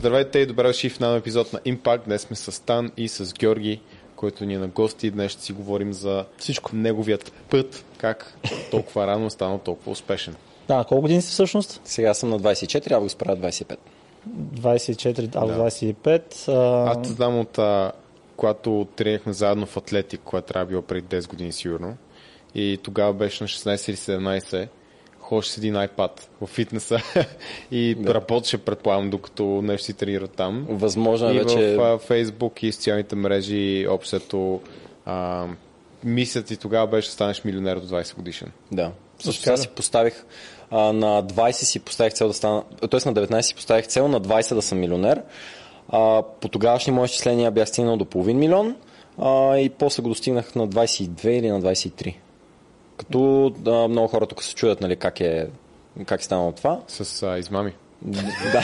Здравейте и добре дошли в нов епизод на Impact. Днес сме с Тан и с Георги, който ни е на гости. Днес ще си говорим за всичко. Неговият път, как толкова рано стана толкова успешен. Да, колко години си всъщност? Сега съм на 24, а го справя 25. 24, а Да. 25. А... Аз те знам от а, когато тренирахме заедно в Атлетик, която трябва да било преди 10 години сигурно. И тогава беше на 16 или 17. Ходеше с един iPad в фитнеса и Да. работеше, предполагам, докато нещо си тренира там. Възможно е И вече... в Фейсбук и социалните мрежи общото а, мисля ти тогава беше станеш милионер до 20 годишен. Да. Също Така си поставих а, на 20 си поставих цел да стана, т.е. на 19 си поставих цел на 20 да съм милионер. А, по тогавашни мои изчисления бях стигнал до половин милион а, и после го достигнах на 22 или на 23. Като а, много хора тук се чудят нали, как е как е станало това. С а, измами. да.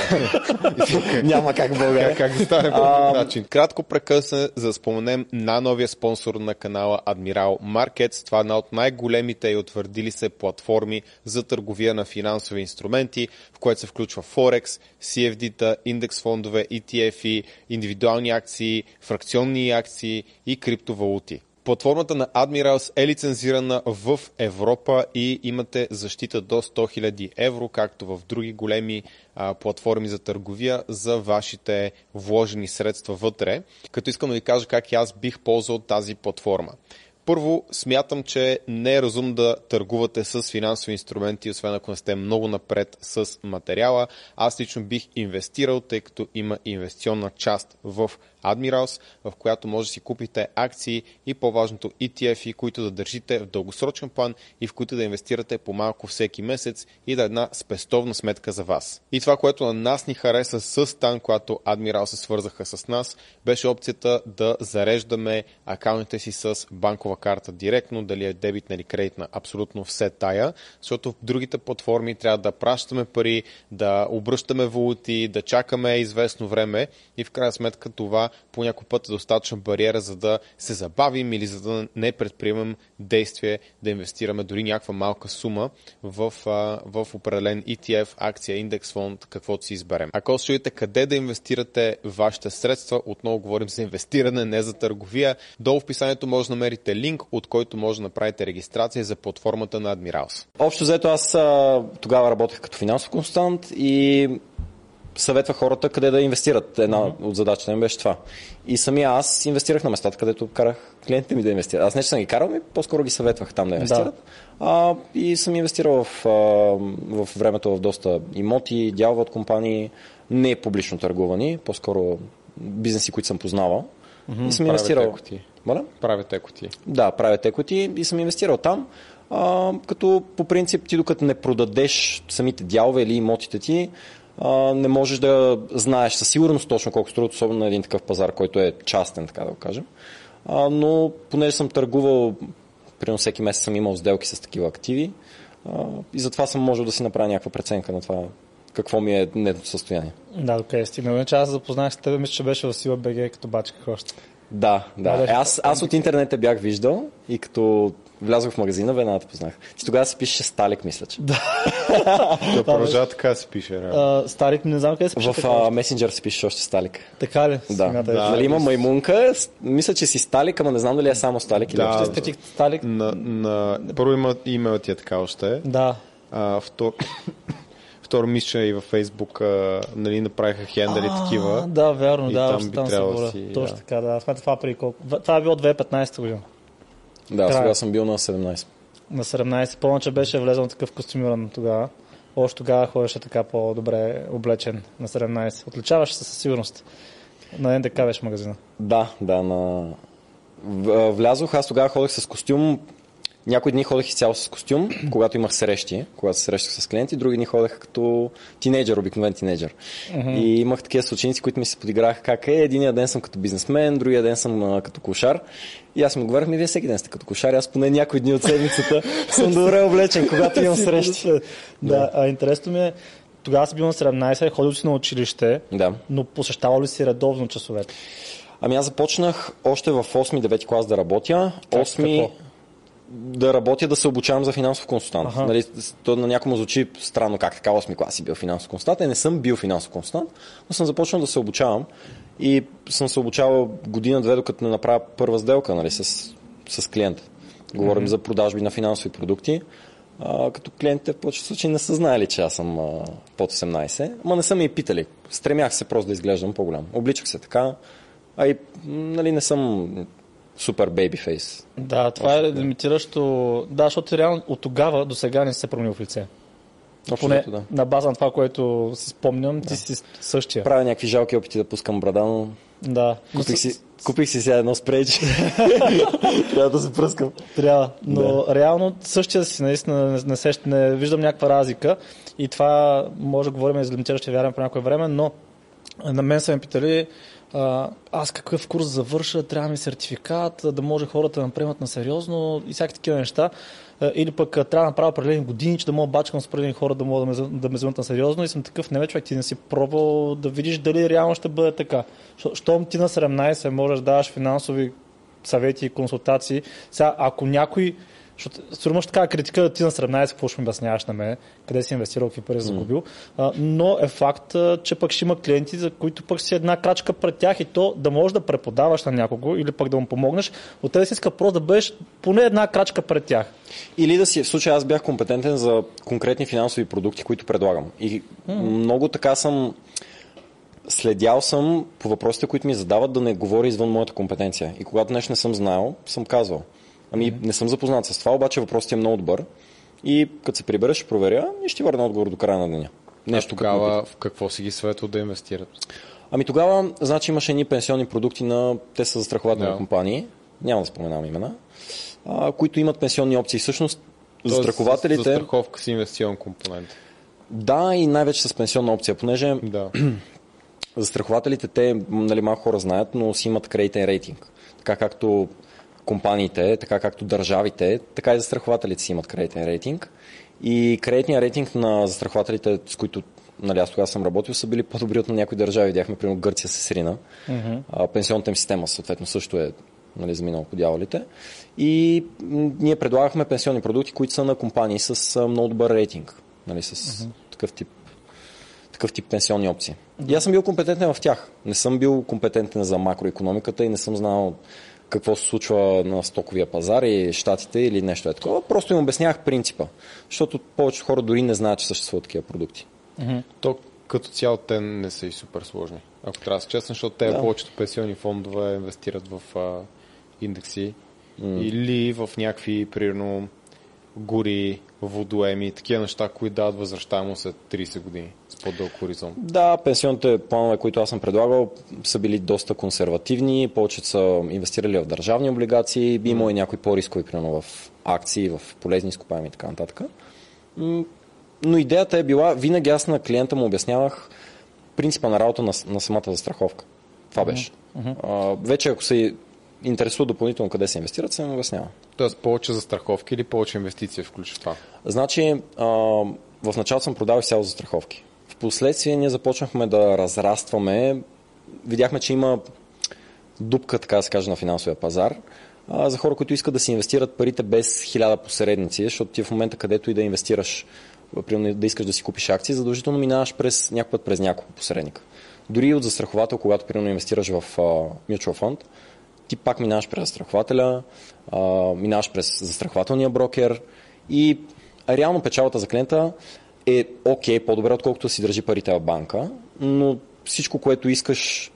Няма как в България. Как, как да стане по начин? Кратко прекъсне, за да споменем на новия спонсор на канала Admiral Markets. Това е една от най-големите и утвърдили се платформи за търговия на финансови инструменти, в което се включва Форекс, CFD-та, индекс фондове, ETF-и, индивидуални акции, фракционни акции и криптовалути. Платформата на Admirals е лицензирана в Европа и имате защита до 100 000 евро, както в други големи а, платформи за търговия за вашите вложени средства вътре. Като искам да ви кажа как аз бих ползвал тази платформа. Първо, смятам, че не е разумно да търгувате с финансови инструменти, освен ако не сте много напред с материала. Аз лично бих инвестирал, тъй като има инвестиционна част в Admirals, в която може да си купите акции и по-важното ETF-и, които да държите в дългосрочен план и в които да инвестирате по-малко всеки месец и да е една спестовна сметка за вас. И това, което на нас ни хареса с Тан, когато Admiral се свързаха с нас, беше опцията да зареждаме акаунтите си с банкова карта директно, дали е дебитна или кредитна, абсолютно все тая, защото в другите платформи трябва да пращаме пари, да обръщаме валути, да чакаме известно време и в крайна сметка това по някой път е достатъчна бариера, за да се забавим или за да не предприемем действие да инвестираме дори някаква малка сума в, в определен ETF, акция, индекс фонд, каквото си изберем. Ако чуете къде да инвестирате вашите средства, отново говорим за инвестиране, не за търговия, долу в описанието може да намерите линк, от който може да направите регистрация за платформата на Admirals. Общо взето аз тогава работех като финансов консултант и съветвах хората къде да инвестират. Една от задачите ми беше това. И самия аз инвестирах на местата, където карах клиентите ми да инвестират. Аз не че съм ги карал, ми по-скоро ги съветвах там да инвестират. А, и съм инвестирал в, а, в времето в доста имоти, дялове от компании, не публично търгувани, по-скоро бизнеси, които съм познавал. И съм инвестирал. Equity. Моля? Правят екоти. Да, правя екоти и съм инвестирал там. А, като по принцип ти докато не продадеш самите дялове или имотите ти, а, не можеш да знаеш със сигурност точно колко струват, особено на един такъв пазар, който е частен, така да го кажем. А, но понеже съм търгувал, примерно всеки месец съм имал сделки с такива активи а, и затова съм можел да си направя някаква преценка на това какво ми е нетното състояние. Да, докъде е стигнал. Иначе аз запознах с теб, мисля, че беше в Сила БГ, като бачках още. Да, да. Да, Е, аз, аз от интернет те бях виждал и като влязох в магазина, веднага те познах. Ти тогава се пишеше Сталик, мисля, че. Да продължава така да се пише. А, старик не знам къде се пише. В а, месенджер се пише още Сталик. Така ли? Да. Да. нали има маймунка, мисля, че си Сталик, ама не знам дали е само Сталик или Да. още. Изкачих Сталик. На, на, първо има имейл ти е така още. Да. А, втор... Второ, мисля, че и във Фейсбук а, нали, направиха хендали такива. Да, вярно, да, там би трябвало да си, Точно да. така, да. Това Това е било 2015 година. Да, Края. сега съм бил на 17. На 17. Помня, че беше влезъл такъв костюмиран тогава. Още тогава ходеше така по-добре облечен на 17. Отличаваше се със сигурност. На НДК беше магазина. Да, да, на... Влязох, аз тогава ходех с костюм. Някои дни ходех изцяло с костюм, когато имах срещи, когато се срещах с клиенти, други дни ходех като тинейджър, обикновен тинейджър. И имах такива съученици, които ми се подиграха как е. Единия ден съм като бизнесмен, другия ден съм а, като кошар. И аз им отговарях, ми вие всеки ден сте като кошар, аз поне някои дни от седмицата съм добре облечен, когато имам срещи. Да, а интересно ми е, тогава си бил на 17, ходил си на училище, Да. но посещавал ли си редовно часовете? Ами аз започнах още в 8-9 клас да работя. Как, 8 какво? Да работя, да се обучавам за финансов консултант. Аха. Нали, то на някому звучи странно как така 8 класи бил финансов консултант. Е, не съм бил финансов консултант, но съм започнал да се обучавам и съм се обучавал година-две, докато не направя първа сделка нали, с, с клиента. Говорим mm-hmm. за продажби на финансови продукти. А, като клиентите в повечето случаи не са знаели, че аз съм а, под 18, ама не са ме и питали. Стремях се просто да изглеждам по-голям. Обличах се така, а и нали, не съм супер бейби фейс. Да, това е лимитиращо. Да, защото реално от тогава до сега не се променил в лице. Общо Поне да. на база на това, което си спомням, ти си същия. Правя някакви жалки опити да пускам брада, но Да. Купих си, купих си сега едно спрейче. Трябва да се пръскам. Трябва, но да. реално същия си, наистина не, не, сещ, не виждам някаква разлика и това може да говорим и за лимитиращи вярване по някое време, но на мен са ме питали аз какъв курс завърша, трябва ми сертификат, да може хората да ме приемат на сериозно и всякакви такива неща. Или пък трябва да направя определени години, че да мога бачкам с определени хора, да мога да ме, да ме вземат на сериозно и съм такъв, не човек, ти не си пробвал да видиш дали реално ще бъде така. Що- Щом ти на 17 можеш да даваш финансови съвети и консултации. Сега, ако някой защото сигурно ще така критика ти на 17, какво ще ми обясняваш на мен, къде си инвестирал, какви пари загубил. А, но е факт, че пък ще има клиенти, за които пък си една крачка пред тях и то да можеш да преподаваш на някого или пък да му помогнеш, от те да си иска просто да бъдеш поне една крачка пред тях. Или да си, в случая аз бях компетентен за конкретни финансови продукти, които предлагам. И много така съм следял съм по въпросите, които ми задават, да не говоря извън моята компетенция. И когато нещо не съм знаел, съм казвал. Ами не съм запознат с това, обаче въпросът е много добър. И като се прибера, ще проверя и ще върна отговор до края на деня. Нещо ме тогава в какво си ги съветвал да инвестират? Ами тогава, значи имаше едни пенсионни продукти на, те са застрахователни Да. компании, няма да споменавам имена, а, които имат пенсионни опции. Всъщност, Тоест, застрахователите, За страховка си инвестиционен компонент. да и най-вече с пенсионна опция, понеже Да. застрахователите, те, нали, малко хора знаят, но си имат кредитен рейтинг. Така както компаниите, така както държавите, така и застрахователите си имат кредитен рейтинг. И кредитният рейтинг на застрахователите, с които нали, аз тогава съм работил, са били по-добри от на някои държави. Видяхме, примерно, Гърция се срина. Mm-hmm. А, пенсионната им система, съответно, също е нали, заминала по дяволите. И ние предлагахме пенсионни продукти, които са на компании с а, много добър рейтинг. Нали, с mm-hmm. такъв тип такъв тип пенсионни опции. И аз съм бил компетентен в тях. Не съм бил компетентен за макроекономиката и не съм знал какво се случва на стоковия пазар и щатите или нещо е такова. Просто им обяснявах принципа. Защото повечето хора дори не знаят, че съществуват такива продукти. То като цяло те не са и супер сложни. Ако трябва да се честен, защото те Да. повечето пенсионни фондове инвестират в а, индекси или в някакви, примерно, гори, водоеми, такива неща, които дават възвръщаемост след 30 години с по-дълг хоризонт. Да, пенсионните планове, които аз съм предлагал, са били доста консервативни, повечето са инвестирали в държавни облигации, би имало и някои по-рискови, примерно в акции, в полезни изкопаеми и така нататък. Но идеята е била, винаги аз на клиента му обяснявах принципа на работа на, на самата застраховка. Това беше. А, вече ако се интересува допълнително къде се инвестират, се им обяснява. Тоест повече за страховки или повече инвестиция включва това? Значи, а, в началото съм продавал изцяло застраховки. В последствие ние започнахме да разрастваме. Видяхме, че има дупка, така да се каже, на финансовия пазар. А, за хора, които искат да си инвестират парите без хиляда посредници, защото ти в момента, където и да инвестираш, примерно да искаш да си купиш акции, задължително минаваш през някой път през няколко посредника. Дори от застраховател, когато примерно инвестираш в а, mutual фонд, ти пак минаваш през застрахователя, а, минаваш през застрахователния брокер и реално печалата за клиента е окей, по-добре, отколкото си държи парите в банка, но всичко, което искаш,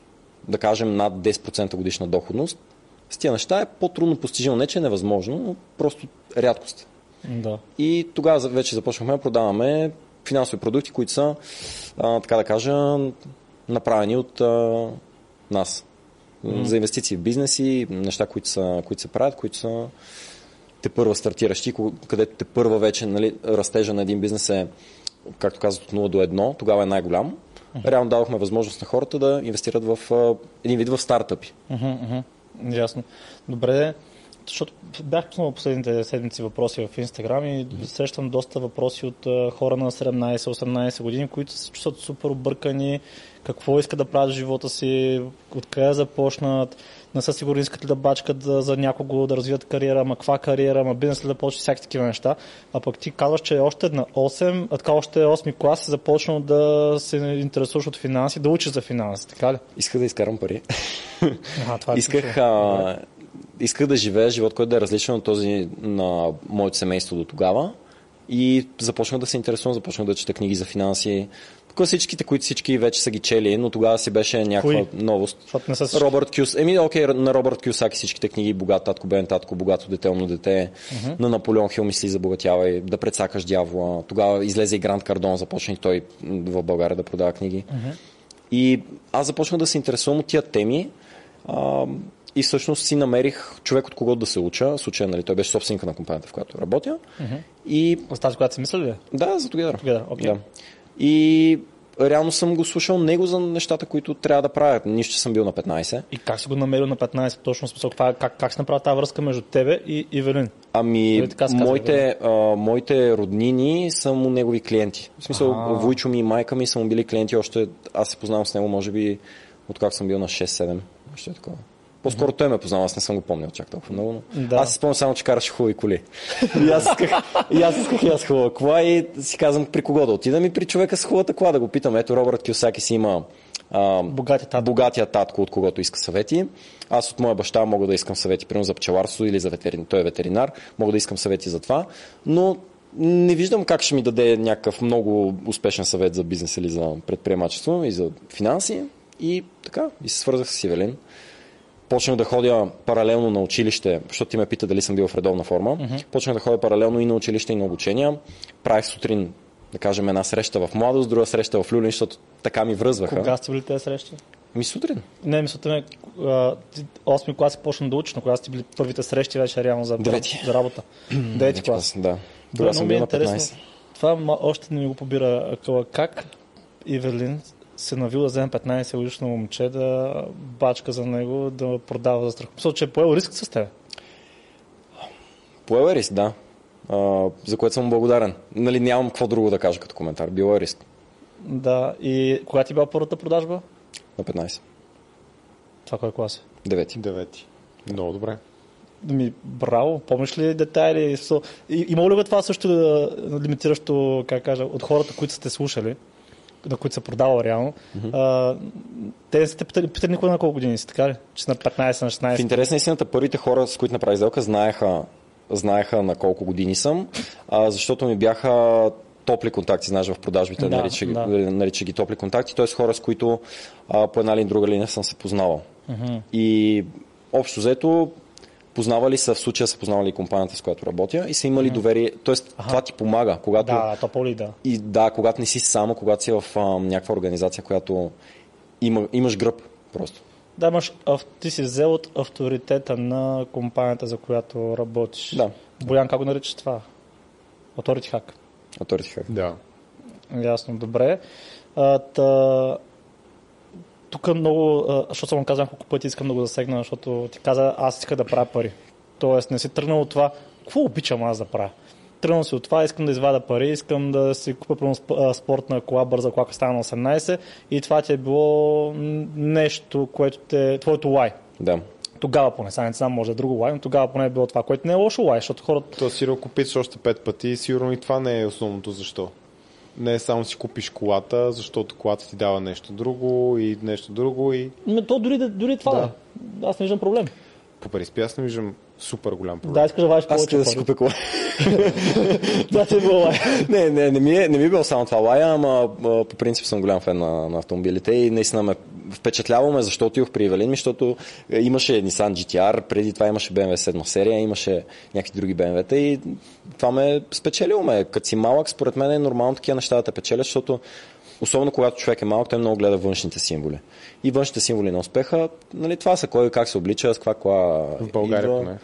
да кажем, над 10% годишна доходност, с тия неща е по-трудно постижимо. Не, че е невъзможно, но просто рядкост. Да. И тогава вече започнахме да продаваме финансови продукти, които са, а, така да кажа, направени от а, нас. За инвестиции в бизнеси, неща, които, са, които се правят, които са те първа стартиращи, където те първа вече нали, растежа на един бизнес е, както казват, от 0 до 1, тогава е най-голям. Реално дадохме възможност на хората да инвестират в един вид в стартъпи. Ясно. Добре, защото бях пуснал последните седмици въпроси в Инстаграм и срещам доста въпроси от хора на 17-18 години, които се чувстват супер объркани, какво искат да правят в живота си, откъде да започнат, не са сигурни искат ли да бачкат за, за някого, да развият кариера, ма каква кариера, ма бизнес ли да почне, всякакви такива неща. А пък ти казваш, че още на 8, а така още 8 клас е започнал да се интересуваш от финанси, да учиш за финанси, така ли? Исках да изкарам пари. А, това е исках, а, исках да живея живот, който да е различен от този на моето семейство до тогава. И започнах да се интересувам, започнах да чета книги за финанси. Класическите, които всички вече са ги чели, но тогава си беше някаква Кои? новост. Не са. Робърт Кюс. Еми, окей, на Робърт Кюсаки всичките книги, Богат татко, беден татко, богато дете, умно дете, uh-huh. на Наполеон Хил мисли забогатявай, да прецакаш дявола. Тогава излезе и Гранд Кардон, започна и той в България да продава книги. Uh-huh. И аз започнах да се интересувам от тия теми. А, и всъщност си намерих човек, от когото да се уча. В случая, нали, той беше собственика на компанията, в която работя. Мгм. И С тази, която си мислили ли? да, за Together. Together, окей. да. И реално съм го слушал него за нещата, които трябва да правят. Нищо, че съм бил на 15. И как си го намерил на 15? Точно смисъл, е- как, как се направи тази връзка между тебе и Ивелин? Ами, Нали казва, моите, а, моите роднини са му негови клиенти. В смисъл, А. Войчо ми и майка ми са му били клиенти още, аз се познавам с него, може би, откак съм бил на 6-7. Още е такова. По-скоро той ме познава, аз не съм го помнил чак толкова много. Но... Да. Аз си спомням само, че караше хубави коли. и, аз исках, и аз исках и аз хубава кола и си казвам при кого да отида ми при човека с хубавата кола да го питам. Ето Робърт Киосаки си има а, Богатия татко. богатия татко, от когото иска съвети. Аз от моя баща мога да искам съвети, примерно за пчеларство или за ветеринар. Той е ветеринар, мога да искам съвети за това, но не виждам как ще ми даде някакъв много успешен съвет за бизнес или за предприемачество и за финанси. И така, и се свързах с Ивелин. Почнах да ходя паралелно на училище, защото ти ме пита дали съм бил в редовна форма. Uh-huh. Почнах да ходя паралелно и на училище, и на обучения. Правих сутрин, да кажем, една среща в младост, друга среща в Люлин, защото така ми връзваха. Кога сте били тези срещи? Ми сутрин. Не, ми, а, ти 8 клас почна да учиш, но кога сте били първите срещи вече реално за, Девети. за работа? Девети клас. Да. Тогава съм много ми е бил на 15. интересно. Това още не ми го побира акъла. Как Ивелин се навил да вземе 15 годишно момче да бачка за него, да продава за страх. Мисля, че е поел риск с теб. Поел е риск, да. А, за което съм благодарен. Нали, нямам какво друго да кажа като коментар. Било е риск. Да. И кога ти била първата продажба? На 15. Това кой клас е? 9. Девети. Много добре. Ми, браво, помниш ли детайли? Има ли го това също да, лимитиращо, как кажа, от хората, които сте слушали, на които се продава реално? Mm-hmm. А, те сте питали, питали никога на колко години си, така ли? Че на 15, на 16. В интерес на истината, първите хора, с които направих сделка, знаеха, знаеха на колко години съм, а, защото ми бяха топли контакти, знаеш, в продажбите, Да, нарича, да. нарича ги топли контакти, т.е. хора, с които а, по една или друга линия съм се познавал. Мгм. И общо взето, познавали са, в случая са познавали компанията, с която работя и са имали доверие. Тоест, това ти помага, когато Да, то по-ли да. И да, когато не си само, когато си в а, някаква организация, която има, имаш гръб просто. Да, имаш, ав- ти си взел от авторитета на компанията, за която работиш. Да. Боян, как го наричаш това? Authority hack. Authority hack. Да. Ясно, добре. А, та... Тук много, защото съм казал няколко пъти, искам да го засегна, защото ти каза, аз иска да правя пари. Тоест, не си тръгнал от това, какво обичам аз да правя. Тръгнал си от това, искам да извада пари, искам да си купя а, спортна кола, бърза кола, стана на 18 и това ти е било нещо, което те, твоето лай. Да. Тогава поне, сега не знам, може да е друго лай, но тогава поне е било това, което не е лошо лай, защото хората... То сигурно купиш още пет пъти и сигурно и това не е основното защо. Не е само си купиш колата, защото колата ти дава нещо друго и нещо друго и Но то дори, дори това Да. да. Аз не виждам проблем. по принцип аз не виждам супер голям проблем. Да, искаш да вадиш Аз повече искам да си купя кола. Да, ти е било лай. не, не, не ми, е, не ми е било само това лая, ама по принцип съм голям фен на, на автомобилите и наистина ме впечатлявало ме, защо отидох при Евелин, ми, защото е, имаше Nissan GTR, преди това имаше BMW 7 серия, имаше някакви други BMW-та и това ме спечелило ме. Като си малък, според мен е нормално такива неща да те печелят, защото Особено когато човек е малък, той много гледа външните символи. И външните символи на успеха, нали, това са кой как се облича, с каква кола В България идва.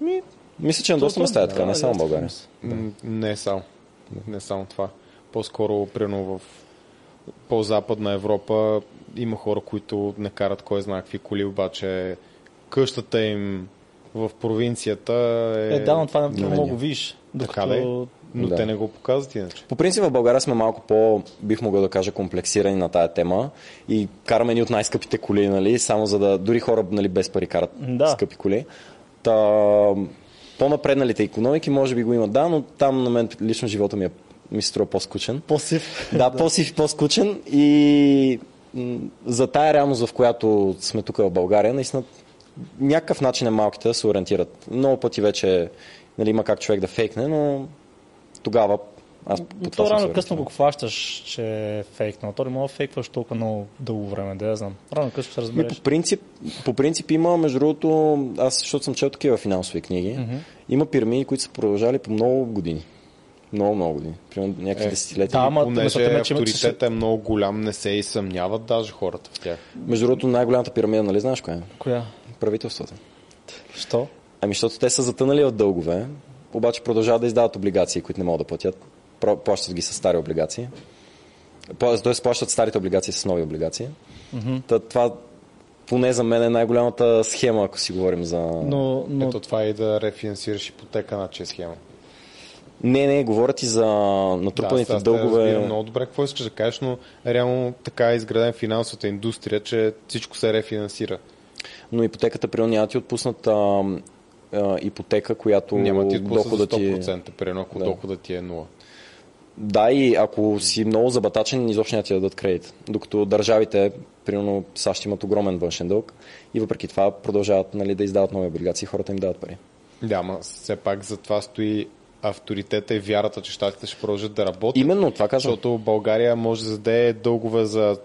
Ми, мисля, че на доста места е така, не само в България. М, Не е само. Не е само това. По-скоро, примерно в по-западна Европа има хора, които не карат кой знае какви коли, обаче къщата им в провинцията е... Е, да, но това не Намерение. мога го видиш. Така ли? Докато... Но Да. те не го показват иначе. По принцип в България сме малко по, бих могъл да кажа, комплексирани на тая тема и караме ни от най-скъпите коли, нали, само за да, дори хора нали, без пари карат Да. скъпи коли. Та, по-напредналите економики може би го имат, да, но там на мен лично живота ми, е, ми се струва по-скучен. По-сив. Да, по-сив и по-скучен и за тая реалност, в която сме тук в България, наистина някакъв начин е малките да се ориентират. Много пъти вече нали, има как човек да фейкне, но тогава аз по това рано късно го хващаш, че е фейкнал. То не мога да фейкваш толкова много дълго време, да я знам. Рано късно се Ми, разбереш. по, принцип, по принцип има, между другото, аз защото съм чел такива финансови книги, mm-hmm. има пирамиди, които са продължали по много години. Много, много години. Примерно някакви Е, десетилетия. да, ама Понеже мисълта ми е, че авторитетът е много голям, не се и съмняват даже хората в тях. Между другото, най-голямата пирамида, нали знаеш коя е? Коя? Правителствата. Що? Ами, защото те са затънали от дългове, обаче продължават да издават облигации, които не могат да платят. Плащат ги с стари облигации. Тоест, плащат старите облигации с нови облигации. Mm-hmm. Та, това поне за мен е най-голямата схема, ако си говорим за... Но, но Ето това е и да рефинансираш ипотека на че схема. Не, не, говорят и за Да, натрупаните аз те разбирам дългове. много добре какво искаш да кажеш, но реално така е изграден финансовата индустрия, че всичко се рефинансира. Но ипотеката, примерно, няма да ти отпуснат а, а, ипотека, която Няма ти доходът ти... 100%, примерно ако Да. доходът ти е 0. Да, и ако си много забатачен, изобщо няма ти да дадат кредит. Докато държавите, примерно САЩ имат огромен външен дълг и въпреки това продължават нали, да издават нови облигации хората им дават пари. Да, ма все пак за това стои авторитета и вярата, че щатите ще продължат да работят. Именно това казвам. Защото България може да заде дългове за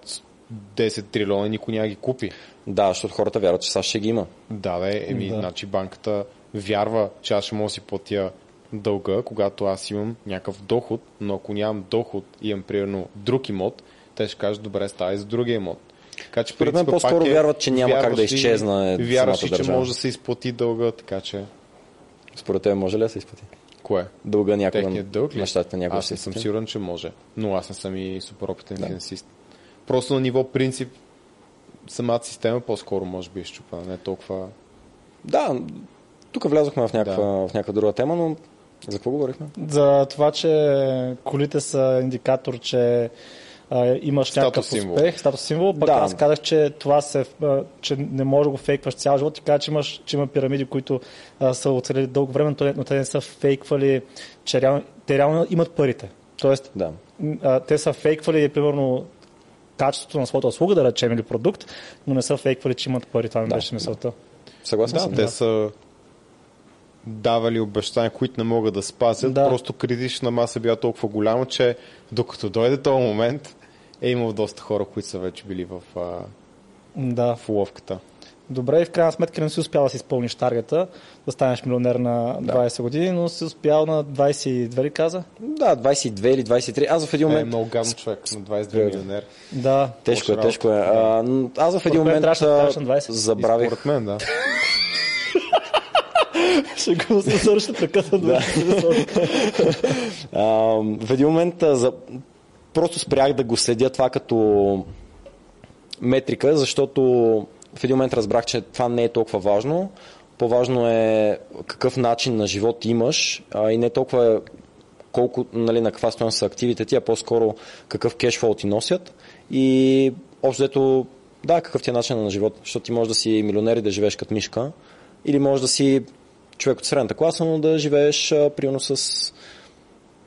10 трилиона и никой няма ги купи. Да, защото хората вярват, че САЩ ще ги има. Да, бе, еми, Да. значи банката вярва, че аз ще мога да си платя дълга, когато аз имам някакъв доход, но ако нямам доход и имам примерно друг имот, те ще кажат, добре, става и за другия имот. Така че, Според мен по-скоро е, вярват, че няма как да ли- изчезне Вярваш самата че може да се изплати дълга, така че... Според теб може ли да се изплати? Кое? Дълга някога Техният дълг ли? на щатите някога Аз не съм сигурен, че може. Но аз не съм и супер опитен Да. финансист. Просто на ниво принцип самата система по-скоро може би е щупана, не толкова... Да, тук влязохме в някаква, Да. в някаква друга тема, но за какво говорихме? за това, че колите са индикатор, че а, имаш Статус някакъв символ. успех, статус символ, пък Да. аз казах, че това се, а, че не можеш да го фейкваш цял живот и каза, че, имаш, че има пирамиди, които а, са оцелели дълго време, но те- не са фейквали, че реално, те реално имат парите. Тоест, Да. а, те са фейквали, примерно, качеството на своята услуга, да речем, или продукт, но не са фейквали, че имат пари. Това ми Да, беше мисълта. Съгласен Да, съм. те са давали обещания, които не могат да спазят. Да. Просто критична маса била толкова голяма, че докато дойде този момент, е имал доста хора, които са вече били в, а, Да. в уловката. Добре, и в крайна сметка не си успял да си изпълниш таргета, да станеш милионер на 20 години, но си успял на 22 ли каза? Да, 22 или 23. Аз в един Е, момент... много гадно човек, на 22 Справедливо. милионер. Да. Тежко е, тежко е. А, аз в един мен момент трябваше да трябваше на 20. И забравих. според мен, да. Ще го се свърши прекъсна да. А, в един момент за... просто спрях да го следя това като метрика, защото в един момент разбрах, че това не е толкова важно. По-важно е какъв начин на живот имаш а, и не толкова колко, нали, на каква стоеност са активите ти, а по-скоро какъв кешфол ти носят и общо взето, да, какъв ти е начин на живот, защото ти можеш да си милионер и да живееш като мишка или можеш да си човек от средната класа, но да живееш а, примерно с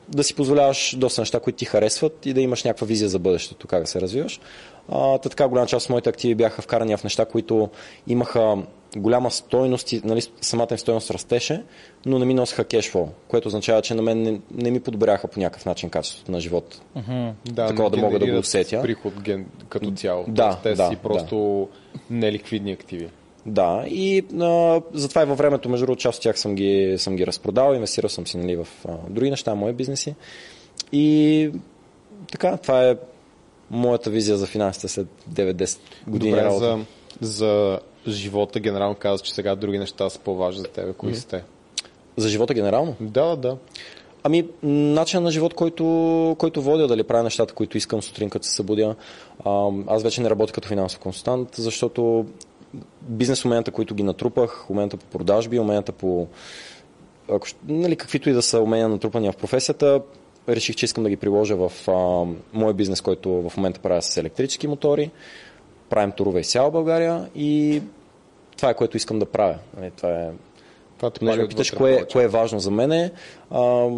да си позволяваш доста неща, които ти харесват и да имаш някаква визия за бъдещето, как да се развиваш. А, та така голяма част от моите активи бяха вкарани в неща, които имаха голяма стойност и нали, самата им стойност растеше, но не ми носиха кешфол, което означава, че на мен не, не ми подобряха по някакъв начин качеството на живот. Да, Такова да мога да го усетя. Приход ген... като цяло. Да, Тоест, те да, си просто неликвидни активи. Да, и а, затова и във времето, между другото, част от тях съм ги, съм ги разпродал, инвестирал съм си нали, в а, други неща, мои бизнеси. И така, това е моята визия за финансите след 9-10 години Добре, работа. за, за живота генерално каза, че сега други неща са по-важни за теб. Кои са те? За живота генерално? Да, да. Ами, начин на живот, който, който водя, дали правя нещата, които искам сутрин, като се събудя. Аз вече не работя като финансов консултант, защото бизнес уменията, които ги натрупах, уменията по продажби, уменията по ако, нали, каквито и да са умения натрупания в професията, реших, че искам да ги приложа в а, мой бизнес, който в момента правя с електрически мотори. Правим турове из цяла България и това е което искам да правя. Нали, това е... Това те Понеже ме питаш кое, повече. кое е важно за мене, а,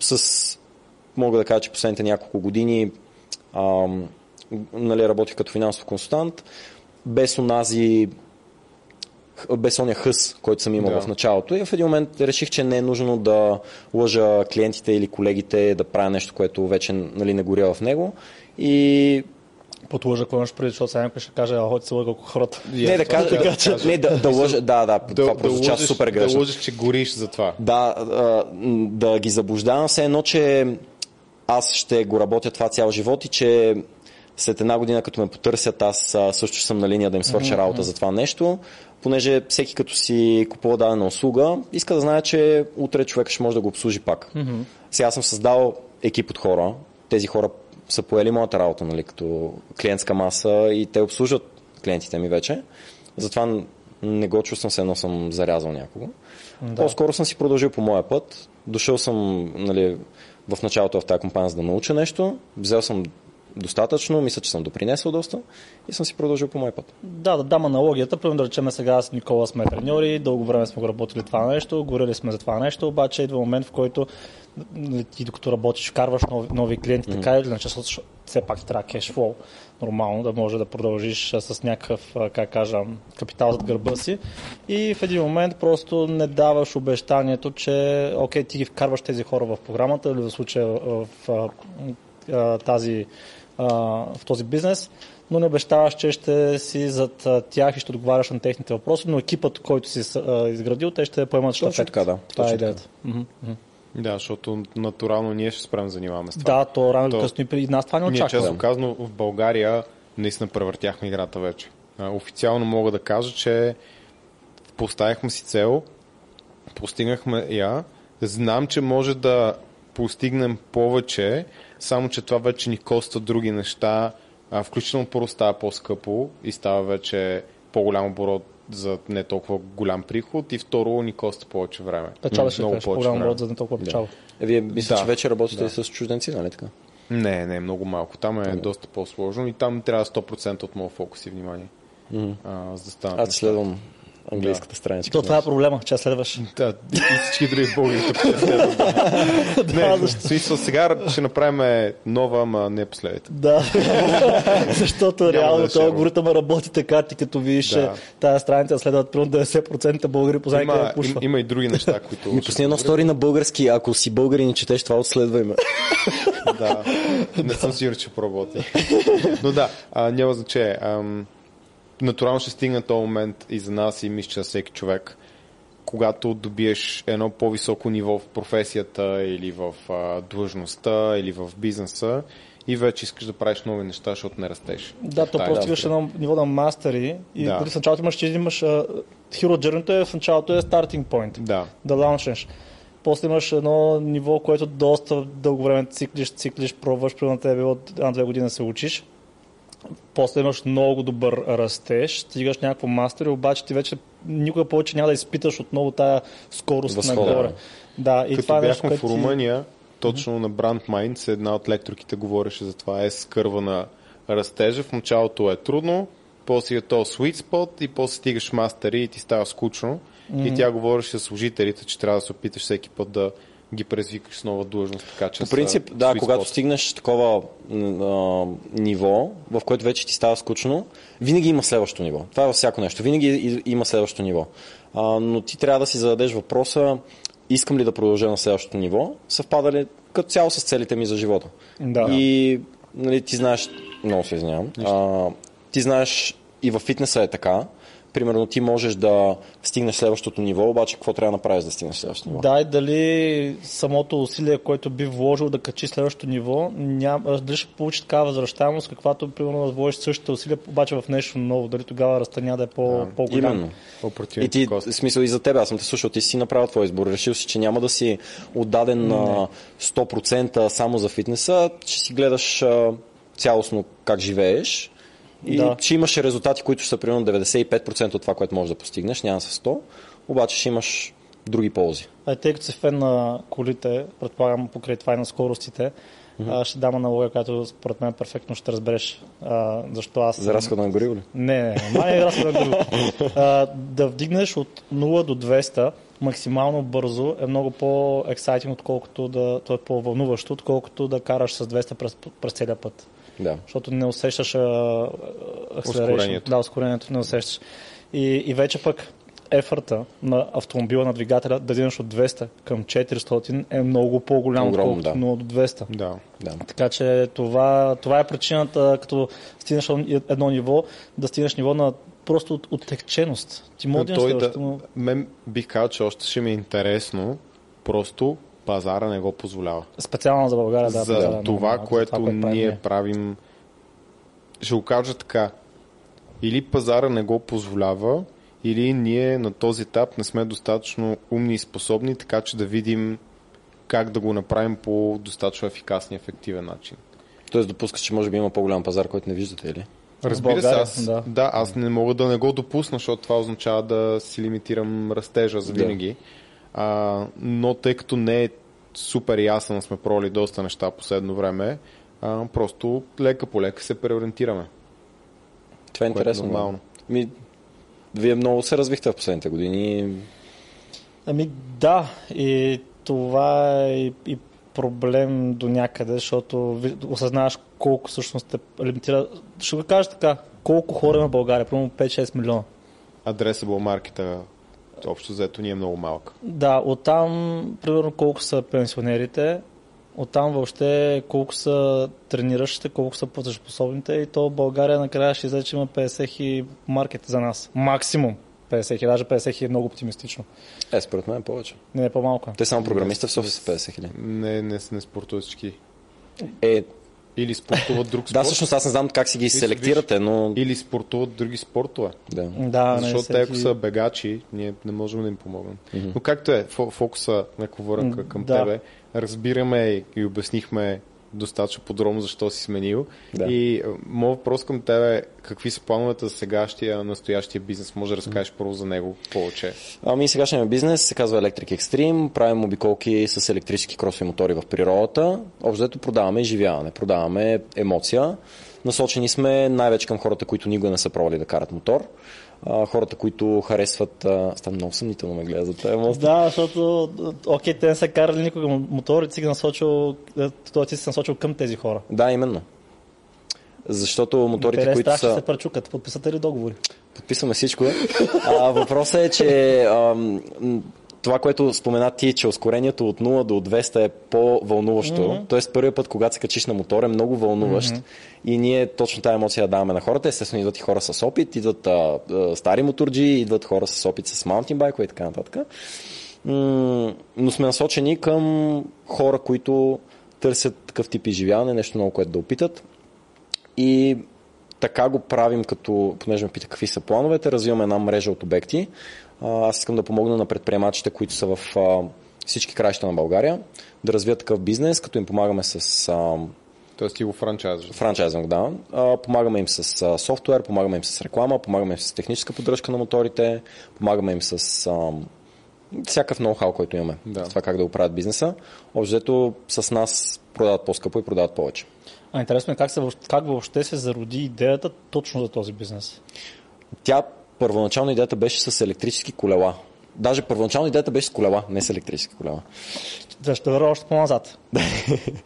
с, мога да кажа, че последните няколко години а, нали, работих като финансов консултант, без онази без ония хъс, който съм имал Да. в началото. И в един момент реших, че не е нужно да лъжа клиентите или колегите да правя нещо, което вече нали, не горя в него. И Подлъжа, какво имаш преди, защото сега някой ще каже, а ходи се лъга хората. И не да това кажа, да, кажа. не, да, да лъжа, да, да, това прозвуча лъжеш- супер грешно. Да лъжеш, че гориш за това. Да, да ги заблуждавам все едно, че аз ще го работя това цял живот и че след една година, като ме потърсят, аз също съм на линия да им свърша работа за това нещо, понеже всеки като си купува дадена услуга, иска да знае, че утре човек ще може да го обслужи пак. Сега съм създал екип от хора, тези хора са поели моята работа, нали, като клиентска маса и те обслужват клиентите ми вече. Затова не го чувствам се едно съм зарязал някого. Да. По-скоро съм си продължил по моя път. Дошъл съм нали, в началото в тази компания за да науча нещо. Взел съм достатъчно, мисля, че съм допринесъл доста и съм си продължил по моя път. Да, да дам аналогията. Примерно да речем сега с Никола сме треньори, дълго време сме го работили това нещо, горели сме за това нещо, обаче идва момент, в който нали, ти докато работиш, вкарваш нови, нови клиенти, така или иначе, защото все пак ти трябва кешфлоу, нормално, да може да продължиш с някакъв, как кажа, капитал зад гърба си. И в един момент просто не даваш обещанието, че окей, ти ги вкарваш тези хора в програмата или в случая в, тази, а, в този бизнес, но не обещаваш, че ще си зад тях и ще отговаряш на техните въпроси, но екипът, който си а, изградил, те ще поемат Точно щафет. така, да. Това е Точно идеята. Да, защото натурално ние ще спрем да занимаваме с това. Да, то рано или късно и при нас това не Ние, очаква. честно казано, в България наистина превъртяхме играта вече. Официално мога да кажа, че поставихме си цел, постигнахме я, знам, че може да постигнем повече, само че това вече ни коста други неща, а, включително първо става по-скъпо и става вече по-голям оборот за не толкова голям приход и второ ни коста повече време. Печала ще Много кажеш, повече по-голям оборот, за да не толкова печала. Е, вие мисля, Да. че вече работите Да. с чужденци, нали така? Не, не, много малко. Там е доста по-сложно и там трябва 100% от моят фокус и внимание. А, за да станат Аз следвам английската страничка. То това е проблема, че следваш. Да, и всички други българи тук ще следват. да. Не, смисъл сега ще направим нова, ама не последните. Да, защото реално този алгоритъм работи така, ти като видиш Да. да. тази страница следват примерно 90% българи къде Има, има и други неща, които... Ми пусни едно стори на български, ако си българин и четеш това, отследвай ме. Да, не съм сигурен, че проработи. Но да, а, няма значение. Натурално ще стигне този момент и за нас и мисля, че за всеки човек, когато добиеш едно по-високо ниво в професията или в а, длъжността или в бизнеса и вече искаш да правиш нови неща, защото не растеш. Да, то просто стигаш едно ниво на мастери и Да. в началото имаш, че имаш а, Hero Journey, е в началото е starting point. Да. Да лаунчнеш. После имаш едно ниво, което доста дълго време циклиш, циклиш, пробваш, примерно тебе от една-две години да се учиш. После имаш много добър растеж, стигаш някакво мастери, обаче ти вече никога повече няма да изпиташ отново тая скорост Възхода, нагоре. Да, и Като това е нещо, бяхме което в Румъния, точно на Brand Minds, една от лекторките говореше за това е с кърва на растежа. В началото е трудно, после е то sweet spot и после стигаш мастери и ти става скучно. И тя говореше с служителите, че трябва да се опиташ всеки път да ги презвикаш с нова длъжност. Така, че По са принцип, да, sweet когато стигнеш такова а, ниво, в което вече ти става скучно, винаги има следващо ниво. Това е във всяко нещо. Винаги има следващо ниво. А, но ти трябва да си зададеш въпроса, искам ли да продължа на следващото ниво, съвпада ли като цяло с целите ми за живота. Да. И нали, ти знаеш, много се извинявам, а, ти знаеш и във фитнеса е така, примерно ти можеш да стигнеш следващото ниво, обаче какво трябва да направиш да стигнеш следващото ниво? Да, и дали самото усилие, което би вложил да качи следващото ниво, няма, дали ще получи такава възвръщаемост, каквато примерно да вложиш същите усилия, обаче в нещо ново, дали тогава няма да е по, по-голям. Именно. И ти, в смисъл и за теб, аз съм те слушал, ти си направил твой избор. Решил си, че няма да си отдаден на 100% само за фитнеса, че си гледаш цялостно как живееш И Да. ще имаш резултати, които са примерно 95% от това, което можеш да постигнеш, няма с 100, обаче ще имаш други ползи. А тъй като си фен на колите, предполагам покрай това и на скоростите, а, ще дам аналогия, която според мен перфектно ще разбереш а, защо аз... За разхода на гориво ли? Не, не, май е разхода на гориво. А, Да вдигнеш от 0 до 200 максимално бързо е много по-ексайтинг, отколкото да, то е по-вълнуващо, отколкото да караш с 200 през, през целия път. Да. Защото не усещаш а. Ускорението. Да, ускорението не усещаш. И, и вече пък ефорта на автомобила, на двигателя, да дигнеш от 200 към 400 е много по-голям, отколкото да. 0 до 200. Да. да. Така че това, това е причината, като стигнеш едно ниво, да стигнеш ниво на просто от, оттекченост. Ти може да да, мен бих казал, че още ще ми е интересно, просто пазара не го позволява. специално за България. Да, за пазара е това, малко, което за това, което ние правим, ще го кажа така. Или пазара не го позволява, или ние на този етап не сме достатъчно умни и способни, така че да видим как да го направим по достатъчно ефикасен и ефективен начин. Тоест допускаш, че може би има по-голям пазар, който не виждате, или? Разбира се, аз, да. да. аз не мога да не го допусна, защото това означава да си лимитирам растежа за Да. А, но тъй като не е супер ясен, сме проли доста неща последно време, а, просто лека по лека се преориентираме. Това е е интересно. да. нормално. Ми, вие много се развихте в последните години. Ами да, и това е и, и проблем до някъде, защото осъзнаваш колко всъщност те лимитира. Ще го кажа така, колко хора има в България, примерно 5-6 милиона. Адресабъл маркета общо взето ни е много малък. Да, оттам, примерно, колко са пенсионерите, оттам въобще колко са трениращите, колко са платежоспособните и то България накрая ще излезе, че има 50 хиляди маркет за нас. Максимум 50 хиляди, даже 50 хиляди е много оптимистично. Е, според мен повече. Не, не по-малко. Те само програмисти в София са 50 хиляди. Не, не, не спортуват всички. Е, Или спортуват друг спорт, да, всъщност аз не знам как си ги селектирате, но... или спортуват други спортове. Да. Да, Защото те, ако са бегачи, ние не можем да им помогнем. Но както е, фо- фокуса, ако върна към да. тебе, разбираме и обяснихме достатъчно подробно защо си сменил. Да. И а, моят въпрос към тебе е какви са плановете за сегащия, настоящия бизнес? Може да разкажеш първо за него повече. Ами сегашният бизнес се казва Electric Extreme. Правим обиколки с електрически кросови мотори в природата. Общо продаваме изживяване, продаваме емоция. Насочени сме най-вече към хората, които никога не са пробвали да карат мотор. А, хората, които харесват... А... Става много съмнително ме гледа за тази мост. Да, защото, окей, те не са карали никога мотор и ти си насочил, е, той ти си насочил към тези хора. Да, именно. Защото моторите, те не които страх, ще са... се пречукат. Подписате ли договори? Подписваме всичко. А, въпросът е, че ам, това, което спомена ти, че ускорението от 0 до 200 е по-вълнуващо. Mm-hmm. Тоест, първият път, когато се качиш на мотор, е много вълнуващ. Mm-hmm. И ние точно тази емоция даваме на хората. Естествено, идват и хора с опит, идват а, а, стари моторджи, идват хора с опит с маунтинбайкове и така нататък. М, но сме насочени към хора, които търсят такъв тип изживяване, нещо много, което да опитат. И така го правим, като, понеже ме пита какви са плановете, развиваме една мрежа от обекти. А, Аз искам да помогна на предприемачите, които са в всички краища на България, да развият такъв бизнес, като им помагаме с Тоест ти го франчайзваш. франчайзинг, да. Помагаме им с софтуер, помагаме им с реклама, помагаме им с техническа поддръжка на моторите, помагаме им с всякакъв ноу-хау, който имаме. Да. Това как да оправят бизнеса. Общо с нас продават по-скъпо и продават повече. А интересно е как, се, как въобще се зароди идеята точно за този бизнес. Тя първоначално идеята беше с електрически колела. Даже първоначално идеята беше с колела, не с електрически колела. Да, ще върна още по-назад.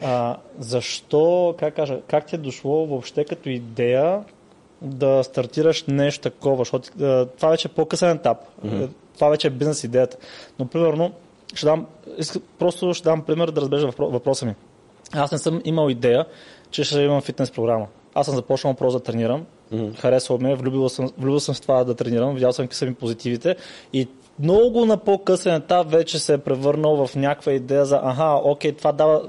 а, защо, как, кажа, как ти е дошло въобще като идея да стартираш нещо такова? Защото това вече е по-късен етап. Mm-hmm. Това вече е бизнес идеята. Но, примерно, ще дам, просто ще дам пример да въпро- въпроса ми. Аз не съм имал идея, че ще имам фитнес програма. Аз съм започнал просто да тренирам. Mm-hmm. Харесва ме, влюбил съм, влюбил съм в това да тренирам, видял съм какви са ми позитивите и много на по-късен етап вече се е превърнал в някаква идея за аха, окей, това дава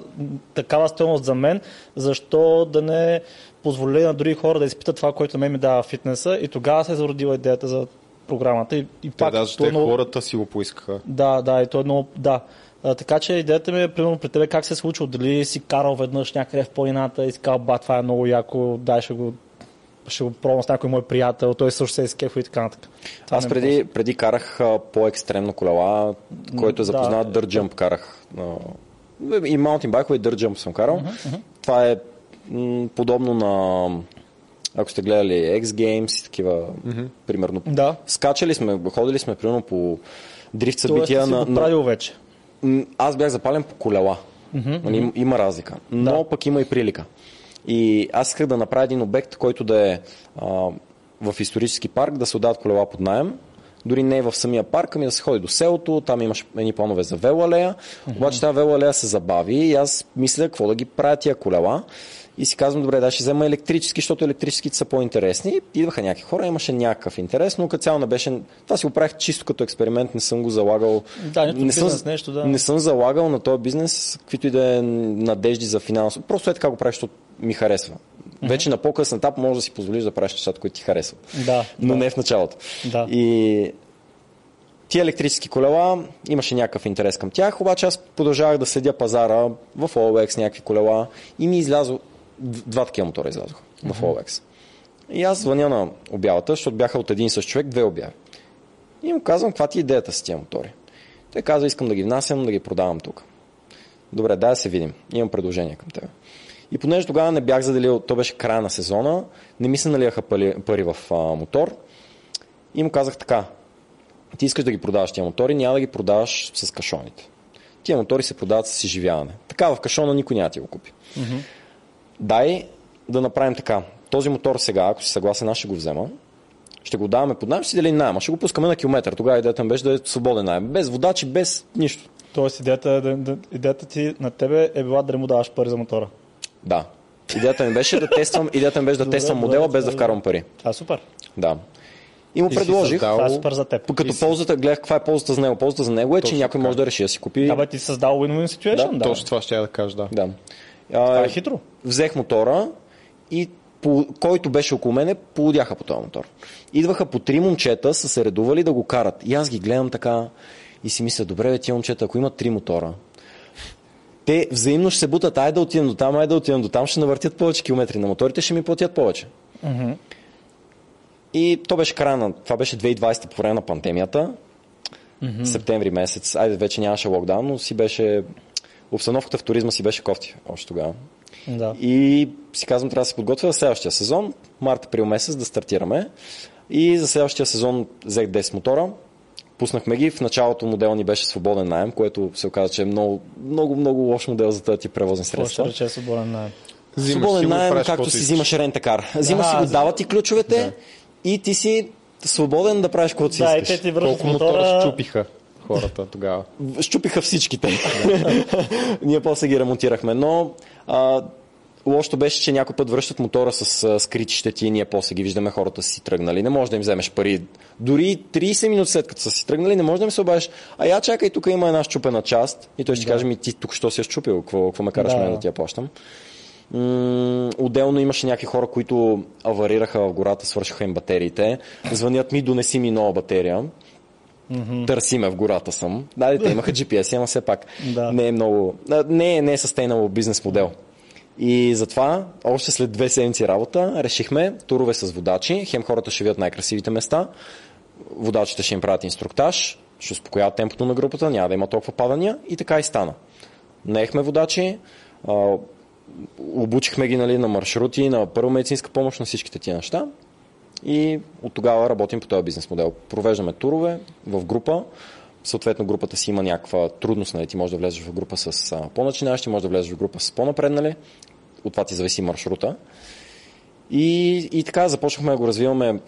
такава стоеност за мен, защо да не позволя на други хора да изпитат това, което мен ми дава фитнеса и тогава се е зародила идеята за програмата. И, и Те, пак, даже е те много- хората си го поискаха. да, да, и то е много, да. А, така че идеята ми е, примерно при тебе как се е случило, дали си карал веднъж някъде в планината и си казал, ба, това е много яко, дай ще го ще го пробвам с някой мой приятел, той също се е скефо и така нататък. Това Аз не е преди, преди карах по-екстремно колела, който е да. запознат Dirt Jump карах. А, и маунтин байкове и Jump съм карал. Това е м, подобно на ако сте гледали X Games и такива, примерно. Да. Скачали сме, ходили сме примерно по дрифт Тоест, събития си на, го на, правил вече. Аз бях запален по колела. Нали, им- има разлика. Но Да. пък има и прилика. И аз исках да направя един обект, който да е а, в исторически парк, да се отдават колела под найем. Дори не в самия парк, ами да се ходи до селото, там имаш едни планове за велоалея. Обаче тази велоалея се забави и аз мисля какво да ги правя тия колела. И си казвам, добре, да ще взема електрически, защото електрическите са по-интересни. Идваха някакви хора, имаше някакъв интерес, но като цяло не беше... Това си го правих чисто като експеримент, не съм го залагал. Да, нито не бизнес, нещо, да. Не съм залагал на този бизнес, каквито и да е надежди за финансово. Просто е така го правиш, защото ми харесва. Вече на по-късен етап можеш да си позволиш да правиш нещата, които ти харесват. Да, Но да. не в началото. Да. И тия електрически колела, имаше някакъв интерес към тях, обаче аз продължавах да следя пазара в OLX, някакви колела и ми излязо, два такива мотора излязоха в OLX. И аз звъня на обявата, защото бяха от един и същ човек, две обяви. И му казвам, каква ти е идеята с тия мотори? Той казва, искам да ги внасям, да ги продавам тук. Добре, дай да се видим. Имам предложение към теб. И понеже тогава не бях заделил, то беше края на сезона, не ми се налияха пари, пари в а, мотор. И му казах така, ти искаш да ги продаваш тия мотори, няма да ги продаваш с кашоните. Тия мотори се продават с изживяване. Така в кашона никой няма да ти го купи. Дай да направим така. Този мотор сега, ако си съгласен, аз ще го взема. Ще го даваме под найем, ще си делим найема. Ще го пускаме на километър. Тогава идеята беше да е свободен найем. Без водачи, без нищо. Тоест идеята, е да, да, идеята ти на тебе е била да не му даваш пари за мотора. Да. Идеята ми беше да тествам, идеята ми беше да Добре, тествам добре, модела без да добре. вкарвам пари. Това е супер. Да. И му И си предложих, създал- Това е супер за теб. като ползата, гледах каква е ползата за него. Ползата за него е, че Точно някой така. може да реши да си купи. Да, бе, ти си създал win-win situation. Да, Точно това ще я да кажа, да. Да. Това е хитро. взех мотора и по, който беше около мене, полудяха по този мотор. Идваха по три момчета, са се редували да го карат. И аз ги гледам така и си мисля, добре, бе, тия момчета, ако имат три мотора, те взаимно ще се бутат, ай да отидем до там, ай да отидем до там, ще навъртят повече километри на моторите, ще ми платят повече. И то беше края на, това беше 2020 по време на пандемията, септември месец, айде вече нямаше локдаун, но си беше, обстановката в туризма си беше кофти още тогава. Да. И си казвам, трябва да се подготвя за следващия сезон, март-април месец да стартираме. И за следващия сезон взех 10 мотора, пуснахме ги. В началото модел ни беше свободен найем, което се оказа, че е много, много, много лош модел за тези превозни Това ще средства. рече свободен найем. Свободен и найем, както си взимаш рентакар. Взимаш си Да, го, за- дават ти ключовете и ти си свободен да правиш каквото си Да, и искаш. те ти връщат мотора мотора. щупиха хората тогава. щупиха всичките. Ние после ги ремонтирахме, но а, лошото беше, че някой път връщат мотора с а, скрити щети и ние после ги виждаме хората си тръгнали. Не можеш да им вземеш пари. Дори 30 минути след като са си тръгнали, не можеш да им се обадиш. А я чакай, тук има една щупена част. И той ще Да. каже ми, ти тук що си я щупил, какво, какво ме караш Да. мен да ти я плащам. М, отделно имаше някакви хора, които аварираха в гората, свършиха им батериите. Звънят ми, донеси ми нова батерия. Търсиме в гората съм. Да, те имаха GPS, ама все пак Да. не е много. Не е, не е sustainable бизнес модел. И затова, още след две седмици работа, решихме турове с водачи. Хем хората ще видят най-красивите места, водачите ще им правят инструктаж, ще успокояват темпото на групата, няма да има толкова падания и така и стана. Наехме водачи, обучихме ги нали, на маршрути, на първа медицинска помощ, на всичките тия неща. И от тогава работим по този бизнес модел. Провеждаме турове в група. Съответно, групата си има някаква трудност. Нали? Ти можеш да влезеш в група с по-начинащи, можеш да влезеш в група с по-напреднали. От това ти зависи маршрута. И, и така започнахме да го развиваме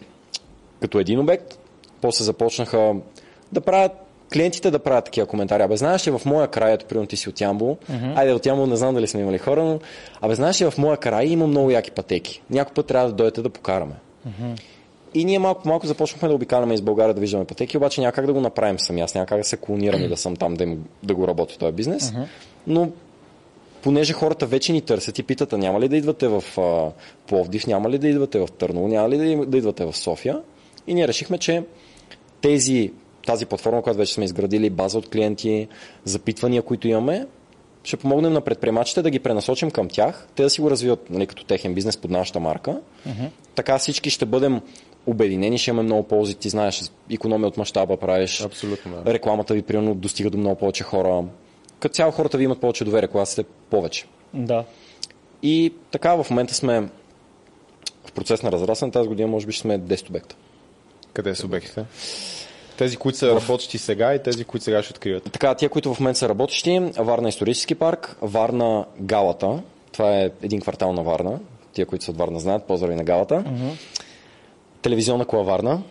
като един обект. После започнаха да правят клиентите да правят такива коментари. Абе, знаеш ли, в моя край, ето, примерно ти си от Ямбол, uh-huh. айде от Ямбол не знам дали сме имали хора, но абе, знаеш ли, в моя край има много яки пътеки. Някой път трябва да дойдете да покараме. И ние малко малко започнахме да обикаляме из България да виждаме пътеки, обаче няма как да го направим сами. Аз няма как да се клонирам и да съм там да, им, да го работя този бизнес. Но понеже хората вече ни търсят и питат, няма ли да идвате в а, Пловдив, няма ли да идвате в Търново, няма ли да, да идвате в София. И ние решихме, че тези, тази платформа, която вече сме изградили, база от клиенти, запитвания, които имаме, ще помогнем на предприемачите да ги пренасочим към тях, те да си го развиват нали, като техен бизнес под нашата марка. Uh-huh. Така всички ще бъдем обединени, ще имаме много ползи. Ти знаеш, економия от мащаба правиш. Абсолютно, да. Рекламата ви, примерно, достига до много повече хора. Като цяло хората ви имат повече доверие, когато сте повече. Да. И така в момента сме в процес на разрастване. Тази година може би ще сме 10 обекта. Къде са обектите? Тези, които са работещи сега и тези, които сега ще откриват. Така, тия, които в момента са работещи, Варна исторически парк, Варна Галата, това е един квартал на Варна, тия, които са от Варна знаят, поздрави на Галата. Uh-huh. Телевизионна кола Варна,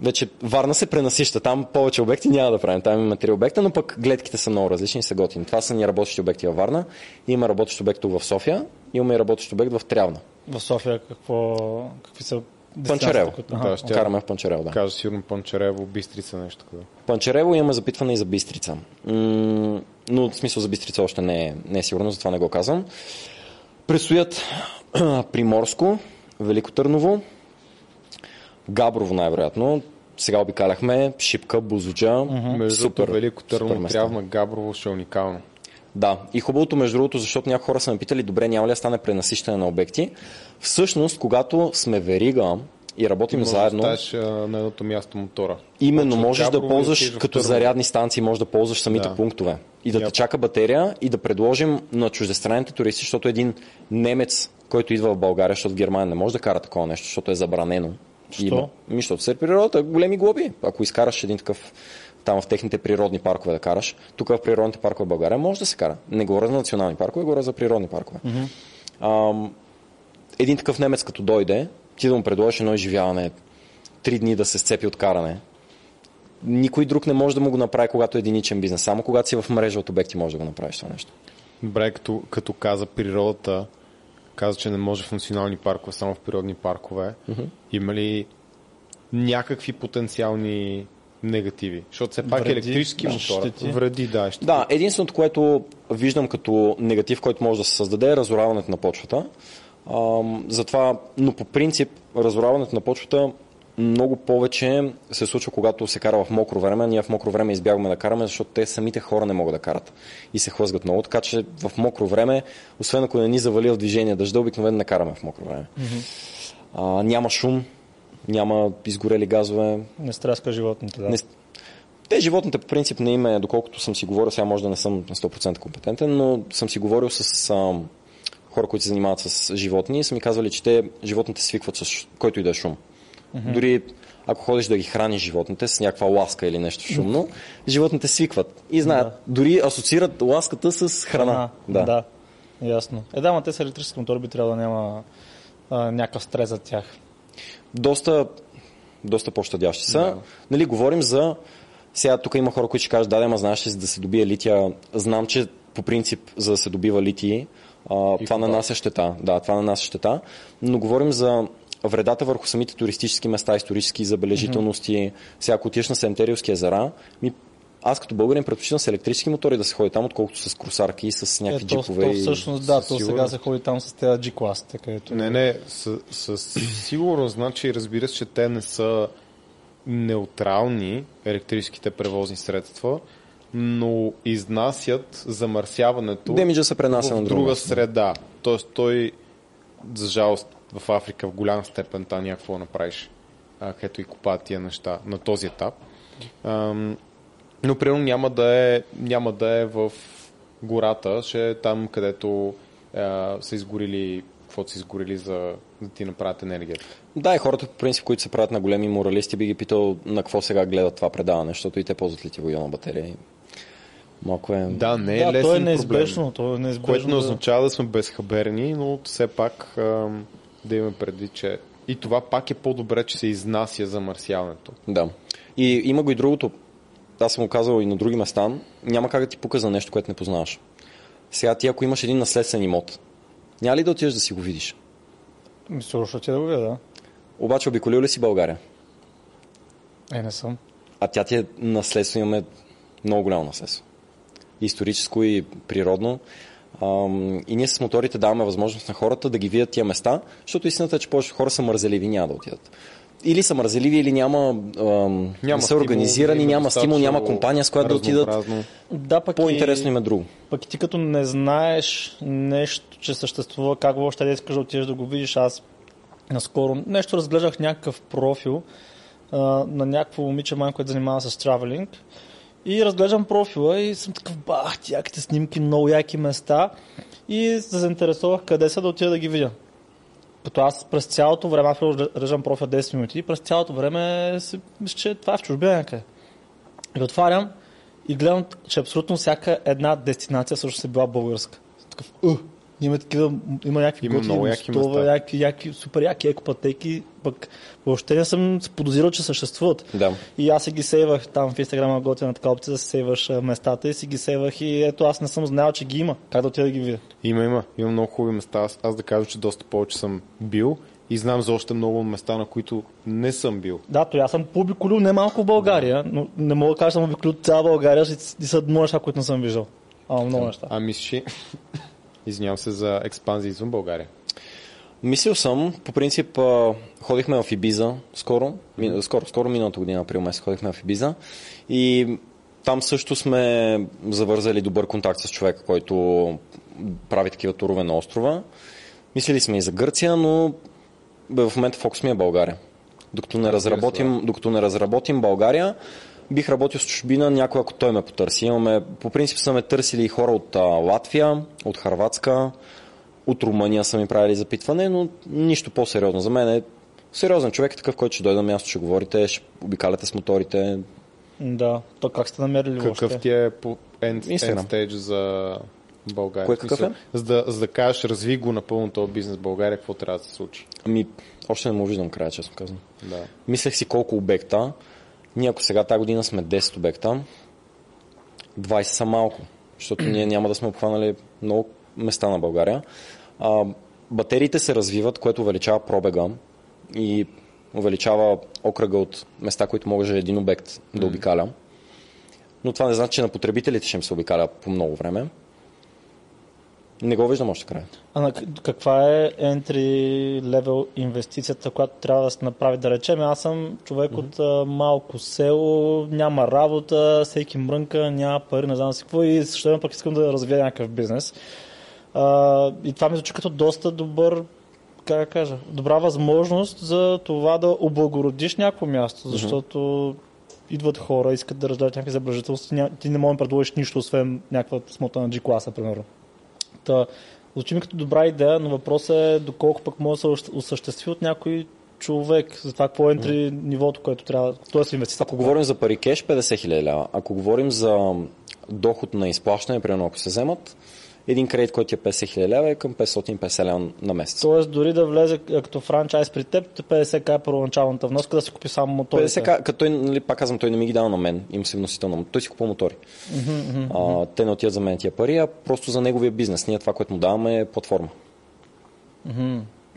вече Варна се пренасища. Там повече обекти няма да правим. Там има три обекта, но пък гледките са много различни и са готини. Това са ни работещи обекти във Варна. Има работещ обект в София. Имаме и работещ обект в Трявна. В София какво, какви са Панчарево. Ага. Ще караме в Панчарево, да. Кажа сигурно Панчарево, Бистрица, нещо такова. Панчарево имаме запитване и за Бистрица. М- но в смисъл за Бистрица още не е, не е сигурно, затова не го казвам. Предстоят Приморско, Велико Търново, Габрово най-вероятно. Сега обикаляхме Шипка, Бузуджа. Uh-huh. Между супер, Велико Търново, Трявна, Габрово ще е уникално. Да, и хубавото между другото, защото някои хора са ме питали, добре, няма ли да стане пренасищане на обекти. Всъщност, когато сме верига и работим може заедно. Да ставиш, на едното място мотора. Именно, Точно можеш да ползваш като зарядни станции, можеш да ползваш самите да. пунктове. И да yep. те чака батерия и да предложим на чуждестранните туристи, защото един немец, който идва в България, защото в Германия не може да кара такова нещо, защото е забранено. Що? Има. Ми, защото се природата, големи глоби. Ако изкараш един такъв там в техните природни паркове да караш. Тук в природните паркове в България може да се кара. Не говоря за национални паркове, говоря за природни паркове. Mm-hmm. Ам, един такъв немец като дойде, ти да му предложиш едно изживяване, три дни да се сцепи от каране. Никой друг не може да му го направи, когато е единичен бизнес. Само когато си в мрежа от обекти може да го направиш това нещо. Добре, като, като каза природата, каза, че не може в национални паркове, само в природни паркове. Mm-hmm. Има ли някакви потенциални негативи. Защото все пак вреди, електрически мотор вреди, да. Ще да, единственото, което виждам като негатив, който може да се създаде е разораването на почвата. А, затова, но по принцип, разораването на почвата много повече се случва, когато се кара в мокро време. Ние в мокро време избягваме да караме, защото те самите хора не могат да карат и се хлъзгат много. Така че в мокро време, освен ако не ни завали в движение дъжда, обикновено не караме в мокро време. Mm-hmm. А, няма шум, няма изгорели газове. Не страска животните, да. Не... Те животните по принцип не има, доколкото съм си говорил, сега може да не съм на 100% компетентен, но съм си говорил с а, хора, които се занимават с животни и са ми казвали, че те животните свикват с който и да е шум. Mm-hmm. Дори ако ходиш да ги храниш животните с някаква ласка или нещо шумно, животните свикват и знаят, да. дори асоциират ласката с храна. да. да. Ясно. Е, да, но те са електрически мотори, би трябвало да няма а, някакъв стрес за тях доста, доста по-щадящи са. Да. Нали, говорим за... Сега тук има хора, които ще кажат, да, да, ма знаеш ли, за да се добие лития, знам, че по принцип, за да се добива литий, а, това нанася щета. Да, това нанася щета. Но говорим за вредата върху самите туристически места, исторически забележителности. Mm-hmm. Сега, ако отидеш на Сентериевски езера, ми аз като българин предпочитам с електрически мотори да се ходи там, отколкото с кросарки и с някакви е, джипове. То, то, всъщност, да, то сега се ходи там с тези G-класите. Където... Не, не, с, с сигурност, значи разбира се, че те не са неутрални електрическите превозни средства, но изнасят замърсяването Демиджа се пренася в на друга среда. Тоест той, за жалост, в Африка в голяма степен там някакво направиш, където и купаят тия неща на този етап. Ам, но примерно няма да е, няма да е в гората, ще е там, където е, са изгорили каквото са изгорили за да ти направят енергията. Да, и хората, по принцип, които се правят на големи моралисти, би ги питал на какво сега гледат това предаване, защото и те ползват ли на батерия. Малко е... Да, не е да, лесен то е неизбежно, то е неизбежно. Което не означава да сме безхаберни, но все пак да имаме преди, че и това пак е по-добре, че се изнася замърсяването. Да. И има го и другото аз съм го казал и на други места, няма как да ти пука за нещо, което не познаваш. Сега ти, ако имаш един наследствен имот, няма ли да отидеш да си го видиш? Мисля, ще ти да го видя, да. Обаче обиколил ли си България? Е, не съм. А тя ти е наследство, имаме много голямо наследство. Историческо и природно. Ам, и ние с моторите даваме възможност на хората да ги видят тия места, защото истината е, че повечето хора са мързеливи, няма да отидат. Или са мързеливи, или няма, ам, Няма не са стимул, организирани, има няма стимул, няма компания, с която да отидат. Да, пък По-интересно и, им е друго. пък и ти като не знаеш нещо, че съществува, как въобще да искаш да отидеш да го видиш, аз наскоро нещо разглеждах някакъв профил а, на някакво момиче, май, което занимава с травелинг. И разглеждам профила и съм такъв, бах, яките снимки, много яки места. И се заинтересувах къде са да отида да ги видя. Като аз през цялото време, аз режам профил 10 минути, през цялото време си мисля, че това е в чужбина някъде. И отварям и гледам, че абсолютно всяка една дестинация също се била българска. Такъв, uh, има такива, има някакви Има готини мостове, яки, яки, супер яки екопътеки, пък въобще не съм се подозирал, че съществуват. Да. И аз си ги сейвах там в Инстаграма, готина така опция да си сейваш местата и си ги сейвах и ето аз не съм знаел, че ги има. Как да отида да ги видя? Има, има. Има много хубави места. Аз, аз да кажа, че доста повече съм бил и знам за още много места, на които не съм бил. Да, то аз съм пообиколил не малко в България, но не мога да кажа, че съм обиколил цяла България и са много неща, които не съм виждал. А, много неща. А мислиш, ли- извинявам се за експанзия извън България. Мислил съм, по принцип ходихме в Ибиза скоро, ми, скоро, скоро миналата година, април месец ходихме в Ибиза и там също сме завързали добър контакт с човека, който прави такива турове на острова. Мислили сме и за Гърция, но в момента фокус ми е България. Докато не, разработим, докато не разработим България, бих работил с чужбина някой, ако той ме потърси. Имаме, по принцип са ме търсили и хора от а, Латвия, от Харватска, от Румъния са ми правили запитване, но нищо по-сериозно. За мен е сериозен човек, е такъв, който ще дойде на място, ще говорите, ще обикаляте с моторите. Да, то как сте намерили Какъв въобще? ти е по end, end Instagram. stage за България? Кое какъв е? За да, за да кажеш, разви го напълно този бизнес в България, какво трябва да се случи? Ами, още не му виждам края, честно казвам. Да. Мислех си колко обекта. Ние ако сега тази година сме 10 обекта, 20 са малко, защото ние няма да сме обхванали много места на България. А, батериите се развиват, което увеличава пробега и увеличава окръга от места, които може един обект да обикаля. Но това не значи, че на потребителите ще им се обикаля по много време. Не го виждам още края. А на каква е entry level инвестицията, която трябва да се направи? Да речем, аз съм човек от а, малко село, няма работа, всеки мрънка, няма пари, не знам си какво и също пък искам да развия някакъв бизнес. А, и това ми звучи като доста добър как да кажа, добра възможност за това да облагородиш някакво място, защото идват хора, искат да раздават някакви забележителности, ня- ти не можеш да предложиш нищо, освен някаква смота на G-класа, примерно. Та, звучи ми като добра идея, но въпросът е доколко пък може да се осъществи от някой човек, за това какво е ентри нивото, което трябва, т.е. инвестиция. Ако говорим за пари кеш, 50 хиляди лева. Ако говорим за доход на изплащане, примерно ако се вземат, един кредит, който е 50 хиляди лева е към 550 лева на месец. Тоест дори да влезе като франчайз при теб, 50к е първоначалната вноска да си купи само моторите. 50, като той, нали, пак казвам, той не ми ги дава на мен, им си вносител на Той си купува мотори. а, те не отиват за мен тия пари, а просто за неговия бизнес. Ние това, което му даваме е платформа.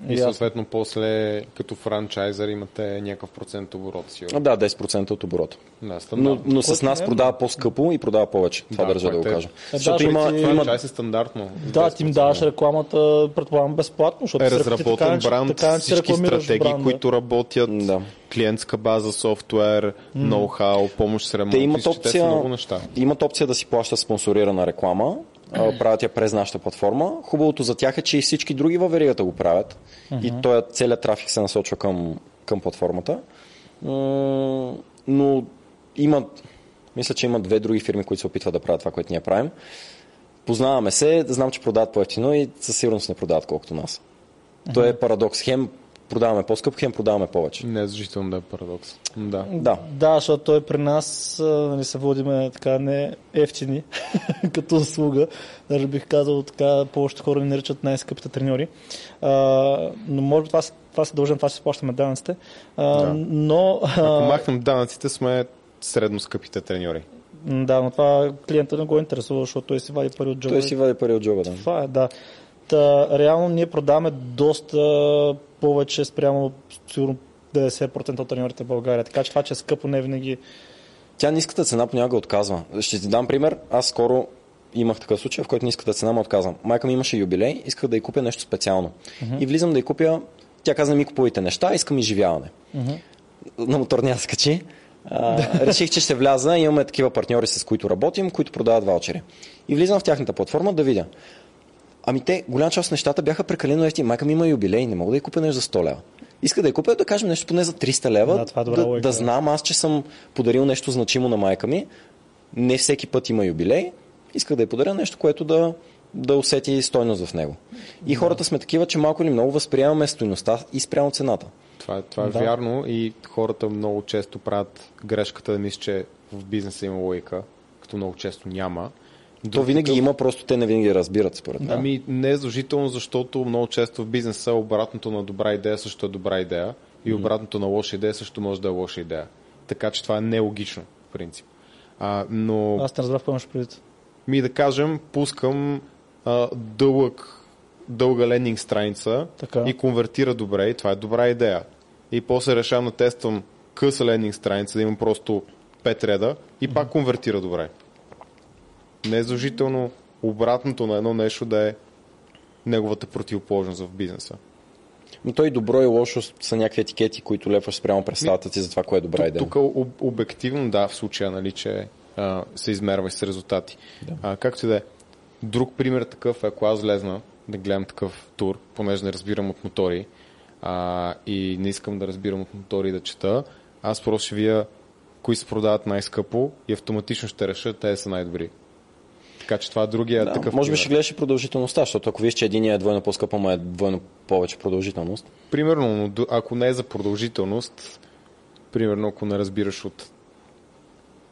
И Ясно. съответно после като франчайзър имате някакъв процент оборот си. А, да, 10% от оборота. Да, Но, стандартно. но с нас е продава по-скъпо и продава повече. Това Да, държа да го е- кажа. да, Защото има, ти- има Франчайз е стандартно. Да, ти им даваш рекламата, предполагам, безплатно, защото е разработен бранд, така всички стратегии, бранда. които работят, Да. клиентска база, софтуер, ноу-хау, помощ с ремонт. Те имат Всички те са опция, много неща. имат опция да си плащат спонсорирана реклама, правят я през нашата платформа. Хубавото за тях е, че и всички други във веригата го правят и този целият трафик се насочва към, към платформата. Но има, мисля, че има две други фирми, които се опитват да правят това, което ние правим. Познаваме се, знам, че продават по-ефтино и със сигурност не продават колкото нас. То е парадокс. Хем продаваме по-скъпо, хем продаваме повече. Не задължително да е парадокс. Да. Да. Да, защото той при нас нали, се водиме така не ефтини като услуга. Даже бих казал така, повечето хора ни наричат най-скъпите треньори. А, но може би това, се- това се дължим, това си плащаме данъците. А, Да. Но, Ако махнем данъците, сме средно скъпите треньори. да, но това клиента не го интересува, защото той си вади пари от джоба. Той си вади пари от джоба. Да. Това е, да. Та, реално ние продаваме доста повече спрямо сигурно 90% от треньорите в България. Така че това, че е скъпо, не винаги Тя ниската цена понякога отказва. Ще ти дам пример. Аз скоро имах такъв случай, в който ниската цена ме отказвам. Майка ми имаше юбилей, исках да й купя нещо специално. И влизам да й купя Тя каза, не ми купувайте неща, искам изживяване. На моторния се качи. А, реших, че ще вляза. Имаме такива партньори, с които работим, които продават ваучери. И влизам в тяхната платформа да видя. Ами те, голяма част от нещата бяха прекалено ефтини. Майка ми има юбилей, не мога да я купя нещо за 100 лева. Иска да я купя, да кажем нещо поне за 300 лева, Да, това е добра да, логика, да да. знам аз, че съм подарил нещо значимо на майка ми. Не всеки път има юбилей. Исках да я подаря нещо, което да, да усети стойност в него. И хората сме такива, че малко или много възприемаме стойността и спрямо цената. Това, е- това е Да. вярно и хората много често правят грешката да мислят, че в бизнеса има логика, като много често няма. То винаги има, просто те не винаги разбират, според мен. Ами не е задължително, защото много често в бизнеса обратното на добра идея също е добра идея и обратното на лоша идея също може да е лоша идея. Така че това е нелогично, в принцип. А, но Аз не разбрах какво имаш предвид. ми да кажем, пускам а, дълъг, дълга лендинг страница Така. и конвертира добре и това е добра идея. И после решавам да тествам къса лендинг страница, да имам просто 5 реда и пак конвертира добре. Не е задължително обратното на едно нещо да е неговата противоположност в бизнеса. Но той добро и лошо са някакви етикети, които лепваш спрямо представата ти за това, кое е добра идея. Тук об- обективно, да, в случая, нали, че а, се измерва и с резултати. Да. А, както и да е. Друг пример такъв е, ако аз влезна да гледам такъв тур, понеже не разбирам от мотори а, и не искам да разбирам от мотори да чета, аз просто ще вия кои се продават най-скъпо и автоматично ще реша, те са най-добри. Така че това е другия Да, такъв може би ще гледаш и продължителността, защото ако виж, че един е двойно по-скъп, ама е двойно повече продължителност. Примерно, но ако не е за продължителност, примерно ако не разбираш от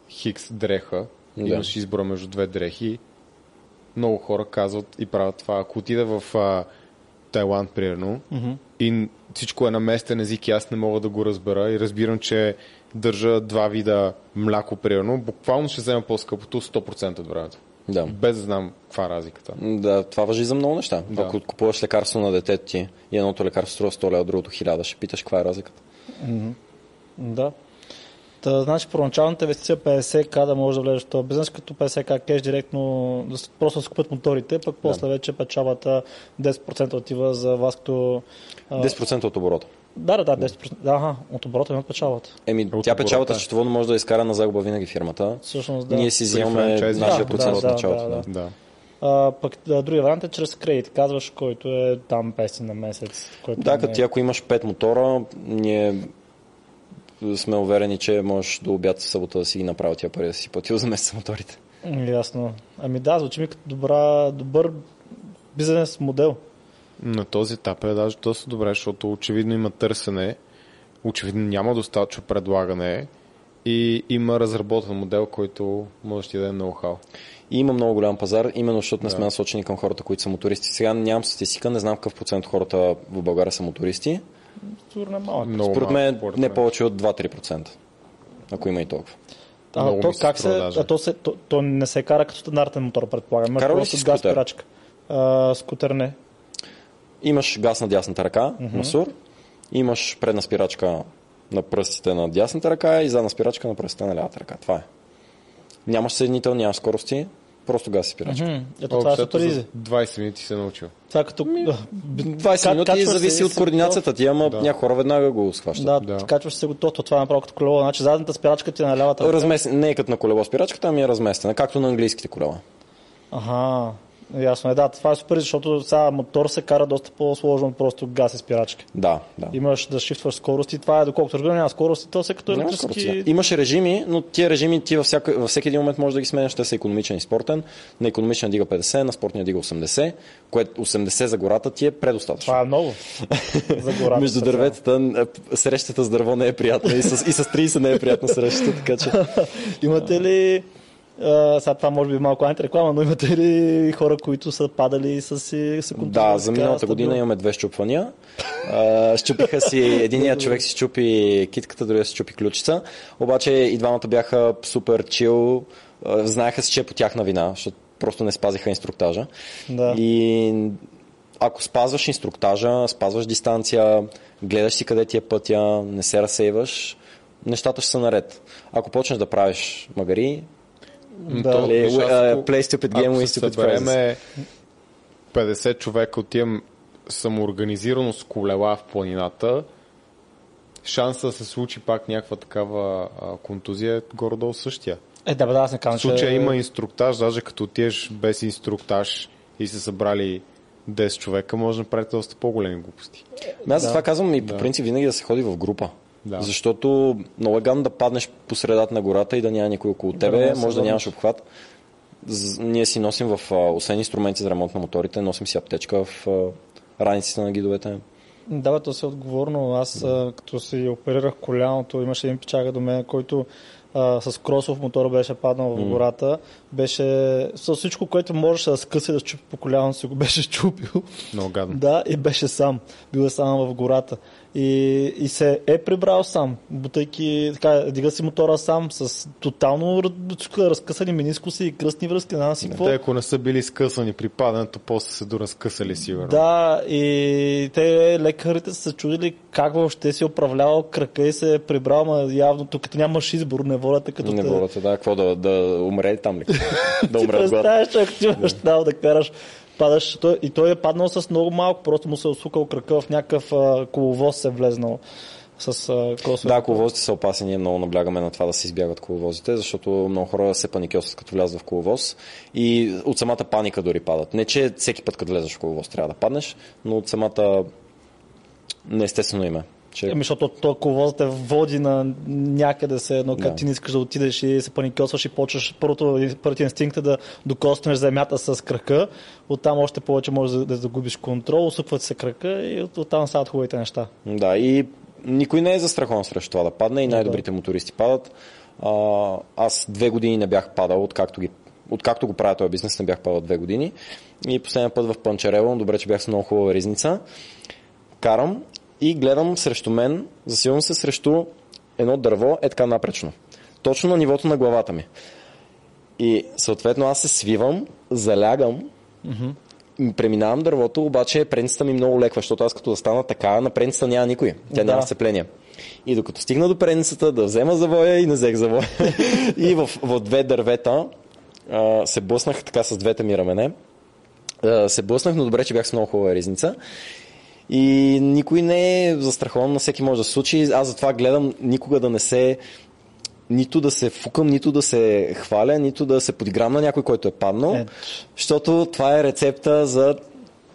хикс дреха, Да. имаш избора между две дрехи, много хора казват и правят това. Ако отида в а, Тайланд, примерно, и н- всичко е на местен език и аз не мога да го разбера и разбирам, че държа два вида мляко, примерно, буквално ще взема по-скъпото 100% от времето. Да. Без да знам каква е разликата. Да, това въжи за много неща. Да. Ако купуваш лекарство на детето ти и едното лекарство струва 100 лева, другото 1000, ще питаш каква е разликата. Да. Та, значи, първоначалната инвестиция 50к да може да влезеш в този бизнес, като 50к кеш директно да просто да се купят моторите, пък после вече печалбата 10% отива за вас като... а, 10% от оборота. Да, да, да, 10%. Да, ага, от оборота имат печалбата. Еми, От тя печалбата счетоводно може да изкара на загуба винаги фирмата. Всъщност, да. Ние си взимаме нашия Да, процент да, от началото. да, Да. А, пък да, другия вариант е чрез кредит, казваш, който е там 500 на месец. Който Да, не като е- ти ако имаш 5 мотора, ние сме уверени, че можеш до обяд в събота да си ги направил тия пари да си платил за месец моторите. Ясно. Ами да, звучи ми като добра, добър бизнес модел. На този етап е даже доста добре, защото очевидно има търсене, очевидно няма достатъчно предлагане и има разработен модел, който може да ти даде ноу-хау. И има много голям пазар, именно защото не сме Да. насочени към хората, които са мотористи. Сега нямам статистика, не знам какъв процент от хората в България са мотористи. Сигурно е малък. Много Според мен според не повече от 2-3%. Ако има и толкова. А, Много то как се, а то, се, то, то, не се кара като стандартен мотор, предполагам. Карал ли просто си скутер? А, скутер не. Имаш газ на дясната ръка, масур, имаш предна спирачка на пръстите на дясната ръка и задна спирачка на пръстите на лявата ръка. Това е. Нямаш съединител, нямаш скорости, просто газ и спирачка. Хм, ето това е Общо супер изи. за 20 минути се е научил. Това като... 20 Как- минути се зависи от координацията ти, ама Да. някои хора веднага го схващат. Да, Да. качваш се готов, то това е направо като колело. Значи задната спирачка ти е на лявата. ръка. Разместен, не е като на колело спирачката, ами е разместена, както на английските колела. Ага, ясно е. Да, това е супер, защото сега мотор се кара доста по-сложно просто газ и спирачки. Да, да. Имаш да шифтваш скорости, това е доколкото разбирам, няма скорости, то се като Няма електрически... скорости, да. Имаш режими, но тия режими ти във, всяка, във всеки един момент можеш да ги сменяш. Те са економичен и спортен. На економичен дига 50, на спортния дига 80, което 80 за гората ти е предостатъчно. Това е много. За гората. Между дърветата е, срещата с дърво не е приятна и с, и с 30 не е приятна срещата, така че Имате ли... А, сега това може би малко антиреклама, но имате ли хора, които са падали с си се Да, за миналата година имаме две щупвания. А, щупиха си, единият човек си щупи китката, другия си щупи ключица. Обаче и двамата бяха супер чил. Знаеха си, че е по тяхна вина, защото просто не спазиха инструктажа. Да. И ако спазваш инструктажа, спазваш дистанция, гледаш си къде ти е пътя, не се разсейваш, нещата ще са наред. Ако почнеш да правиш магари, Да. То, Ли, виж, uh, play stupid game, ако win се stupid prizes. събереме 50 човека, отивам самоорганизирано с колела в планината, шанса да се случи пак някаква такава а, контузия е горе-долу същия. Е, да, бе, да, аз не В казвам, случая че... има инструктаж, даже като отидеш без инструктаж и се събрали 10 човека, може да направите доста по-големи глупости. Ами Аз Да. затова казвам и по принцип винаги да се ходи в група. Да. Защото много е гадно да паднеш по средата на гората и да няма никой около тебе, се може да нямаш обхват. Ние си носим в, освен инструменти за ремонт на моторите, носим си аптечка в раниците на гидовете. Да, бе, то си е отговорно. Аз, а, като си оперирах коляното, имаше един печага до мен, който а, с кросов мотор беше паднал в гората. Беше с всичко, което можеше да скъса и да щупи по коляното си, го беше чупил. Много гадно. Да, и беше сам. Бил е сам в гората. И, и се е прибрал сам, бутайки, така, дига си мотора сам, с тотално раз- разкъсани менискуси и кръстни връзки, не знам си какво. Те, ако не са били скъсани при падането, после се доразкъсали сигурно. Да, и те лекарите са се чудили как въобще си управлявал крака и се е прибрал, ма явно тук като нямаш избор, неволята като Не те... волята, да, какво да, да умре там ли? да Ти умре глад. представяш, ако ти имаш там да караш, падаш, и той е паднал с много малко, просто му се е усукал крака в някакъв коловоз се е влезнал с а, кросове. Да, коловозите са опасни. Ние много наблягаме на това да се избягат коловозите, защото много хора се паникьосват като влязат в коловоз и от самата паника дори падат. Не, че всеки път, като влезеш в коловоз, трябва да паднеш, но от самата неестествено име. Че... Еми, защото то коловоз те води на някъде се едно, като Да. ти не искаш да отидеш и се паникосваш и почваш първото, първият инстинкт е да докоснеш земята с крака, оттам още повече можеш да, да загубиш контрол, усъкват се крака и от, оттам стават хубавите неща. Да, и никой не е застрахован срещу това да падне и най-добрите мотористи падат. А, аз две години не бях падал, откакто, ги, откакто го правя този бизнес, не бях падал две години. И последния път в Панчарево, добре, че бях с много хубава ризница, карам и гледам срещу мен, засилвам се срещу едно дърво, е така напречно. Точно на нивото на главата ми. И съответно аз се свивам, залягам, м, преминавам дървото, обаче предницата ми много леква, защото аз като да стана така, на предницата няма никой. Тя Да. няма сцепление. И докато стигна до предницата да взема завоя и не взех завоя. и в, в две дървета а, се блъснах така с двете ми рамене. А, се блъснах, но добре, че бях с много хубава ризница. И никой не е застрахован, на всеки може да се случи. Аз затова гледам никога да не се нито да се фукам, нито да се хваля, нито да се подиграм на някой, който е паднал, Е. защото това е рецепта за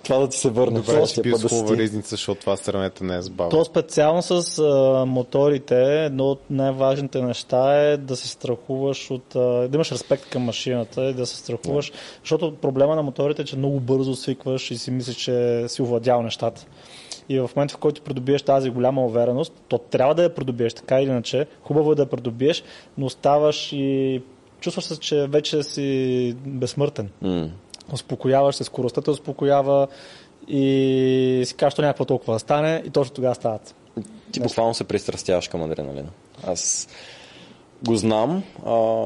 това да ти се върне. Добре, бил път с хубава ризница, защото това сравнете не е забавно. То специално с а, моторите, едно от най-важните неща е да се страхуваш от... А, да имаш респект към машината и да се страхуваш, защото проблема на моторите е, че много бързо свикваш и си мислиш, че си овладял нещата. И в момента, в който придобиеш тази голяма увереност, то трябва да я придобиеш, така или иначе. Хубаво е да я придобиеш, но ставаш и чувстваш се, че вече си безсмъртен. М. Успокояваш се, скоростта те успокоява и си кажеш, то някакво толкова да стане и точно тогава стават. Ти буквално се пристрастяваш към адреналина. Аз го знам а,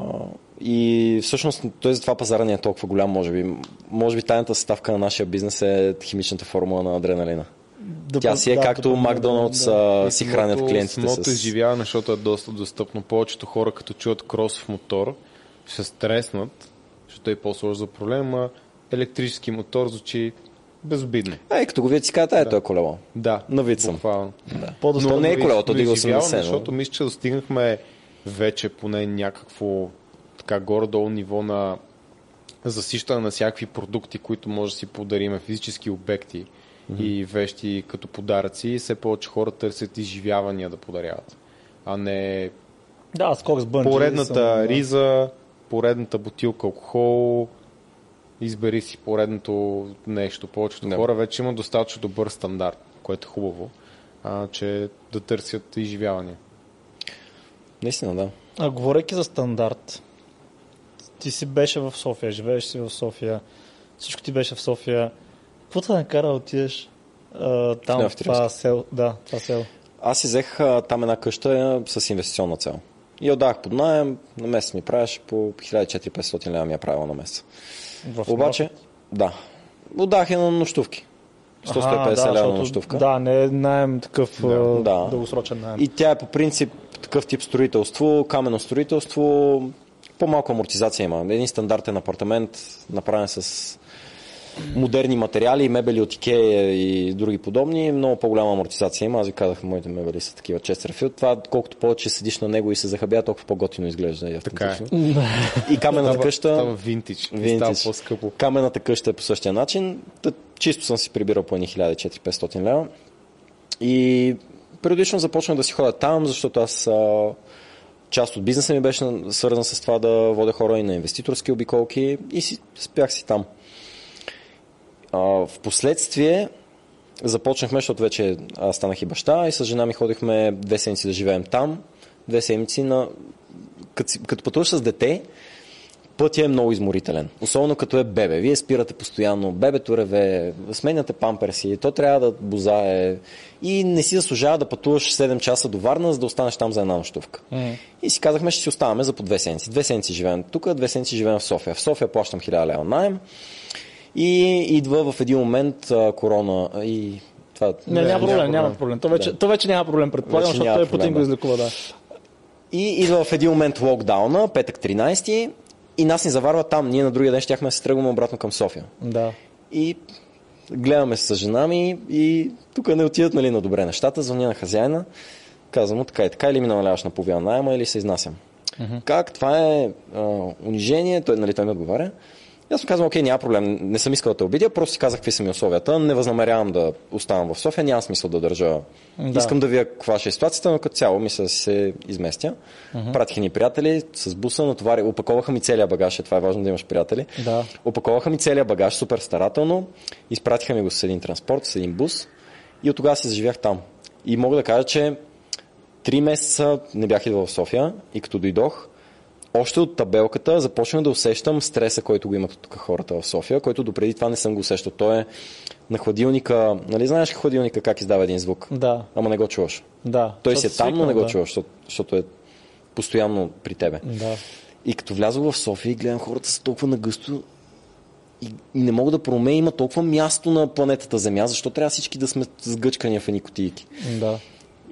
и всъщност той затова пазара ни е толкова голям, може би. Може би тайната съставка на нашия бизнес е химичната формула на адреналина. Тя си е както Макдоналдс Да. а, си хранят клиентите Самото с... изживяване, защото е доста достъпно. Повечето хора, като чуят кросов мотор, ще се стреснат, защото е по-сложно за проблема. Електрически мотор звучи безобидно. Ей, като го видят си казват, ей, това е колело. Да, Навид съм. буквално. По-достъпно. Но не е колелото, Но дига изживяваме, 80. но- Защото мисля, че достигнахме вече поне някакво така горе-долу ниво на засищане на всякакви продукти, които може да си подариме, физически обекти и вещи като подаръци. И все повече хора търсят изживявания да подаряват. А не Да, скок с бънджи. поредната съм, да. риза, поредната бутилка алкохол, избери си поредното нещо. Повечето Да. хора вече имат достатъчно добър стандарт, което е хубаво, а, че да търсят изживявания. Наистина, да. А говорейки за стандарт, ти си беше в София, живееш си в София, всичко ти беше в София. Какво те накара да отидеш а, там в това село? Да, това село. Аз си взех а, там една къща а, с инвестиционна цел. И я отдах под найем, на месец ми правеше по 1400-500 лева ми е правила на месец. В Обаче, да, отдах я на нощувки. 150 Аха, лева на нощувка. Да, не е найем такъв Да. Да. дългосрочен найем. И тя е по принцип такъв тип строителство, каменно строителство, по-малко амортизация има. Един стандартен апартамент, направен с модерни материали, мебели от Икея и други подобни, много по-голяма амортизация има. Аз ви казах, моите мебели са такива Честерфилд. Това, колкото повече седиш на него и се захабя, толкова по-готино изглежда. И, Така е. и камената къща... става винтич. Винтич. Става по-скъпо. Камената къща е по същия начин. Чисто съм си прибирал по едни 1400-500 лева. И периодично започнах да си ходя там, защото аз а, част от бизнеса ми беше свързан с това да водя хора и на инвеститорски обиколки и си спях си там. В последствие започнахме, защото вече аз станах и баща и с жена ми ходихме две седмици да живеем там. Две седмици на... Като, като пътуваш с дете, пътя е много изморителен. Особено като е бебе. Вие спирате постоянно, бебето реве, сменяте памперси, то трябва да бозае и не си заслужава да пътуваш 7 часа до Варна, за да останеш там за една нощувка. И си казахме, ще си оставаме за по две седмици. Две седмици живеем тук, две седмици живеем в София. В София плащам 1000 лева найем и идва в един момент а, корона и това... Не, Не, няма проблем, няма няма проблем. проблем. То вече, то вече няма проблем, предполагам, Вече защото той Путин проблем, го да. излекува, да. И идва в един момент локдауна, петък 13 и нас ни заварва там. Ние на другия ден щяхме да се тръгваме обратно към София. Да. И гледаме се с жена ми и тук не отидат нали, на добре нещата. Звъня на хазяина, казвам му така и така, или ми намаляваш на половина найема, или се изнасям. Как? Това е а, унижение. Той, нали, той ми отговаря. И аз му казвам, окей, няма проблем, не съм искал да те обидя, просто си казах какви са ми условията. Не възнамерявам да оставам в София, няма смисъл да държа. Да. Искам да видя каква ще е ситуацията, но като цяло мисля да се изместя. Пратиха ни приятели с буса, натовари, опаковаха ми целия багаж, е, това е важно да имаш приятели. Да. Опаковаха ми целия багаж супер старателно, изпратиха ми го с един транспорт, с един бус и от тогава се заживях там. И мога да кажа, че три месеца не бях идвал в София и като дойдох, още от табелката започнах да усещам стреса, който го имат тук хората в София, който допреди това не съм го усещал. Той е на хладилника, нали знаеш хладилника как издава един звук? Да. Ама не го чуваш. Да. Той си е там, но не го да. чуваш, защото, защото е постоянно при тебе. Да. И като влязох в София и гледам хората са толкова нагъсто и, и не мога да проумея, има толкова място на планетата Земя, защо трябва всички да сме сгъчкани в едни кутийки. Да.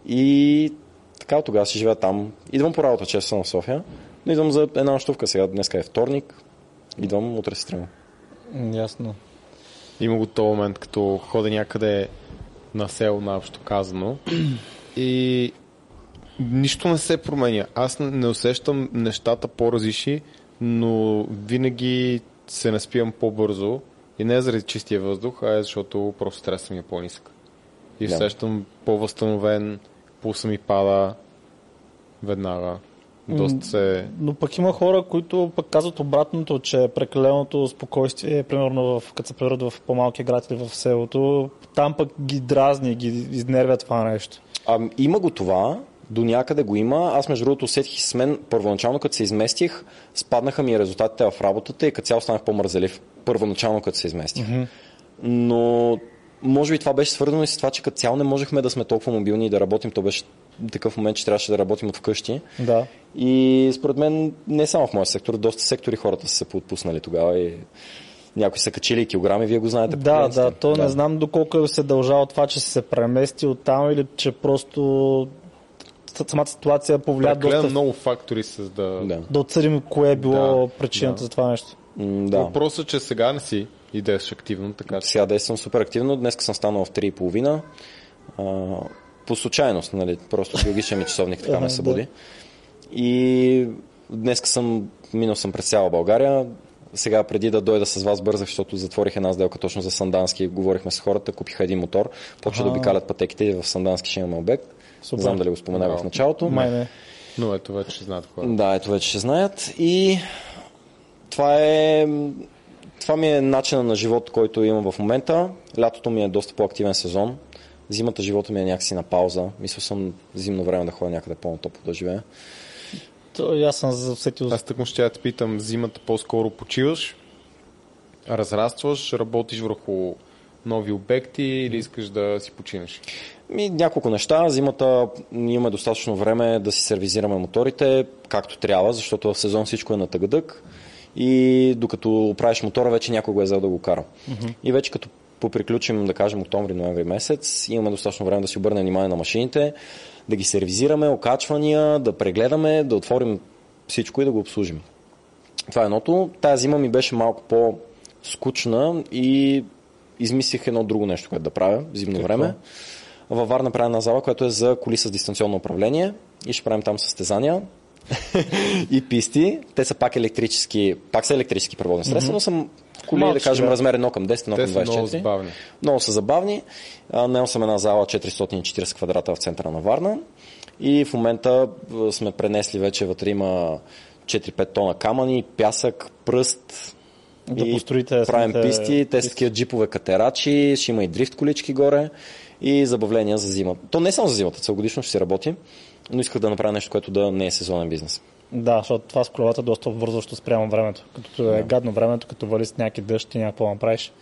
И така от тогава си живея там. Идвам по работа, често съм в София, но идвам за една нощувка сега. Днеска е вторник. Идвам, утре се тръгвам. Ясно. Има го този момент, като хода някъде на село, наобщо казано. И нищо не се променя. Аз не- усещам нещата по-различни, но винаги се наспивам по-бързо. И не е заради чистия въздух, а е защото просто стресът ми е по-нисък. И Да. усещам по-възстановен, пулса ми пада веднага. Доста се... Но пък има хора, които пък казват обратното, че прекаленото спокойствие, примерно в, като се превърнат в по-малкия град или в селото, там пък ги дразни, ги изнервя това нещо. А, има го това, до някъде го има. Аз между другото усетих с мен, първоначално като се изместих, спаднаха ми резултатите в работата и като цяло станах по-мързелив. Първоначално като се изместих. Mm-hmm. Но може би това беше свързано и с това, че като цяло не можехме да сме толкова мобилни и да работим. То беше такъв момент, че трябваше да работим от вкъщи. Да. И според мен не само в моя сектор, доста сектори хората са се поотпуснали тогава и някои са качили килограми, вие го знаете. Да, да, то не знам доколко се дължа от това, че се премести от там или че просто самата ситуация повлия Прекалено доста много фактори с да... Да. да отсъдим кое е било Да, причината да. за това нещо. М, да. Въпросът е, че сега не си и действаш активно, така че... Сега действам супер активно. Днес съм станал в 3.30. А, по случайност, нали? Просто биологичен ми часовник така ме събуди. И днес съм, минал съм през цяла България. Сега преди да дойда с вас бързах, защото затворих една сделка точно за Сандански. Говорихме с хората, купиха един мотор, почва да обикалят пътеките и в Сандански ще имаме обект. Супер. Не знам дали го споменах в началото. Май не. Но ето вече знаят хората. Да, ето вече ще знаят. И това е това ми е начина на живот, който имам в момента. Лятото ми е доста по-активен сезон. Зимата живота ми е някакси на пауза. Мисля съм зимно време да ходя някъде по-натопло да живея. То, и аз съм засетил. Аз тъкмо ще я те питам, зимата по-скоро почиваш, разрастваш, работиш върху нови обекти или искаш да си починеш? Ми, няколко неща. Зимата имаме достатъчно време да си сервизираме моторите както трябва, защото в сезон всичко е на тъгъдък и докато правиш мотора, вече някой го е взел да го кара. Mm-hmm. И вече като поприключим, да кажем, октомври-ноември месец, имаме достатъчно време да си обърнем внимание на машините, да ги сервизираме, окачвания, да прегледаме, да отворим всичко и да го обслужим. Това е едното. Тая зима ми беше малко по скучна и измислих едно друго нещо, което да правя в зимно Какво? време. Във Варна правя една зала, която е за коли с дистанционно управление и ще правим там състезания и писти. Те са пак електрически, пак са електрически превозни средства, но са коли, да Малче, кажем, да. размер 1 към 10, 1 Те към са много 24. забавни. Много са забавни. Наел съм една зала 440 квадрата в центъра на Варна и в момента сме пренесли вече вътре има 4-5 тона камъни, пясък, пръст. Да и построите правим писти, те са такива джипове катерачи, ще има и дрифт колички горе и забавления за зима. То не е само за зимата, целогодишно ще си работи, но исках да направя нещо, което да не е сезонен бизнес. Да, защото това с колата е доста вързващо спрямо времето. Като е гадно времето, като вали с някакви дъжд и някакво направиш.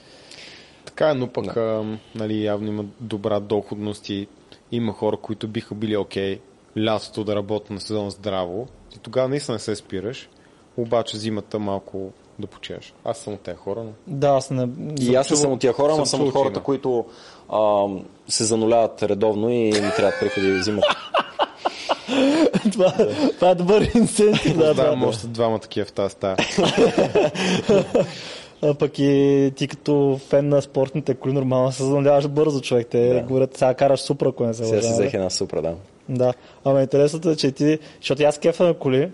Така е, но пък а, нали, явно има добра доходност и има хора, които биха били окей лятото да работят на сезон здраво и тогава наистина не се спираш, обаче зимата малко да почеш. Аз съм от тези хора, но... Да, аз не... И аз не съм от тия хора, но съм съм от хората, които а, се зануляват редовно и им трябват приходи зимата. това, това е добър инцентив. Да, Да, да, да. още двама такива в тази стая. А пък и ти като фен на спортните коли нормално се зануляваш бързо, човек. Те Да. говорят, сега караш супра, ако не се Сега си нали? взех една супра, да. Да. Ама интересното е, че ти, защото аз кефа на коли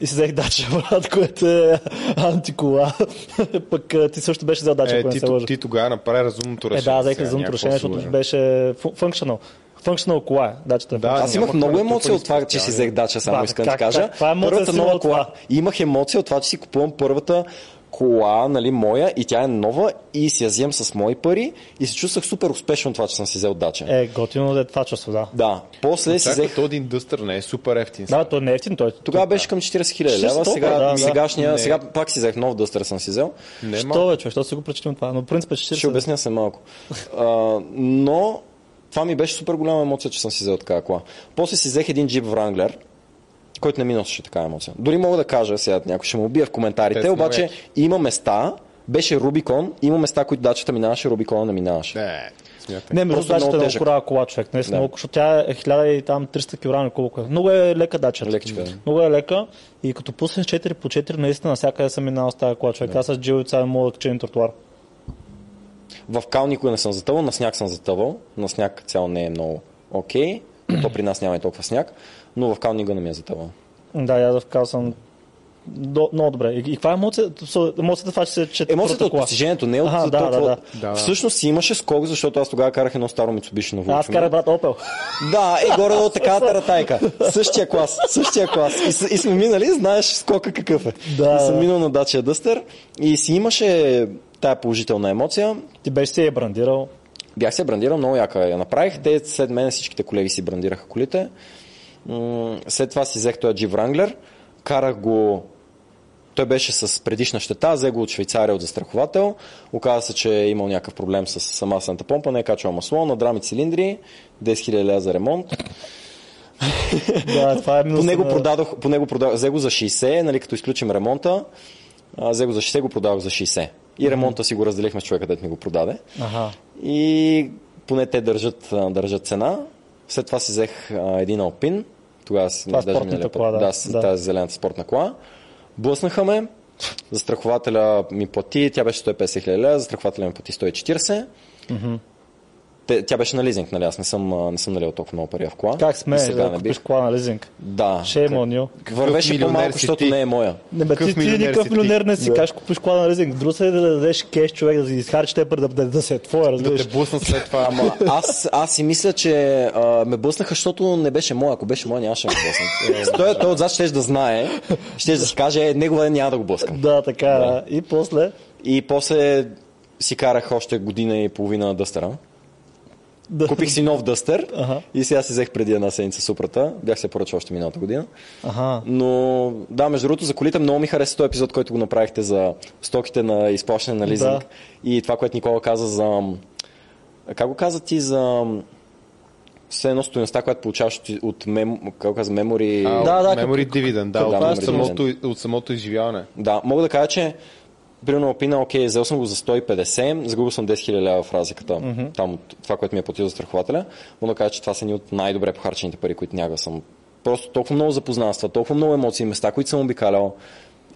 и си взех дача, брат, което е антикола. Пък ти също беше взел дача, Е, ако не ти, се лъжа. ти тогава направи разумното Е, решение. да, взех разумното решение, защото беше функционал. Функционал кола е. Дачата е Да, functional. Аз имах много емоции от това, че си взех дача, само Да, искам да ти кажа. каква емоция Първата си нова това? кола. Имах емоция от това, че си купувам първата кола, нали, моя, и тя е нова, и си я вземам с мои пари, и се чувствах супер успешно от това, че съм си взел дача. Е, готино да е това чувство, да. Да, после си Чакай, взех... то един дъстър не е супер ефтин. Да, той не е ефтин, той Тогава беше към 40 хиляди лева, 40 сега, да, сегашния, Не. сега пак си взех нов дъстър съм си взел. Не е Що бе, човек, що си го прочетим това? Но в принцип е 40. Ще обясня се малко. А, но това ми беше супер голяма емоция, че съм си взел такава кола. После си взех един джип Wrangler, който не ми носеше такава емоция. Дори мога да кажа, сега някой ще ме убие в коментарите, Те обаче много има места, беше Рубикон, има места, които дачата минаваше, Рубикона не минаваше. Не, смятай. Не, между Просто дачата е много корава кола, човек. Наистина, Да. много, защото тя е 1300 кг колко е. Много е лека дачата. Лекичка, да. Много е лека и като пуснеш 4 по 4, наистина навсякъде съм минал с тази кола, човек. Аз с джилица не мога да кача тротуар. В кал никога не съм затъвал, на сняг съм затъвал. На сняг цяло не е много окей, но то при нас няма и толкова сняг, но в кал никога не ми е затъвал. Да, аз в кал съм до, много добре. И, и каква е емоцията? Емоцията това, че се че Емоцията от постижението не е от Аха, да, толкова... да, да. Да. Всъщност си имаше скок, защото аз тогава карах едно старо Mitsubishi на Аз карах брат Опел. Да, е горе до така таратайка. Същия клас, същия клас. И, и сме минали, знаеш скока какъв е. Да. И съм минал на Dacia Duster и си имаше тая положителна емоция. Ти беше си я брандирал. Бях се брандирал, много яка я направих. Те след мен всичките колеги си брандираха колите. След това си взех този Jeep Wrangler. Карах го той беше с предишна щета, взе го от Швейцария от застраховател. Оказа се, че е имал някакъв проблем с маслената помпа, не е качвал масло, надрами цилиндри, 10 000 лева за ремонт. Да, това е. По него на- продадох, по него продадох, взе го за 60, нали, като изключим ремонта, взе го за 60, го продадох за 60. И ремонта си го разделихме с човека, дето ми го продаде. Аха. И поне те държат, държат цена. След това си взех а, един Алпин. Тогава си Това е даже миналия път- да. Да, с Да. тази зелената спортна кола. Блъснаха ме. Застрахователя ми плати, тя беше 150 хиляди лева, застрахователя ми плати 140. Те, тя беше на лизинг, нали? Аз не съм, не съм налил толкова много пари в кола. Как сме сега да не купиш бих. кола на лизинг? Да. Shame on you. Вървеше по-малко, защото не е моя. Не, бе, ти, ти никакъв милионер не си, Да. кажеш купиш кола на лизинг. Друго е да дадеш кеш човек, да си изхарчиш те пари, да, да, да се е твоя, Да разбираш. те буснат след това. Ама аз, аз си мисля, че а, ме блъснаха, защото не беше моя. Ако беше моя, нямаше да ме блъснат. Той, той отзад ще да знае, ще да си каже, е, негова няма да го блъскам. Да, така е. да. И после... И после си карах още година и половина на дъстера. Да. Купих си нов дъстер Ага. и сега си взех преди една седмица супрата. Бях се поръчал още миналата година. Ага. Но да, между другото, за колите много ми хареса този епизод, който го направихте за стоките на изплащане на лизинг. Да. И това, което Никола каза за... Как го каза ти за... Все едно стоеността, която получаваш от- от мем, как каза, memory... А, Да, да, Memory като- dividend, да, от, да, от, memory самото, от самото изживяване. Да, мога да кажа, че примерно Алпина, окей, взел съм го за 150, загубил съм 10 000 лева в разликата, mm-hmm. там от това, което ми е платил за страхователя. Мога да кажа, че това са ни от най-добре похарчените пари, които някога съм. Просто толкова много запознанства, толкова много емоции, места, които съм обикалял.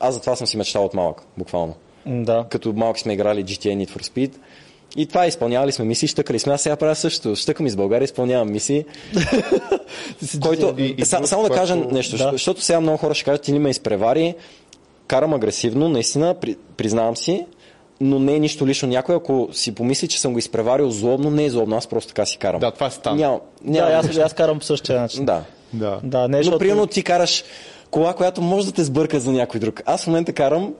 Аз затова съм си мечтал от малък, буквално. Да. Като малки сме играли GTA Need for Speed. И това изпълнявали сме мисии, щъкали сме. Аз сега правя също. Щъкам из България, изпълнявам мисии. който, И- и друг, само да кажа нещо, Да. защото сега много хора ще кажат, ти ли ме изпревари, карам агресивно, наистина, при, признавам си, но не е нищо лично. Някой, ако си помисли, че съм го изпреварил злобно, не е злобно, аз просто така си карам. Да, това стана. Няма, Да, няма аз, аз карам по същия начин. Да. Да. Да, не, Но примерно ти караш кола, която може да те сбърка за някой друг. Аз в момента карам,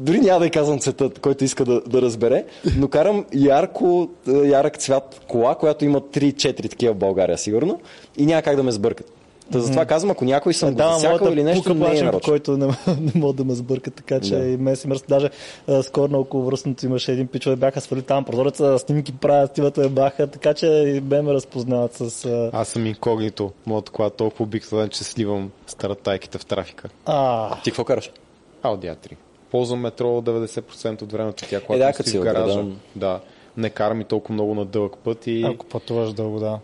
дори няма да й казвам цвета, който иска да, да разбере, но карам ярко, е, ярък цвят кола, която има 3-4 такива в България, сигурно, и няма как да ме сбъркат. Та затова казвам, ако някой съм го Да, засякал моята или нещо, пука не е нарочно. който не, не мога да ме сбърка, така че Да. и мен си мръсна. Даже а, скоро на около връстното имаше един пичове, бяха свали там прозореца, снимки правят, стивата я баха, така че и мен ме разпознават с... А, Аз съм инкогнито. Моята кола е толкова обикновен, че сливам старатайките в трафика. а, Ти какво караш? Audi A3. Ползвам метро 90% от времето. Тя, когато Е, да, си в гаража. града. Да. Не карам и толкова много на дълъг път и... ако пътуваш дълго, да.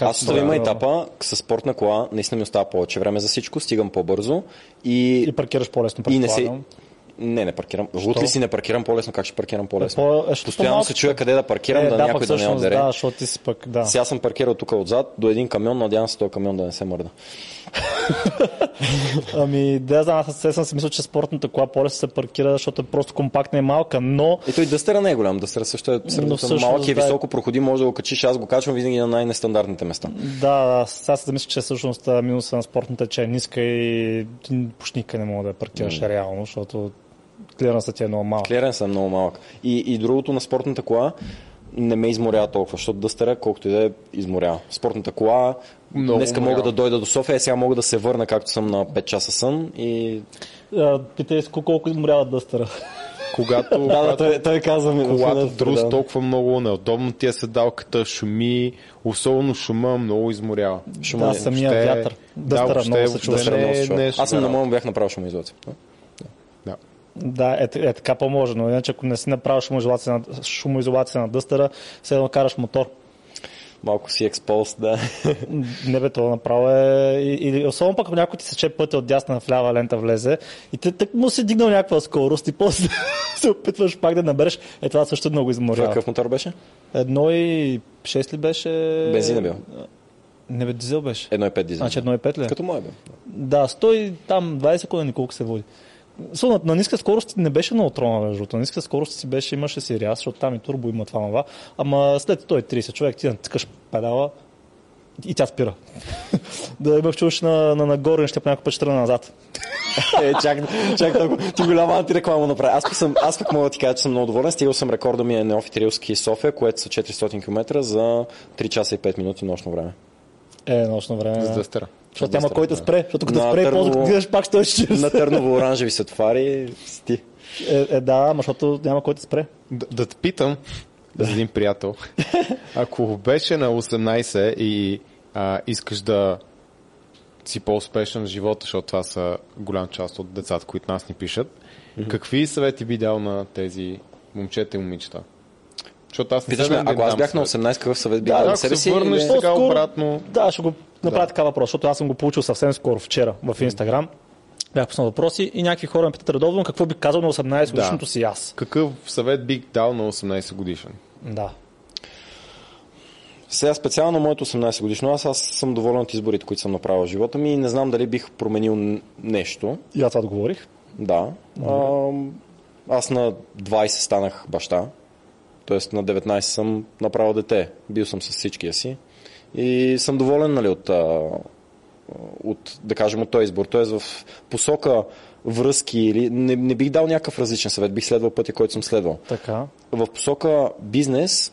Аз да, има да. етапа с спортна кола, наистина ми остава повече време за всичко, стигам по-бързо и, И паркираш по-лесно, и не се... Не, не паркирам. Лут ли си не паркирам по-лесно, как ще паркирам по-лесно? По- е, Постоянно малко- се чуя къде да паркирам, да, пък някой да не отдере. Да, защото ти си пък, да. Сега съм паркирал тук отзад до един камион, надявам се този камион да не се мърда. Ами, да, знам, аз съм си мисля, че спортната кола по-лесно се паркира, защото е просто компактна и малка, но И той дъстера не е голям, дъстера също е сравнително малък и е да. високо проходим, може да го качиш, аз го качвам винаги на най-нестандартните места. Да, сега се замисля, че всъщност минуса на спортната че е ниска и ти почти никъде не мога да я паркираш реално, защото клиренсът е много малък. Клиренс е много малък. И, и другото на спортната кола не ме изморява толкова, защото дъстера, колкото и да е, изморява. Спортната кола, Много днеска мога уморява. да дойда до София, сега мога да се върна, както съм на 5 часа сън и... Питай се колко изморява дъстъра. Когато, Да, да, когато той, той казва ми. колата да, друс да. толкова много, неудобно ти е седалката, шуми, особено шума много изморява. Шума Да, самия вятър. Дъстъра въобще- много се чува. въобще Дъстера много се не- не е Аз съм на моем бях направил шумоизолация. Да. Да, е, е така по-може, но иначе ако не си направил шумоизолация на, шумоизолация на дъстъра, все едно караш мотор. Малко си експост, да. Не бе, то направо е... и- Или, особено пък ако някой ти сече пътя от дясна в лява лента влезе и ти так му си дигнал някаква скорост и после се опитваш пак да набереш. Е, това също много изморява. Какъв мотор беше? Едно и 6 ли беше? Бензин е бил. Не бе, дизел беше. 1,5 дизел. Значи 1,5 ли? Като мое бе. Да, 100 там 20 секунди колко се води. So, на, ниска скорост не беше много трона, между. На ниска скорост си беше, имаше си ряз, защото там и турбо има това, това. Ама след 130 човек ти натискаш педала и тя спира. да имах чуваш на, на нагоре, ще по някой път ще назад. Е, чак, чак толкова. Ти голяма антиреклама направи. Аз пък, съм, аз пък мога да ти кажа, че съм много доволен. Стигал съм рекорда ми е Неофит Рилски София, което са 400 км за 3 часа и 5 минути нощно време. Е, нощно време. С дъстера. Защото няма кой да спре. Защото като На спре, Търново- после гледаш пак 140. На Търново оранжеви светофари си ти. Е, е, да, ама защото няма кой да спре. Да, да те питам, за един приятел, ако беше на 18 и а, искаш да си по-успешен в живота, защото това са голям част от децата, които нас ни пишат, какви съвети би дал на тези момчета и момичета? Защото аз не Питаш ме, да ако аз бях на съвет. 18, какъв съвет би Да, на себе се си? върнеш или- сега По-скоро- обратно. Да, ще го направя така въпрос, защото аз съм го получил съвсем скоро, вчера, в Инстаграм. Бях пуснал въпроси и някакви хора ме питат редовно какво би казал на 18 годишното си аз. Какъв съвет бих дал на 18 годишен? Да. Сега специално моето 18 годишно, аз, аз съм доволен от изборите, които съм направил в живота ми и не знам дали бих променил нещо. И аз това отговорих. Да. А, аз на 20 станах баща, т.е. на 19 съм направил дете. Бил съм с всичкия си и съм доволен нали, от, от, да кажем, от този избор. Т.е. в посока връзки или не, не бих дал някакъв различен съвет, бих следвал пътя, който съм следвал. Така. В посока бизнес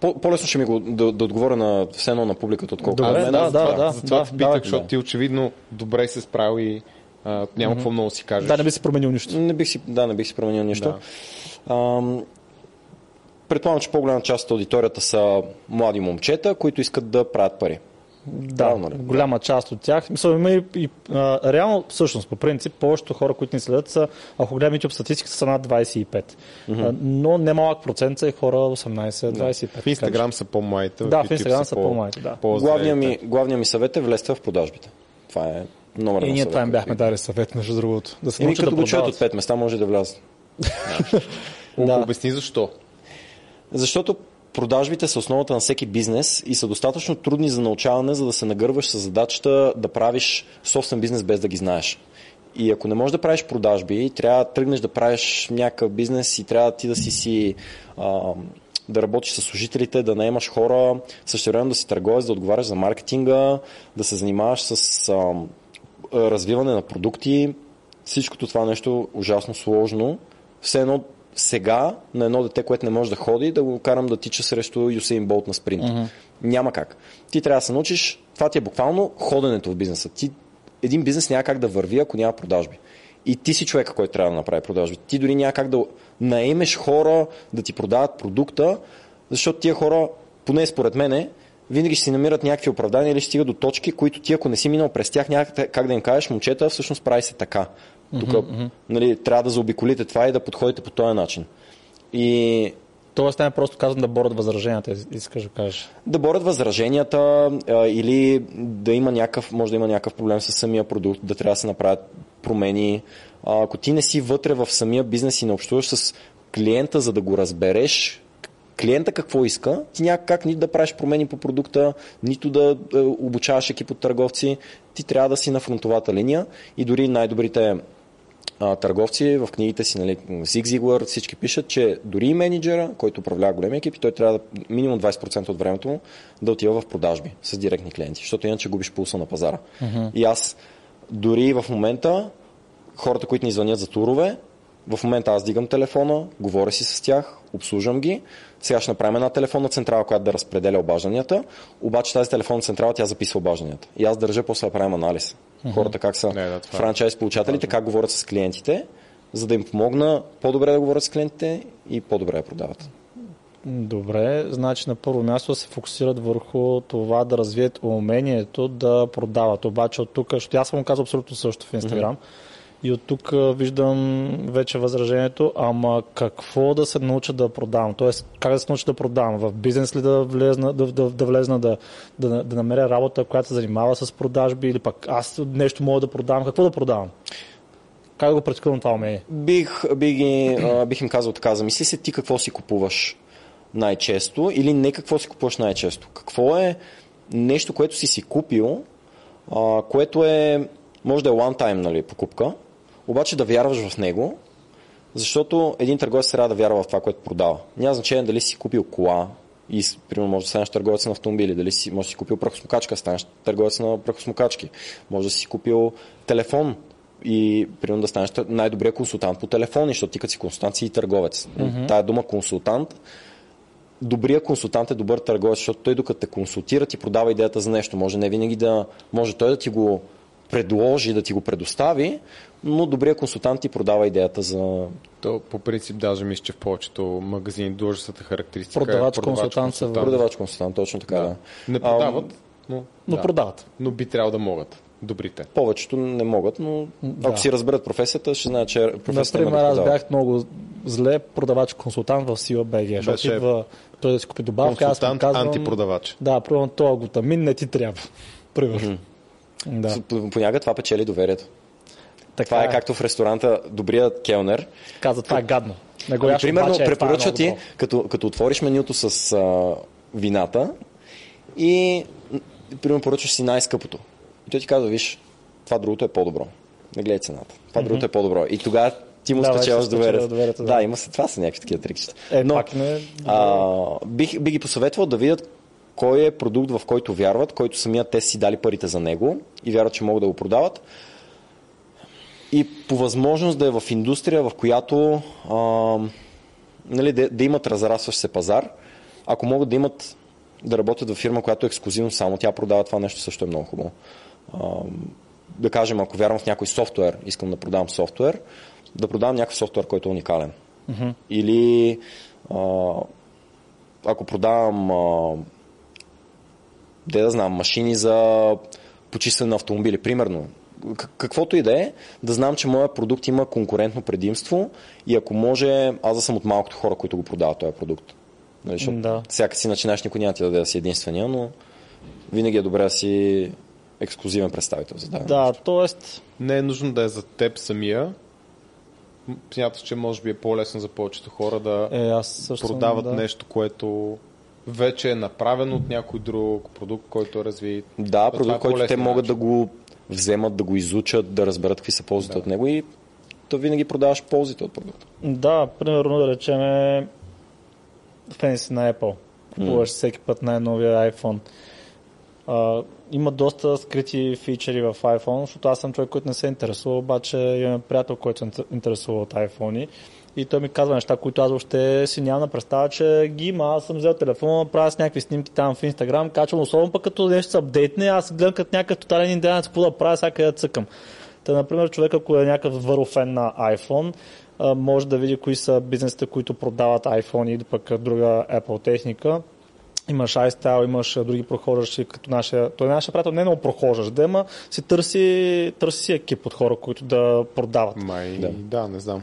по- по-лесно ще ми го да, да отговоря на все едно на публиката, отколкото на мен. да, да, за това да, те питах, да, защото да. ти очевидно добре се справи и а, няма какво много си кажеш. Да, не би си променил нищо. Не бих си, да, не бих си променил нищо. Ам, предполагам, че по-голяма част от аудиторията са млади момчета, които искат да правят пари. Да, Правилно ли? голяма част от тях. Мисля, има и, и а, реално, всъщност, по принцип, повечето хора, които ни следят са, ако гледаме YouTube статистиката, са над 25. А, но немалък процент са и хора 18-25. В Инстаграм са по-младите. Да, в Инстаграм са по-младите, да. Главният ми, главният ми съвет е влезте в продажбите. Това е Номер И на ние това им бяхме дали съвет, между другото. Да се Еми, научат като да го чуят от пет места, може да влязат. Да. Обясни защо. Защото продажбите са основата на всеки бизнес и са достатъчно трудни за научаване, за да се нагърваш с задачата да правиш собствен бизнес без да ги знаеш. И ако не можеш да правиш продажби, трябва да тръгнеш да правиш някакъв бизнес и трябва ти да си си а, да работиш с служителите, да наемаш хора, същевременно да си търговец, да отговаряш за маркетинга, да се занимаваш с а, развиване на продукти. Всичкото това нещо е ужасно сложно. Все едно сега на едно дете, което не може да ходи, да го карам да тича срещу Юсейн Болт на спринт. Mm-hmm. Няма как. Ти трябва да се научиш, това ти е буквално ходенето в бизнеса. Ти, един бизнес няма как да върви, ако няма продажби. И ти си човека, който трябва да направи продажби. Ти дори няма как да наемеш хора да ти продават продукта, защото тия хора, поне според мене, винаги ще си намират някакви оправдания или ще стигат до точки, които ти, ако не си минал през тях, няма как да им кажеш, момчета, всъщност прави се така. Тук mm-hmm. нали, трябва да заобиколите това и да подходите по този начин. И Тоест, не просто казвам да борят възраженията, искаш да кажеш. да борят възраженията а, или да има някакъв, може да има някакъв проблем с самия продукт, да трябва да се направят промени. А, ако ти не си вътре в самия бизнес и не общуваш с клиента, за да го разбереш, клиента какво иска, ти няма как нито да правиш промени по продукта, нито да е, обучаваш екип от търговци. Ти трябва да си на фронтовата линия и дори най-добрите а, търговци в книгите си, нали, Zig Ziglar, всички пишат, че дори и менеджера, който управлява големи екипи, той трябва да минимум 20% от времето му да отива в продажби с директни клиенти, защото иначе губиш пулса на пазара. Uh-huh. И аз дори в момента хората, които ни звънят за турове, в момента аз дигам телефона, говоря си с тях, обслужвам ги. Сега ще направим една телефонна централа, която да разпределя обажданията. Обаче тази телефонна централа тя записва обажданията. И аз държа после да правим анализ. Хората как са Не, да, това е франчайз получателите, как говорят с клиентите, за да им помогна по-добре да говорят с клиентите и по-добре да продават. Добре, значи на първо място се фокусират върху това да развият умението да продават. Обаче от тук, аз съм казал абсолютно също в Инстаграм, и от тук виждам вече възражението, ама какво да се науча да продавам? Тоест, как да се науча да продавам? В бизнес ли да влезна, да, да, да, влезна да, да, да намеря работа, която се занимава с продажби или пък аз нещо мога да продавам? Какво да продавам? Как да го практикувам това умение? Бих, бих, бих им казал така, замисли се ти какво си купуваш най-често или не какво си купуваш най-често. Какво е нещо, което си си купил, а, което е, може да е one time нали, покупка, обаче да вярваш в него, защото един търговец трябва да вярва в това, което продава. Няма значение дали си купил кола и, примерно, може да станеш търговец на автомобили, дали си, може да си купил прахосмокачка, станеш търговец на прахосмокачки, може да си купил телефон и, примерно, да станеш най-добрият консултант по телефони, защото ти като си консултант си и търговец. Mm-hmm. Тая дума консултант добрият консултант е добър търговец, защото той докато те консултира ти продава идеята за нещо. Може не винаги да, може той да ти го предложи, да ти го предостави, но добрият консултант ти продава идеята за... То, по принцип, даже мисля, че в повечето магазини длъжностната характеристика Продавач, е консултант са в- Продавач консултант, точно така, да. Не продават, но, Но да. продават. но би трябвало да могат. Добрите. Повечето не могат, но Да. ако си разберат професията, ще знаят, че професията има Например, да аз бях много зле продавач-консултант в Сила БГ, защото Беше идва той да си купи добавка, аз му казвам... антипродавач. Да, примерно този глутамин не ти трябва. Примерно. Да. Понякога това печели доверието. Така Това е както в ресторанта добрият келнер, Каза, това е гадно. Не го Ами, примерно, обаче, е, е препоръчва много ти, като, като отвориш менюто с а, вината и примерно поръчваш си най-скъпото. И той ти казва, виж, това другото е по-добро. Не гледай цената. Това другото е по-добро. И тогава ти му Да, спечелваш доверието. доверието, да. Да, има се. Това са някакви такива трикчета. Е, Но, пак не... а, бих, бих ги посъветвал да видят кой е продукт, в който вярват, който самият те си дали парите за него и вярват, че могат да го продават. И по възможност да е в индустрия, в която а, нали, да, да имат разрастващ се пазар. Ако могат да имат да работят в фирма, която е ексклюзивно само тя продава това нещо, също е много хубаво. А, да кажем, ако вярвам в някой софтуер, искам да продавам софтуер, да продавам някакъв софтуер, който е уникален. Мгм. Или а, ако продавам а, де да знам, машини за почистване на автомобили, примерно. Каквото и да е, да знам, че моят продукт има конкурентно предимство и ако може, аз да съм от малкото хора, които го продават този продукт. Нали, защото Да. всяка си начинаеш, никой няма ти да даде да си единствения, но винаги е добре да си ексклюзивен представител за дадена. Да, т.е. Не е нужно да е за теб самия. Смяташ, че може би е по-лесно за повечето хора да Е, аз също съм, продават да. нещо, което вече е направено от някой друг продукт, който е развит. Да, е продукт, който те могат да го вземат, да го изучат, да разберат какви са ползите Да. от него и то винаги продаваш ползите от продукта. Да, примерно да речем фен си на Apple. Купуваш всеки път най-новия iPhone. А, има доста скрити фичери в iPhone, защото аз съм човек, който не се интересува, обаче имам приятел, който се интер- интересува от iPhone и той ми казва неща, които аз въобще си нямам на представа, че ги има. Аз съм взел телефона, правя с някакви снимки там в Instagram, качвам, особено пък като нещо се апдейтне, аз гледам като някакъв тотален индианец, какво да правя, сега къде да цъкам. Та, например, човек, ако е някакъв върл фен на iPhone, може да види кои са бизнесите, които продават iPhone или пък друга Apple техника. Имаш iStyle, имаш други прохождащи, като нашия, той нашия приятел не е много прохождащ, да, ама си търси, търси си екип от хора, които да продават. Май, Да. да. да, не знам.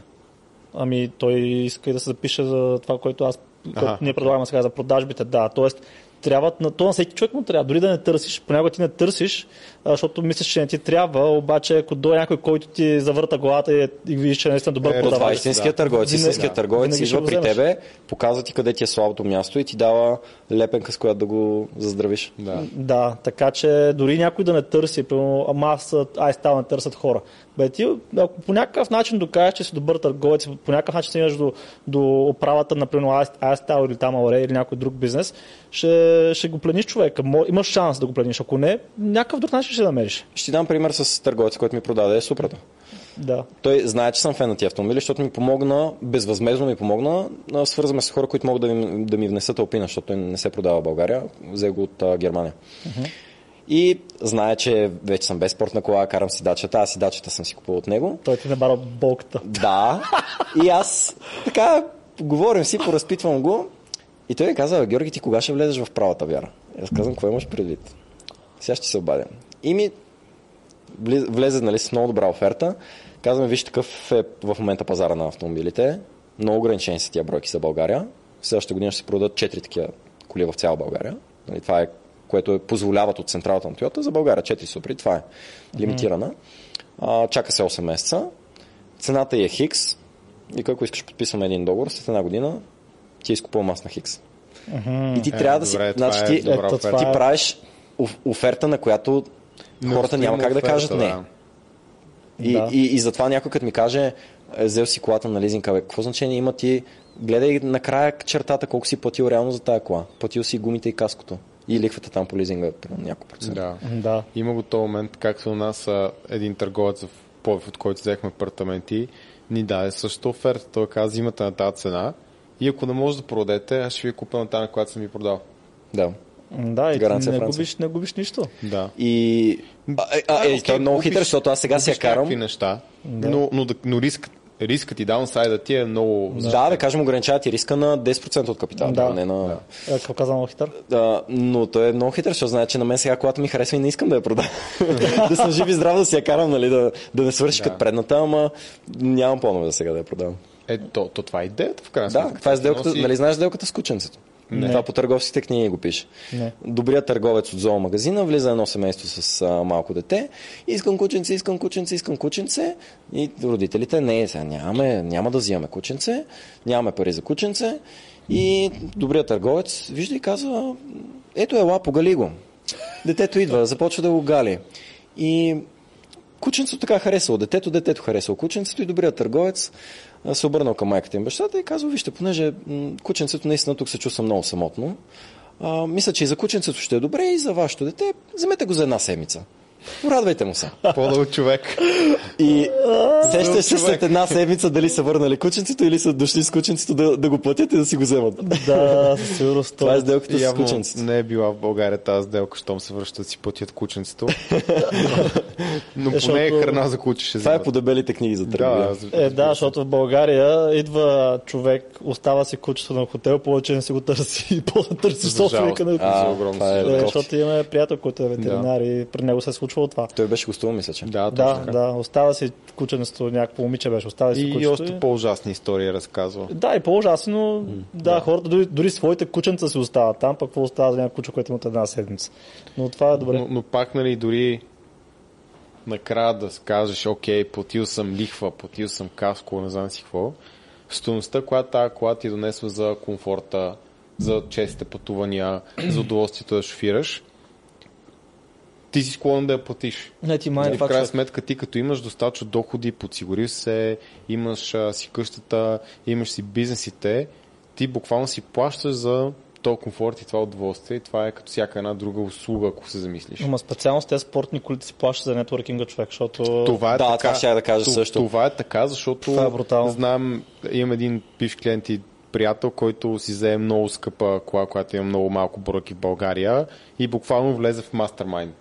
Ами той иска и да се запише за това, което аз което ние предлагаме сега за продажбите. Да, тоест трябва на то на всеки човек му трябва. Дори да не търсиш, понякога ти не търсиш, защото мислиш, че не ти трябва, обаче ако дойде някой, който ти завърта главата и, и видиш, че е наистина добър Е, То това е продавач. истинският търговец. Истинският да. търговец идва при тебе, показва ти къде ти е слабото място и ти дава лепенка, с която да го заздравиш. Да. Да, така че дори някой да не търси, примерно, ама аз, ай, става не търсят хора. Бе, ти, ако по някакъв начин докажеш, че си добър търговец, по някакъв начин стигнеш до, до управата, например, ай, става или там Ауре или някой друг бизнес, ще, ще го плениш човека. Имаш шанс да го плениш. Ако не, някакъв друг начин ще намериш. Ще ти дам пример с търговец, който ми продаде супрата. Да. Той знае, че съм фен на тия автомобили, защото ми помогна, безвъзмезно ми помогна, свързваме с хора, които могат да ми, да ми внесат алпина, защото той не се продава в България, взе го от а, Германия. И знае, че вече съм без спортна кола, карам си дачата, аз и дачата съм си купил от него. Той ти не бара болката. Да. И аз така говорим си, поразпитвам го. И той ми каза, Георги, ти кога ще влезеш в правата вяра? И аз казвам, какво имаш предвид? Сега ще се обадя. И ми влезе нали, с много добра оферта. Казваме, виж, такъв е в момента пазара на автомобилите. Много ограничени са тия бройки за България. В следващата година ще се продадат 4 такива коли в цяла България. Нали, това е което е позволяват от централата на Toyota за България. 4 супри, това е лимитирана. А, чака се 8 месеца. Цената е Хикс. И ако искаш подписваме един договор, след една година ти е изкупувам аз на Хикс. И ти Е, трябва да си... добре, значи, е ти, оферта. ти е- правиш оф- оферта, на която хората няма как да кажат не. да. И, Да. и, и затова някой като ми каже, е, взел си колата на лизинг, бе, какво значение има ти? Гледай накрая чертата, колко си платил реално за тая кола. Платил си гумите и каското. И лихвата там по лизинга, няколко процента. Да. Да. Има го този момент, както у нас един търговец в Пловдив, от който взехме апартаменти, ни даде същата оферта. Той каза, взимате на тази цена и ако не може да продадете, аз ще ви купя на тази, на която съм ви продал. да. Да, и Гаранция не Франция. губиш, не губиш нищо. Да. И... А, е, а, е, той е много хитър, защото аз сега си я карам. неща, но, но, да- но риск, рискът и даунсайда ти е много... Да, да кажем, ограничават и риска на 10% от капитала, Да. а не на... Е, Какво каза много хитър? Да, но той е много хитър, защото знае, че на мен сега колата ми харесва и не искам да я продам. да съм жив и здрав да си я карам, нали, да, да не свърши Да. като предната, ама нямам планове за сега да я продавам. Е, то, то това е идеята в крайна Да, сметка. това е сделката, Носи- нали знаеш сделката с кученцето? Не. Това по търговските книги го пише. Не. Добрият търговец от зоомагазина влиза едно семейство с а, малко дете. Искам кученце, искам кученце, искам кученце. И родителите, не, сега нямаме, няма да взимаме кученце, нямаме пари за кученце. И добрият търговец вижда и казва, ето ела, погали го. Детето идва, започва да го гали. И кученцето така харесало детето, детето харесало кученцето и добрият търговец се обърнал към майката им бащата и казва, вижте, понеже кученцето наистина тук се чувства много самотно, а, мисля, че и за кученцето ще е добре и за вашето дете, вземете го за една седмица. Порадвайте му се. По-дълъг човек. И сещаш се след една седмица дали са върнали кученцето или са дошли с кученцето да, да го платят и да си го вземат. Да, със сигурност. Това е сделката с Явно кученцето. не е била в България тази сделка, щом се връщат да си платят кученцето. Но поне е храна за куче ще Това е по дебелите книги за търговия. Да, Е, да, защото в България идва човек, остава си кучето на хотел, повече не си го търси и после търси За собственика на това е Е, защото имаме приятел, който е ветеринар и при него се случва случвало това. Той беше гостувал, мисля, че. Да, Да, така. да, остава си кученето, някакво момиче беше, остава си И кучето. още по-ужасни истории разказва. Да, и по-ужасно, но да, хората дори, дори своите кученца си остават там, пък какво остава за някакво куче, което има от една седмица. Но това е добре. Но, но пак, нали, дори накрая да кажеш, окей, платил съм лихва, платил съм каско, не знам си какво, стоеността, която тази кола ти донесва за комфорта, за честите пътувания, за удоволствието да шофираш, ти си склонен да я платиш. Не, ти май И е в крайна сметка ти като имаш достатъчно доходи, подсигурил се, имаш а, си къщата, имаш си бизнесите, ти буквално си плащаш за този комфорт и това удоволствие. И това е като всяка една друга услуга, ако се замислиш. Ама специално с тези спортни колите си плащаш за нетворкинга човек, защото... Това е Да, така, това щях да кажа Т- също. Това е така, защото Това е брутално. знам, имам един бивш клиент и приятел, който си взе много скъпа кола, която има много малко бройки в България и буквално влезе в мастермайн.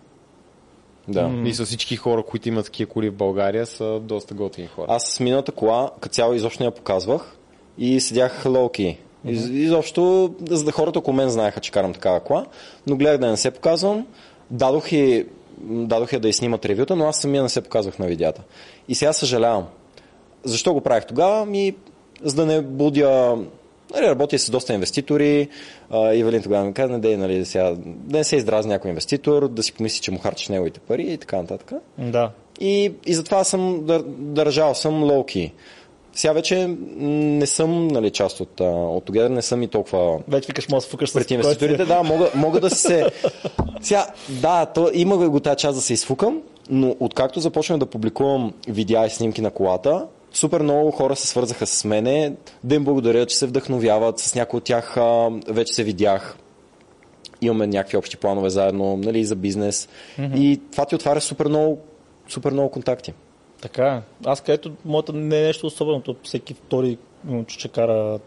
Да. И с всички хора, които имат такива коли в България, са доста готини хора. Аз с миналата кола, като цяло изобщо не я показвах и седях лоуки. Из, изобщо, за да хората около мен знаеха, че карам такава кола, но гледах да не се показвам. Дадох и, дадох я да и снимат ревюта, но аз самия не се показвах на видеята. И сега съжалявам. Защо го правих тогава? Ми, за да не будя... Нали, работя с доста инвеститори. А, Ивелин тогава ми каза, не нали, сега, да не се издразни някой инвеститор, да си помисли, че му харчиш неговите пари и така нататък. Да. И, и затова съм дър, държал съм лоуки. Сега вече не съм нали, част от, от Together, не съм и толкова Вече викаш, може да се фукаш пред инвеститорите. Да, мога, мога да се... Сега, да, то, има го тази част да се изфукам, но откакто започнах да публикувам видеа и снимки на колата, супер много хора се свързаха с мене, да им благодаря, че се вдъхновяват, с някои от тях а, вече се видях, имаме някакви общи планове заедно, нали, за бизнес. Mm-hmm. И това ти отваря супер много, супер много контакти. Така е. Аз където моята не е нещо особено, всеки втори момче кара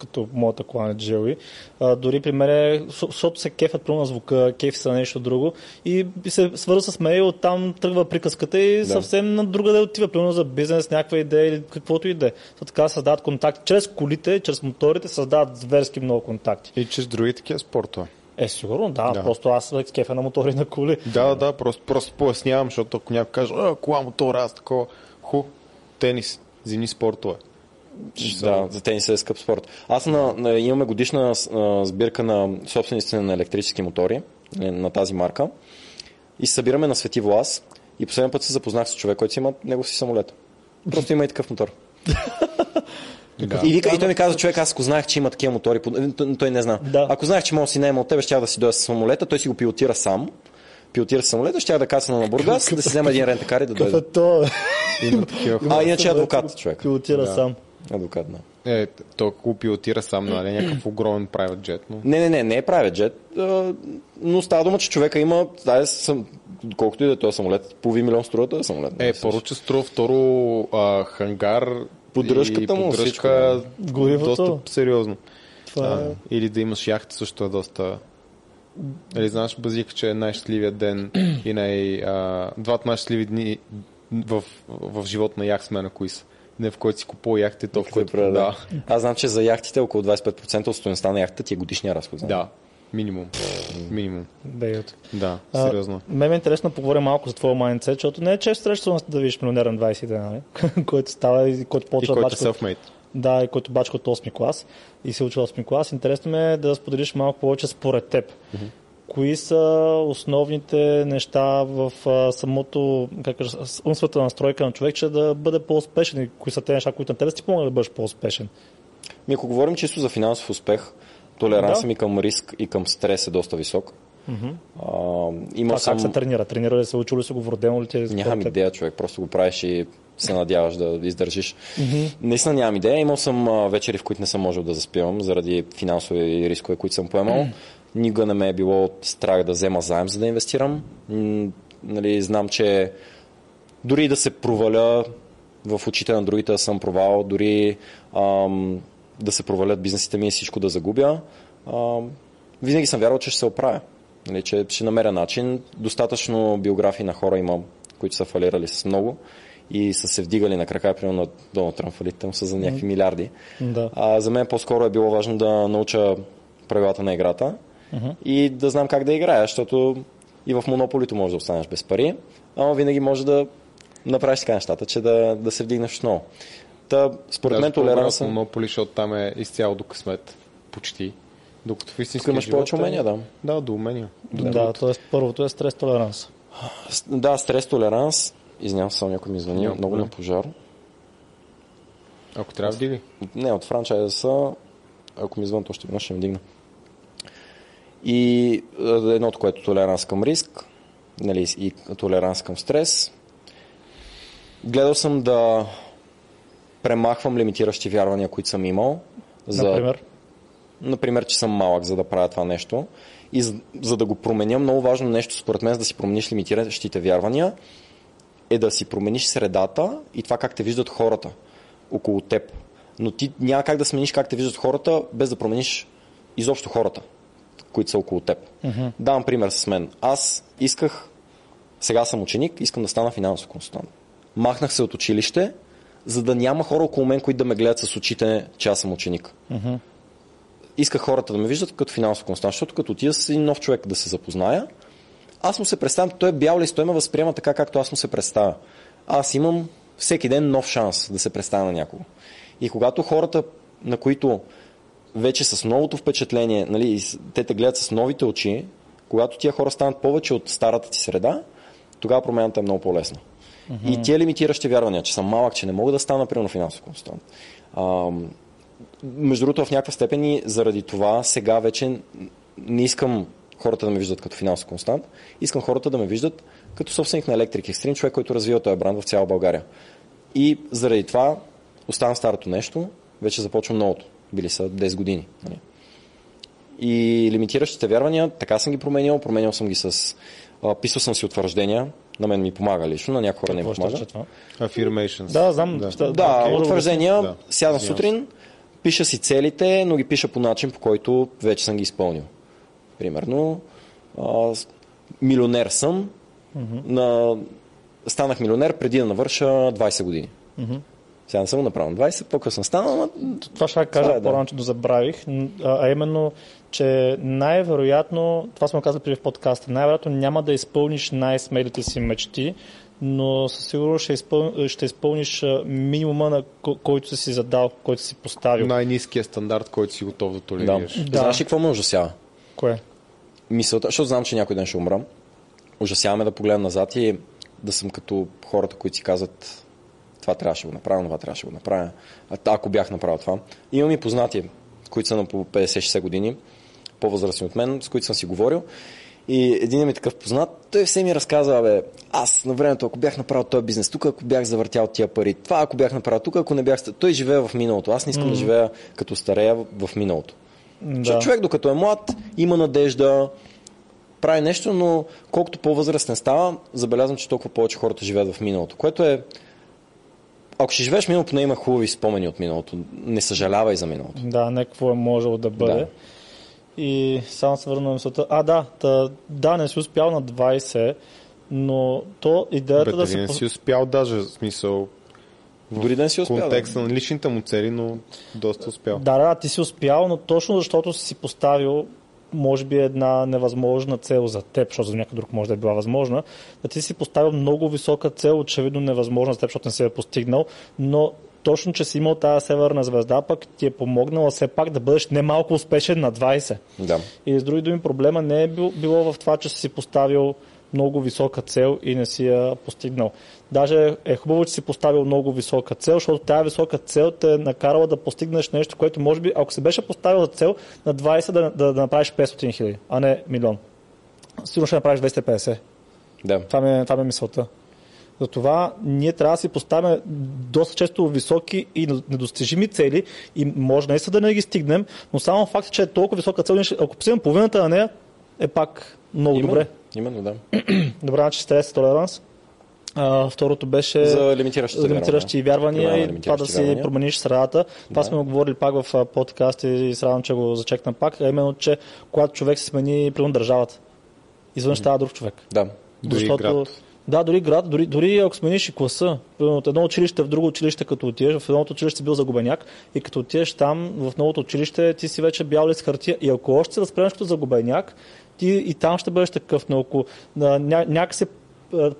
като моята кола на Джелви. А, дори при мен, защо- защото се кефят примерно на звука, кефи са нещо друго и се свързва с мен и оттам тръгва приказката и Да. съвсем на друга да отива, примерно за бизнес, някаква идея или каквото и да е. Така създават контакти. Чрез колите, чрез моторите създават зверски много контакти. И чрез други такива спортове. Е, сигурно, да. Да. Просто аз с кефа на мотори на коли. Да, да, да, просто, просто пояснявам, защото ако някой каже, а, кола, мотор, аз такова, ху, тенис, зимни спортове. Да, за тенис е скъп спорт. Аз на, на, имаме годишна а, сбирка на собствениците на електрически мотори е, на тази марка и се събираме на Свети Влас и последния път се запознах с човек, който си има негов си самолет. Просто има и такъв мотор. Да. И, вика, и той ми каза, човек, аз ако знаех, че има такива мотори, той- не знае. Да. Ако знаех, че мога да си наема от тебе, ще да си дойда с самолета, той си го пилотира сам. Пилотира самолета, ще да кацна на Бургас, да си взема един рентакар и да такива хора. А, иначе е адвокат, човек. пилотира Да. сам. Адвокат, да. Е, той го пилотира сам, нали, някакъв огромен private jet, но... Не, не, не, не е джет, а, но става дума, че човека има, да, съм, колкото и да е този самолет, половин милион струва този самолет. Е, първо, че струва, второ а, хангар Поддръжката и му, поддръжка всичко, е. Горивото. доста сериозно. Това А, е... или да имаш яхта също е доста... Нали, знаеш, Базик, че е най-щастливият ден и най... А, двата най-щастливи дни в, в живота на яхтсмена, кои са? Не в който си купува яхта и то, в който... да. Да, Аз знам, че за яхтите около 25% от стоеността на яхта ти е годишния разход. знам. да. Минимум. Минимум. Бейот. Да, А, сериозно. Мен ме е интересно да поговоря малко за твоя майндсет, защото не е често срещано да видиш милионер на 20 дена, нали? който става и който И почва да който е бачка. Да, и който бачка от 8 клас и се учи 8 клас. Интересно ме е да споделиш малко повече според теб. Кои са основните неща в а, самото, как кажа, умствената настройка на човек, че да бъде по-успешен и кои са те неща, които на тебе си помогнат да бъдеш по-успешен? Ми, ако говорим чисто за финансов успех, толеранса Да. ми към риск и към стрес е доста висок. А, има Това съм... как се тренира? Тренира ли се, учил ли се го, вродено ли ти е Нямам идея, човек. Просто го правиш и се надяваш да издържиш. Наистина нямам идея. Имал съм а, вечери, в които не съм можел да заспивам заради финансови рискове, които съм поемал. Никога не ме е било страх да взема заем, за да инвестирам. Нали, знам, че дори да се проваля в очите на другите да съм провал, дори ам, да се провалят бизнесите ми и всичко да загубя, ам, винаги съм вярвал, че ще се оправя. Нали, че ще намеря начин. Достатъчно биографии на хора имам, които са фалирали с много и са се вдигали на крака, примерно на Доналд Тръмп фалите му са за някакви милиарди. Да. А, за мен по-скоро е било важно да науча правилата на играта и да знам как да играя, защото И в монополито може да останеш без пари, ама винаги може да направиш така нещата, че да, да се вдигнеш много. Та, според мен толеранса... Монополи, защото там е изцяло до късмет. Почти. Докато в истинския имаш живот повече е- умения, да. Да, до умения. Да, т.е. първото е стрес толеранс. Да, стрес толеранс. Извинявам се, само някой ми звъни. Много на пожар. Ако трябва, вдигай. Не, от франчайза са, ако ми звън, то ще веднъж ще ми дигна. И е, едното, което е толеранс към риск, нали, и толеранс към стрес. Гледал съм да премахвам лимитиращи вярвания, които съм имал. За, Например, например, че съм малък, за да правя това нещо. И за, за да го променя, много важно нещо, според мен, за да си промениш лимитиращите вярвания, е да си промениш средата и това как те виждат хората около теб. Но ти няма как да смениш как те виждат хората, без да промениш изобщо хората, които са около теб. Mm-hmm. Давам пример с мен. Аз исках, сега съм ученик, искам да стана финансов консултант. Махнах се от училище, за да няма хора около мен, които да ме гледат с очите, че аз съм ученик. Mm-hmm. Исках хората да ме виждат като финансов консултант, защото като отида с един нов човек да се запозная, аз му се представям, той е бял лист, той ме възприема така, както аз му се представя. Аз имам всеки ден нов шанс да се представя на някого. И когато хората, на които вече с новото впечатление, нали, те те гледат с новите очи, когато тия хора станат повече от старата ти среда, тогава промяната е много по-лесна. И тия лимитиращи вярвания, че съм малък, че не мога да стана, примерно, финансов консултант. Ам, между другото, в някаква степен и заради това сега вече не искам хората да ме виждат като финансов консултант, искам хората да ме виждат като собственик на Electric Extreme, човек, който развива този бранд в цяла България. И заради това оставам старото нещо, вече започвам новото. Били са 10 години. Нали? И лимитиращите вярвания, така съм ги променял, променял съм ги с... А, писал съм си утвърждения, на мен ми помага лично, на някои хора не ще помага. това? Affirmations. Да, знам. Да. Да, може го утвърждения, Да. сядам сутрин, пиша си целите, но ги пиша по начин, по който вече съм ги изпълнил. Примерно, а, милионер съм, на... станах милионер преди да навърша 20 години. Сега не съм направил на 20, по-късно станал, но Това ще кажа е, да. по-рано, че го забравих, а именно, че най-вероятно, това сме казали преди в подкаста, най-вероятно няма да изпълниш най-смелите си мечти, но със сигурност ще, изпъл... ще изпълниш минимума, на ко- който си задал, който си поставил. Най-низкият стандарт, който си готов да да. толерираш. Да. Знаеш ли какво ме ужасява? Кое? Мисълта, защото знам, че някой ден ще умрам. Ужасяваме да погледна назад и да съм като хората, които си казват това трябваше да го направя, това трябваше да го направя. А, ако бях направил това. Имам и познати, които са на по 50-60 години, по-възрастни от мен, с които съм си говорил. И един ми такъв познат, той все ми разказва, бе, аз на времето, ако бях направил този бизнес тук, ако бях завъртял тия пари, това ако бях направил тук, ако не бях... Той живее в миналото. Аз не искам mm. да живея като старея в, миналото. Да. Да. Човек, докато е млад, има надежда, прави нещо, но колкото по-възрастен става, забелязвам, че толкова повече хората живеят в миналото, което е ако ще живееш в миналото, поне има хубави спомени от миналото. Не съжалявай за миналото. Да, не какво е можело да бъде. Да. И само се върна на мисълта. А, да, та, да, не си успял на 20, но то идеята Бе, да се... не си успял даже, в смисъл, Дори да не си в успял. контекста на личните му цели, но доста успял. Да, да, ти си успял, но точно защото си си поставил може би една невъзможна цел за теб, защото за някой друг може да е била възможна, да ти си поставил много висока цел, очевидно невъзможна за теб, защото не си я постигнал, но точно, че си имал тази северна звезда, пък ти е помогнала все пак да бъдеш немалко успешен на 20. Да. И с други думи, проблема не е бил, било в това, че си поставил много висока цел и не си я постигнал. Даже е хубаво, че си поставил много висока цел, защото тази висока цел те е накарала да постигнеш нещо, което може би, ако се беше поставил за цел на 20 да, да, да направиш 500 хиляди, а не милион. Сигурно ще направиш 250. Да. Това ми, е- това ми е мисълта. Затова ние трябва да си поставяме доста често високи и недостижими цели и може наистина да не ги стигнем, но само факт, че е толкова висока цел, ако постигнем половината на нея, е пак много Именно, добре. Именно, да. Добре, значи стрес, толеранс. А, второто беше За лимитиращите за лимитиращи вярвания и това лимитиращи да си вярвания. промениш средата. Това Да. сме го говорили пак в подкаст и се радвам, че го зачекна пак, а именно, че когато човек се смени, примерно държавата, извън ще става друг човек. Да. Дори Защото, град. Да, дори град, дори, дори ако смениш и класа, от едно училище в друго училище, като отидеш, в едното училище си бил загубеняк и като отидеш там, в новото училище, ти си вече бял лист хартия. И ако още се възприемаш като загубеняк, ти и там ще бъдеш такъв, но ако ня, някак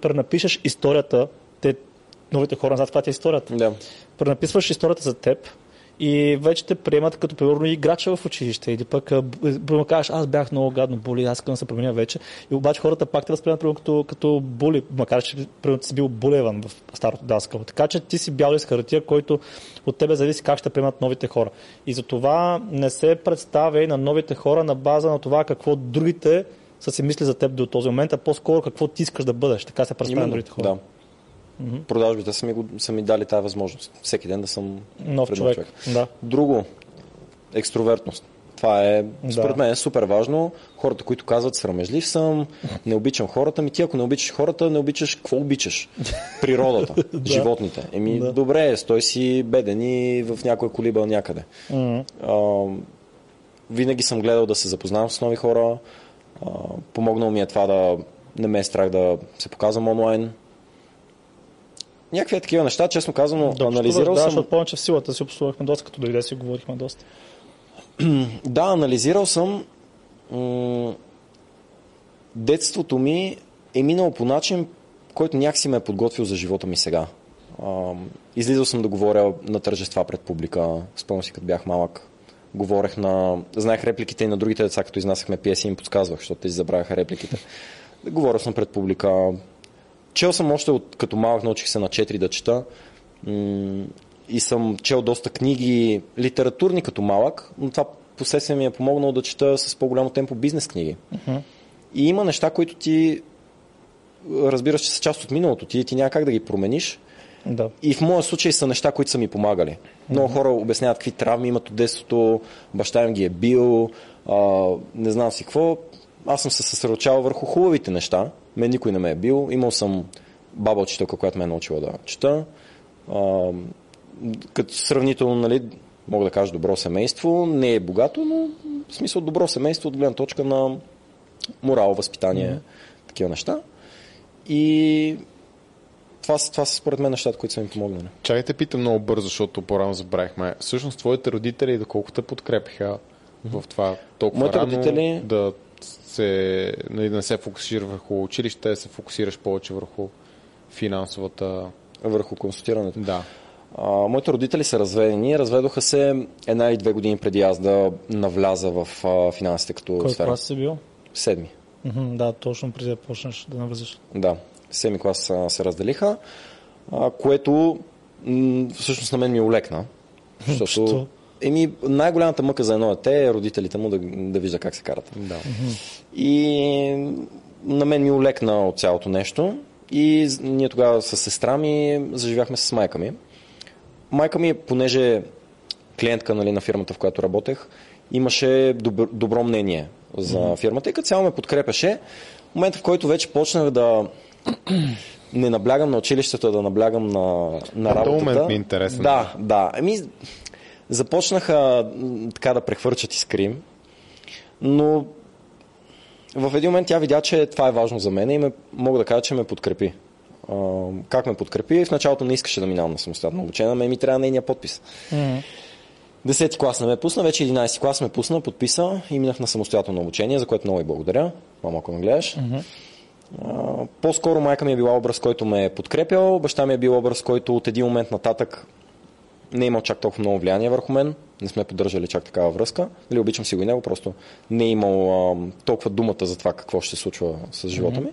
пренапишеш историята, те, новите хора знаят каква ти е историята. Да. Пренаписваш историята за теб, и вече те приемат като примерно играча в училище. Или пък примерно кажеш, аз бях много гадно боли, аз искам да се променя вече. И обаче хората пак те възприемат примерно като, като були, макар че примерно си бил булеван в старото даскало. Така че ти си бял лист хартия, който от тебе зависи как ще приемат новите хора. И затова не се представя и на новите хора на база на това какво другите са си мисли за теб до този момент, а по-скоро какво ти искаш да бъдеш. Така се представя на другите хора. Да. Mm-hmm. Продажбите са ми, го, са ми дали тази възможност. Всеки ден да съм нов човек. човек. Да. Друго, екстровертност. Това е, според да. мен, е супер важно. Хората, които казват, срамежлив съм, не обичам хората, ми ти ако не обичаш хората, не обичаш, какво обичаш? Природата, да. животните. Еми, да. добре, стой си беден и в някоя колиба някъде. Mm-hmm. А, винаги съм гледал да се запознавам с нови хора. А, помогнал ми е това да не ме е страх да се показвам онлайн, някакви такива неща, честно казано, да, анализирал да, съм... защото повече в силата си обслужвахме доста, като дойде си говорихме доста. да, анализирал съм. М- детството ми е минало по начин, който някакси ме е подготвил за живота ми сега. А, излизал съм да говоря на тържества пред публика. Спомням си, като бях малък. Говорех на... Знаех репликите и на другите деца, като изнасяхме пиеси и им подсказвах, защото те забравяха репликите. Говорил съм пред публика. Чел съм още от, като малък, научих се на 4 да чета. И съм чел доста книги, литературни като малък, но това последствие ми е помогнало да чета с по-голямо темпо бизнес книги. Uh-huh. И има неща, които ти разбираш, че са част от миналото. Ти, ти няма как да ги промениш. Да. И в моя случай са неща, които са ми помагали. Uh-huh. Много хора обясняват какви травми имат от детството, баща им ги е бил, а, не знам си какво. Аз съм се съсредоточавал върху хубавите неща мен никой не ме е бил. Имал съм баба учителка, която ме е научила да чета. А, като сравнително, нали, мога да кажа добро семейство. Не е богато, но в смисъл добро семейство от гледна точка на морал, възпитание, mm-hmm. такива неща. И това, това са според мен нещата, които са ми помогнали. Чакайте, питам много бързо, защото по-рано забравихме. Всъщност, твоите родители, доколко те подкрепиха в това толкова Моите рано родители... да се, нали, да не се фокусира върху училище, се фокусираш повече върху финансовата... Върху консултирането. Да. А, моите родители са разведени. Разведоха се една или две години преди аз да навляза в а, финансите като Кой сфера. клас си бил? Седми. Mm-hmm, да, точно преди да почнеш да навлизаш. Да, седми клас а, се разделиха, а, което м- всъщност на мен ми улекна. Защото Еми, най-голямата мъка за едно дете е родителите му да, да вижда как се карат. Да. И на мен ми улекна от цялото нещо. И ние тогава с сестра ми заживяхме с майка ми. Майка ми, понеже клиентка нали, на фирмата, в която работех, имаше добро, добро мнение за фирмата и като цяло ме подкрепяше. В момента, в който вече почнах да не наблягам на училището, да наблягам на, на работата. момент ми е интересен. Да, да. Еми, започнаха така да прехвърчат искрим, но в един момент тя видя, че това е важно за мен и ме, мога да кажа, че ме подкрепи. А, как ме подкрепи? В началото не искаше да минавам на самостоятелно обучение, но ми трябва нейния подпис. Mm-hmm. Десети клас не ме пусна, вече 11 клас ме пусна, подписа и минах на самостоятелно обучение, за което много и благодаря. Мама, ако ме гледаш. Mm-hmm. А, по-скоро майка ми е била образ, който ме е подкрепял, баща ми е бил образ, който от един момент нататък не е имал чак толкова много влияние върху мен, не сме поддържали чак такава връзка. Нали, обичам си го и него, просто не е имал а, толкова думата за това какво ще се случва с живота ми.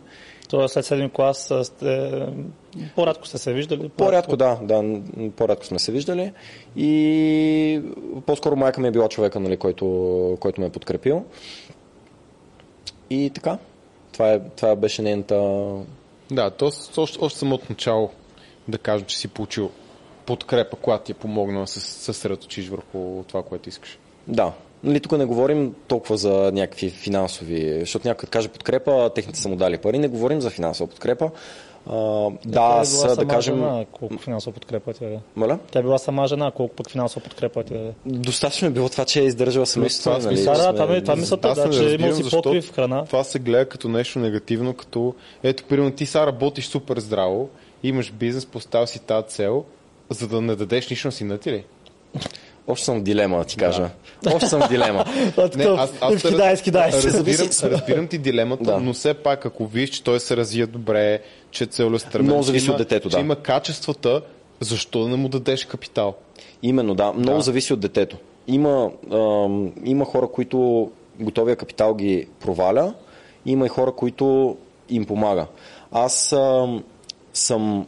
То след 7 клас сте... по-рядко сте се виждали? По-рядко, да, да, по-рядко сме се виждали и по-скоро майка ми е била човека, нали, който, който ме е подкрепил. И така, това, е, това беше нейната... Да, то още, още самото начало да кажем, че си получил подкрепа, която ти е помогнала да се съсредоточиш върху това, което искаш. Да. Нали, тук не говорим толкова за някакви финансови, защото някой каже подкрепа, техните са му дали пари, не говорим за финансова подкрепа, А, Тя да, е аз, била да сама кажем... Жена, колко финансова подкрепа ти даде. Моля? Тя е била сама жена, колко пък финансова подкрепа ти даде. Достатъчно е било това, че е издържала семейството. това нали? Да, да, това ми, това мисълта, Аз да, че разбирам имал си покрив храна. Това се гледа като нещо негативно, като ето, примерно ти сега работиш супер здраво, имаш бизнес, поставил си тази цел, за да не дадеш нищо на сина ти ли? Още съм в дилема, да ти кажа. Още съм в дилема. Не, аз, аз Кидай, кидай разбирам, разбирам ти дилемата, Да. но все пак, ако виж, че той се развие добре, че целеустремен, Много зависи от детето, че да. има качествата, защо да не му дадеш капитал? Именно, да. Много Да. зависи от детето. Има, ам, има хора, които готовия капитал ги проваля, има и хора, които им помага. Аз ам, съм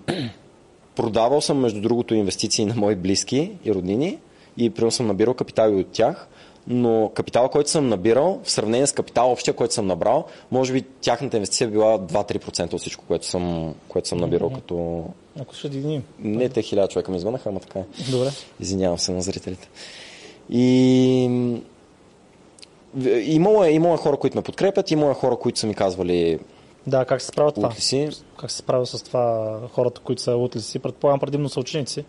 продавал съм, между другото, инвестиции на мои близки и роднини и примерно съм набирал капитали от тях, но капитала, който съм набирал, в сравнение с капитала общия, който съм набрал, може би тяхната инвестиция е била 2-3% от всичко, което съм, което съм набирал като... Ако ще дигнем. Не те хиляда човека ми звънаха, ама така е. Добре. Извинявам се на зрителите. И имало е, имало е хора, които ме подкрепят, имало е хора, които са ми казвали Да, как се справят това? лут ли си. Как се справя с това хората, които са утли си? Предполагам предимно са ученици.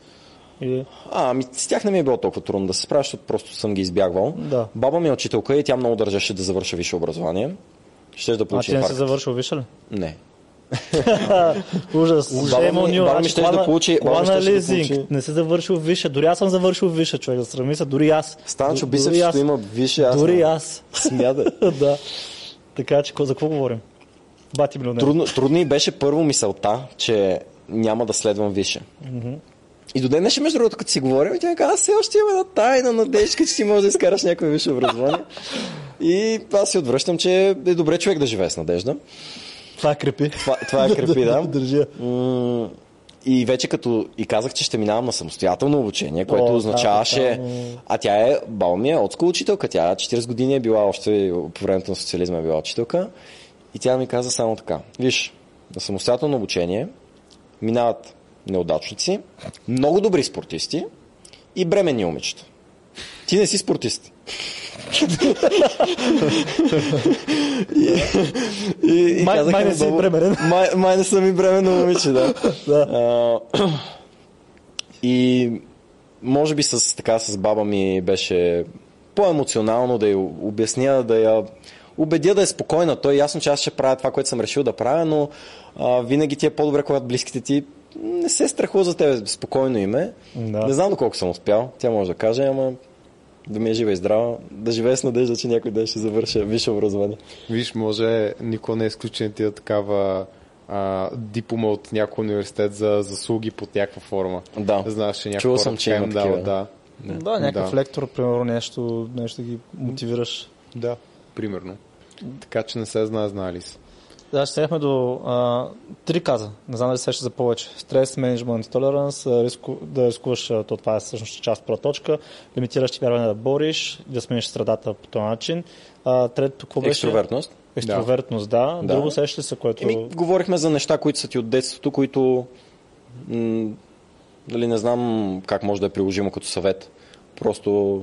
Или... А, ами с тях не ми е било толкова трудно да се справя, защото просто съм ги избягвал. Да. Баба ми е учителка и тя много държеше да завърша висше образование. Ще да А получи ти не си завършил, виж ли? Не. Ужас. Ми- you. баба ми щеше да получи- баба ми кола на щеше да лизинг. получи- Не си завършил више. Дори аз съм завършил више, човек. Да сравни се. Дори аз. Дори аз. защото има висше, аз Дори аз. Смята. да. Така че, за какво говорим? Бати милионер. Трудно, трудно и беше първо мисълта, че няма да следвам висше. И до ден днешен, между другото, като си говорим, тя ми каза, аз все още имам една тайна надежда, че ти можеш да изкараш някое висше образование. И аз си отвръщам, че е добре човек да живее с надежда. Това крепи. Това, това е крепи, да. Държа. И вече като и казах, че ще минавам на самостоятелно обучение, което О, да, означаваше... тотално. А тя е, баба ми е отскул учителка, тя 40 години е била още по времето на социализма е била учителка. И тя ми каза само така. Виж, на самостоятелно обучение минават неудачници, много добри спортисти и бременни момичета. Ти не си спортист. и, и, и Май- казах май не си бременен. Май, май не съм и бременно момиче, да. Да. А, и може би с, така, с баба ми беше по-емоционално да я обясня, да я убедя да е спокойна. Той е ясно, че аз ще правя това, което съм решил да правя, но а, винаги ти е по-добре, когато близките ти не се страхува за тебе, спокойно име. Да. Не знам доколко съм успял, тя може да каже, ама да ми е жива и здрава, да живее с надежда, че някой ден ще завърша висше образование. Виж, може никой не е изключен ти такава а, диплома от някой университет за заслуги под някаква форма. Да. Знаеш, че някаква Чувал съм, че има им дават, такива. Да. Да, някакъв Да. лектор, примерно, нещо, нещо да ги мотивираш. да, примерно. Така че не се знае, знае ли се. Да, ще стигнахме до а, три каза. Не знам дали се ще за повече. Стрес, менеджмент толеранс, риску, да рискуваш, то това е всъщност част първа точка, лимитиращи вярване да бориш, да смениш средата по този начин. А, третото, какво беше? Екстровертност. Екстровертност, да. Да. Друго сеща се, което... Еми, говорихме за неща, които са ти от детството, които м- дали не знам как може да е приложимо като съвет. Просто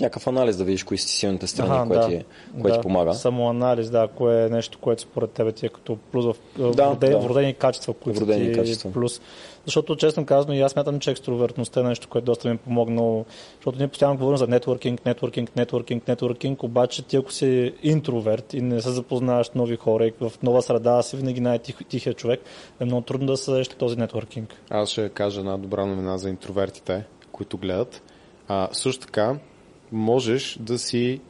някакъв анализ да видиш кои са силните страни, Аха, което, да. ти, което да, ти помага. Самоанализ, да, кое е нещо, което според тебе ти е като плюс в Да, вродени, да. вродени качества, които Вродени ти качества. плюс. Защото честно казано и аз смятам, че екстровертността е нещо, което доста ми е помогнало, защото ние постоянно говорим за нетворкинг, нетворкинг, нетворкинг, нетворкинг, обаче ти ако си интроверт и не се запознаваш нови хора и в нова среда си винаги най-тихия човек, е много трудно да създадеш този нетворкинг. Аз ще кажа една добра новина за интровертите, които гледат. А, също така, можеш да си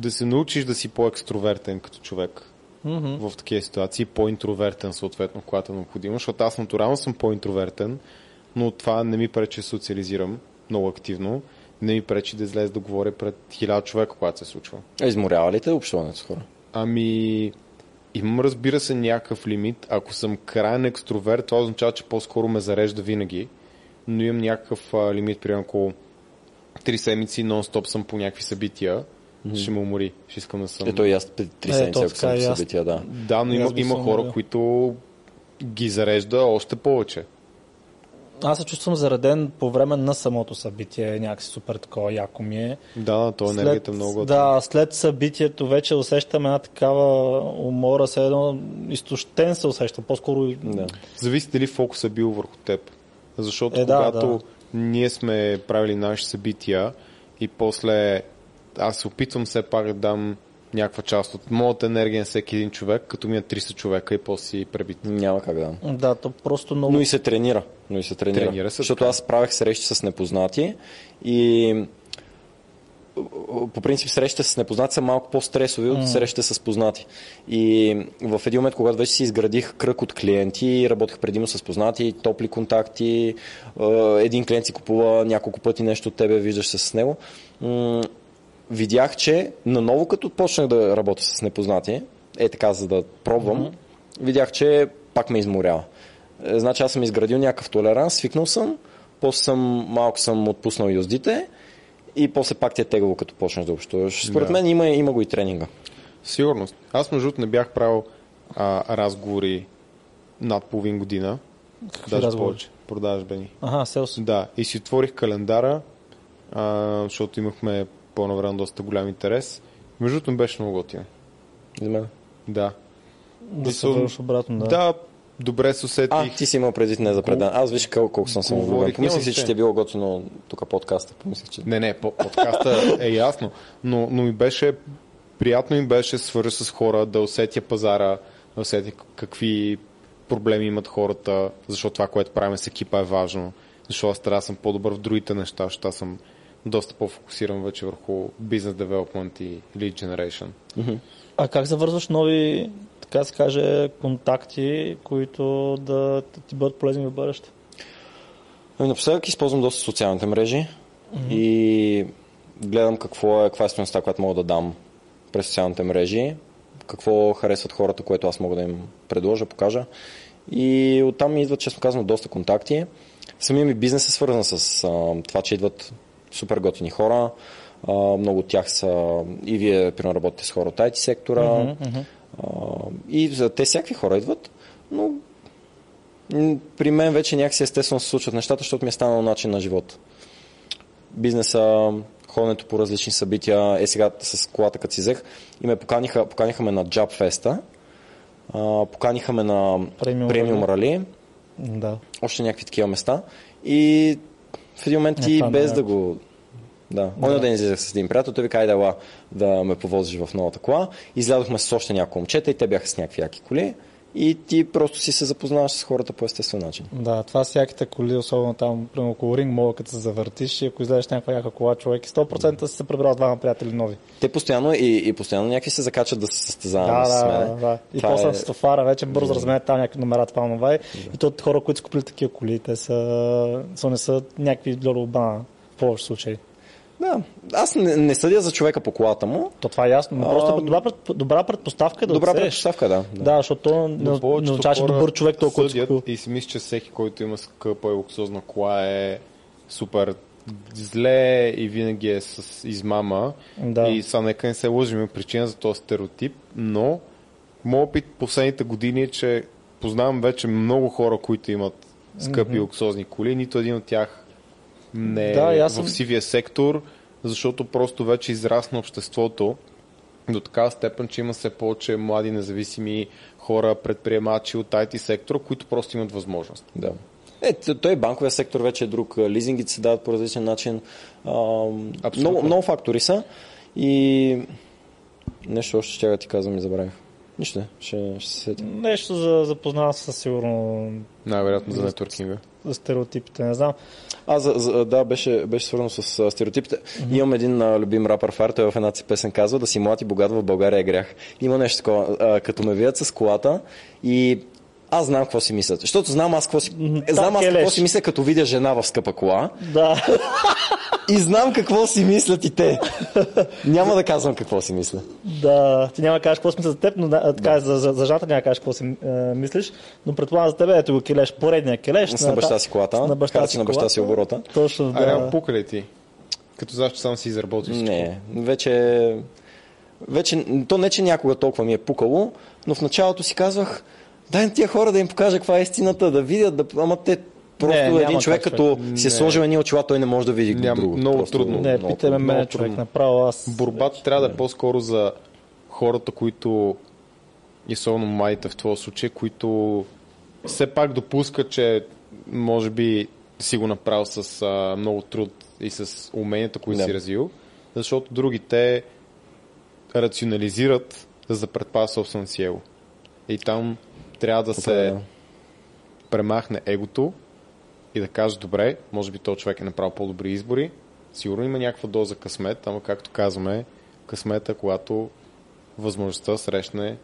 да се научиш да си по-екстровертен като човек Mm-hmm. в такива ситуации, по-интровертен съответно, когато е необходимо, защото аз натурално съм по-интровертен, но това не ми пречи да социализирам много активно, не ми пречи да излезе да говоря пред хиляда човека, когато се случва. А изморява ли те общуването с хора? Ами, имам разбира се някакъв лимит. Ако съм крайен екстроверт, това означава, че по-скоро ме зарежда винаги, но имам някакъв а, лимит, примерно около 3 седмици нон-стоп съм по някакви събития, ще ме умори, ще искам да съм... Ето и аз три Е, седмици, ако съм по събития, да. Да, но има, има хора, уморил. които ги зарежда още повече. аз се чувствам зареден по време на самото събитие, някакси супер такова яко ми е. Да, то енергията е много. Да, след събитието вече усещам една такава умора, се едно изтощен се усеща, по-скоро... Да. Зависи дали фокус е бил върху теб. Защото Е, да, когато да. Ние сме правили наши събития и после аз се опитвам все пак да дам някаква част от моята енергия на всеки един човек, като ми е 300 човека и после си пребит. Няма как да. Да, то просто много... Но и се тренира. Но и се тренира. Тренира се, Защото така. аз правех срещи с непознати и по принцип срещите с непознати са малко по-стресови от срещите с познати. И в един момент, когато вече си изградих кръг от клиенти, работех предимно с познати, топли контакти, един клиент си купува няколко пъти нещо от тебе, виждаш се с него, видях, че наново като почнах да работя с непознати, е така за да пробвам, видях, че пак ме изморява. Е, Значи аз съм изградил някакъв толеранс, свикнал съм, после съм малко съм отпуснал юздите и после пак ти е тегаво, като почнеш да общуваш. Според Да. мен има, има го и тренинга. Сигурност. Аз между другото не бях правил а, разговори над половин година. Какви даже разговори? повече. Продажбени. Ага, селс. Да, и си отворих календара, а, защото имахме по-навреме доста голям интерес. Между другото беше много готино. За мен. Да. Да се върнеш обратно, да. Да, добре се усетих. А, ти си имал предвид не за предан. Аз виж колко, колко съм самовлюбен. Говорих, Помислих си, че ти е било готино тук подкаста. Помислих, че... Не, не, по- подкаста е ясно, но, но ми беше приятно ми беше свържа с хора, да усетя пазара, да усетя какви проблеми имат хората, защото това, което правим с екипа е важно, защото аз трябва да съм по-добър в другите неща, защото аз съм доста по-фокусиран вече върху бизнес девелопмент и lead generation. А как завързваш нови, така се каже, контакти, които да ти бъдат полезни в бъдеще? Ами, напоследък използвам доста социалните мрежи и гледам какво е, каква е стоеността, която мога да дам през социалните мрежи, какво харесват хората, което аз мога да им предложа, покажа. И оттам ми идват, честно казвам, доста контакти. Самия ми бизнес е свързан с а, това, че идват супер готини хора. А, много от тях са и вие, примерно, работите с хора от IT сектора. А, и за те всякакви хора идват, но при мен вече някакси естествено се случват нещата, защото ми е станал начин на живот. Бизнеса, ходенето по различни събития, е сега с колата, като си взех, и ме поканиха, поканиха ме на Job Festa, а, поканиха ме на Премиум Рали. Да. още някакви такива места. И в един момент Е, ти това без е. да го... Да, да. ден излезах с един приятел, той ви каза да, да ме повозиш в новата кола. Излязохме с още няколко момчета и те бяха с някакви яки коли. И ти просто си се запознаваш с хората по естествен начин. Да, това с яките коли, особено там, примерно около ринг, мога като се завъртиш и ако излезеш някаква яка кола, човек, и 100% си се прибрал двама приятели нови. Те постоянно и, и постоянно някакви се закачат да се състезават Да, с да, мен. да, да. И Това после е- с тофара вече бързо разменят там някакви номера, това нова. И то хора, които са купили такива коли, те са, са не са някакви лолоба в повече случаи. Да, аз не, не съдя за човека по колата му. То това е ясно, но А, просто добра, пред- добра предпоставка е да Добра отсееш. предпоставка, да. Да, защото то не, не означава, че добър човек толкова съдят цикл. и си мисля, че всеки, който има скъпа и луксозна кола е супер зле и винаги е с измама. Да. И сега нека не се лъжим, причина за този стереотип, но моят опит последните години е, че познавам вече много хора, които имат скъпи луксозни коли, нито един от тях не е Да, аз в съм- сивия сектор, защото просто вече израсна обществото до такава степен, че има все повече млади независими хора, предприемачи от IT сектора, които просто имат възможност. Да. Е, той банковия сектор вече е друг. Лизингите се дават по различен начин. А, много, много фактори са. И нещо още ще ти казвам и забравих. Нищо не, ще, ще се сетя. Нещо за запознава със сигурно Най-вероятно за нетворкинга. За стереотипите, не знам. А, за, за, да, беше, беше свързано с а, стереотипите. Mm-hmm. Имам един а, любим рапър фар, той в една си песен казва да си млад и богат в България е грях. Има нещо такова, а, като ме видят с колата и аз знам какво си мислят. Защото знам аз какво си, Та, знам аз какво келеш. си мисля, като видя жена в скъпа кола. Да, И знам какво си мислят и те. Няма да казвам какво си мисля. да, ти няма да кажеш какво си мисля за теб, но да, така, за, за, за жата няма да кажеш какво си е, мислиш, но предполагам за теб, ето го келеш, поредния келеш. С на баща си колата. На баща си на баща си оборота. Точно, А да. пука ли ти? Като знаеш, че сам си изработиш всичко. Не, вече, вече, то не, че някога толкова ми е пукало, но в началото си казвах, дай на тия хора да им покажа каква е истината, да видят, да, ама те Просто Не, един човек, как, като човек. си е Не. сложил едни очила, той не може да види Няма- друго. много Просто трудно. Не, много питаме мен, човек, трудно. направо аз. Борбата трябва да е по-скоро за хората, които, и особено младите в твоя случай, които все пак допускат, че може би си го направил с а, много труд и с уменията, които Да. си развил, защото другите рационализират, за да предпазят собственото си его. И там трябва да се Определено. премахне егото и да каже, добре, може би този човек е направил по-добри избори, сигурно има някаква доза късмет, ама както казваме, късмета, когато възможността срещне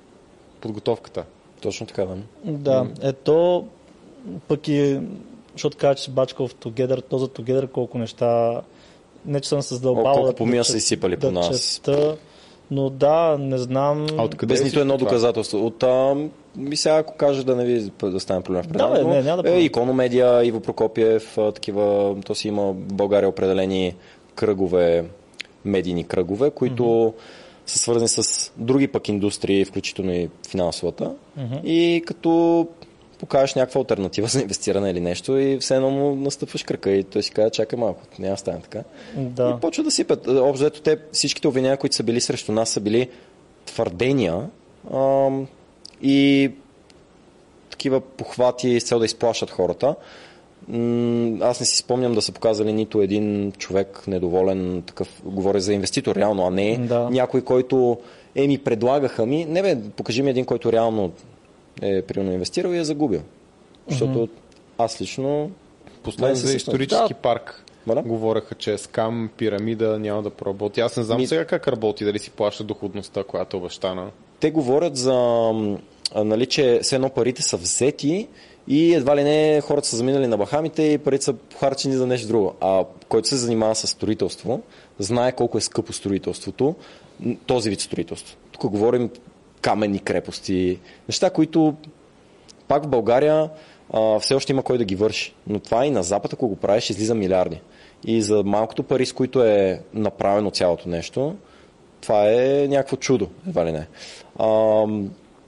подготовката. Точно така, да. Да, ето пък и, защото кажа, че си бачкал в Together, то за Together колко неща, не че съм се задълбал О, колко да, помия да, са изсипали по да нас. чета, но да, не знам. А откъде Без нито едно това? доказателство. От, ми сега, ако кажа да не ви да стане проблем в Да, предаването, бе, не, няма да е. Икономедия, Иво Прокопиев, такива, то си има в България определени кръгове, медийни кръгове, които mm-hmm. са свързани с други пък индустрии, включително и финансовата. Mm-hmm. И като покажеш някаква альтернатива за инвестиране или нещо и все едно му настъпваш кръка и той си казва, чакай малко, няма да стане така. Да. И почва да сипят. Общо взето те, всичките обвинения, които са били срещу нас, са били твърдения ам, и такива похвати с цел да изплашат хората. Аз не си спомням да са показали нито един човек недоволен, такъв, говоря за инвеститор реално, а не Да. някой, който е ми предлагаха ми, не бе, покажи ми един, който реално е примерно инвестирал и е загубил. Защото аз лично Последно за исторически Да. парк Моля? говореха, че е скам, пирамида няма да проработи. Аз не знам Ми- сега как работи, дали си плаща доходността, която е обещана. те говорят за, нали, че все едно парите са взети и едва ли не хората са заминали на Бахамите и парите са похарчени за нещо друго. А който се занимава с строителство, знае колко е скъпо строителството, този вид строителство. Тук говорим каменни крепости, неща, които пак в България а, все още има кой да ги върши. Но това и на Запад, ако го правиш, излиза милиарди. И за малкото пари, с които е направено цялото нещо, това е някакво чудо, едва ли не. А,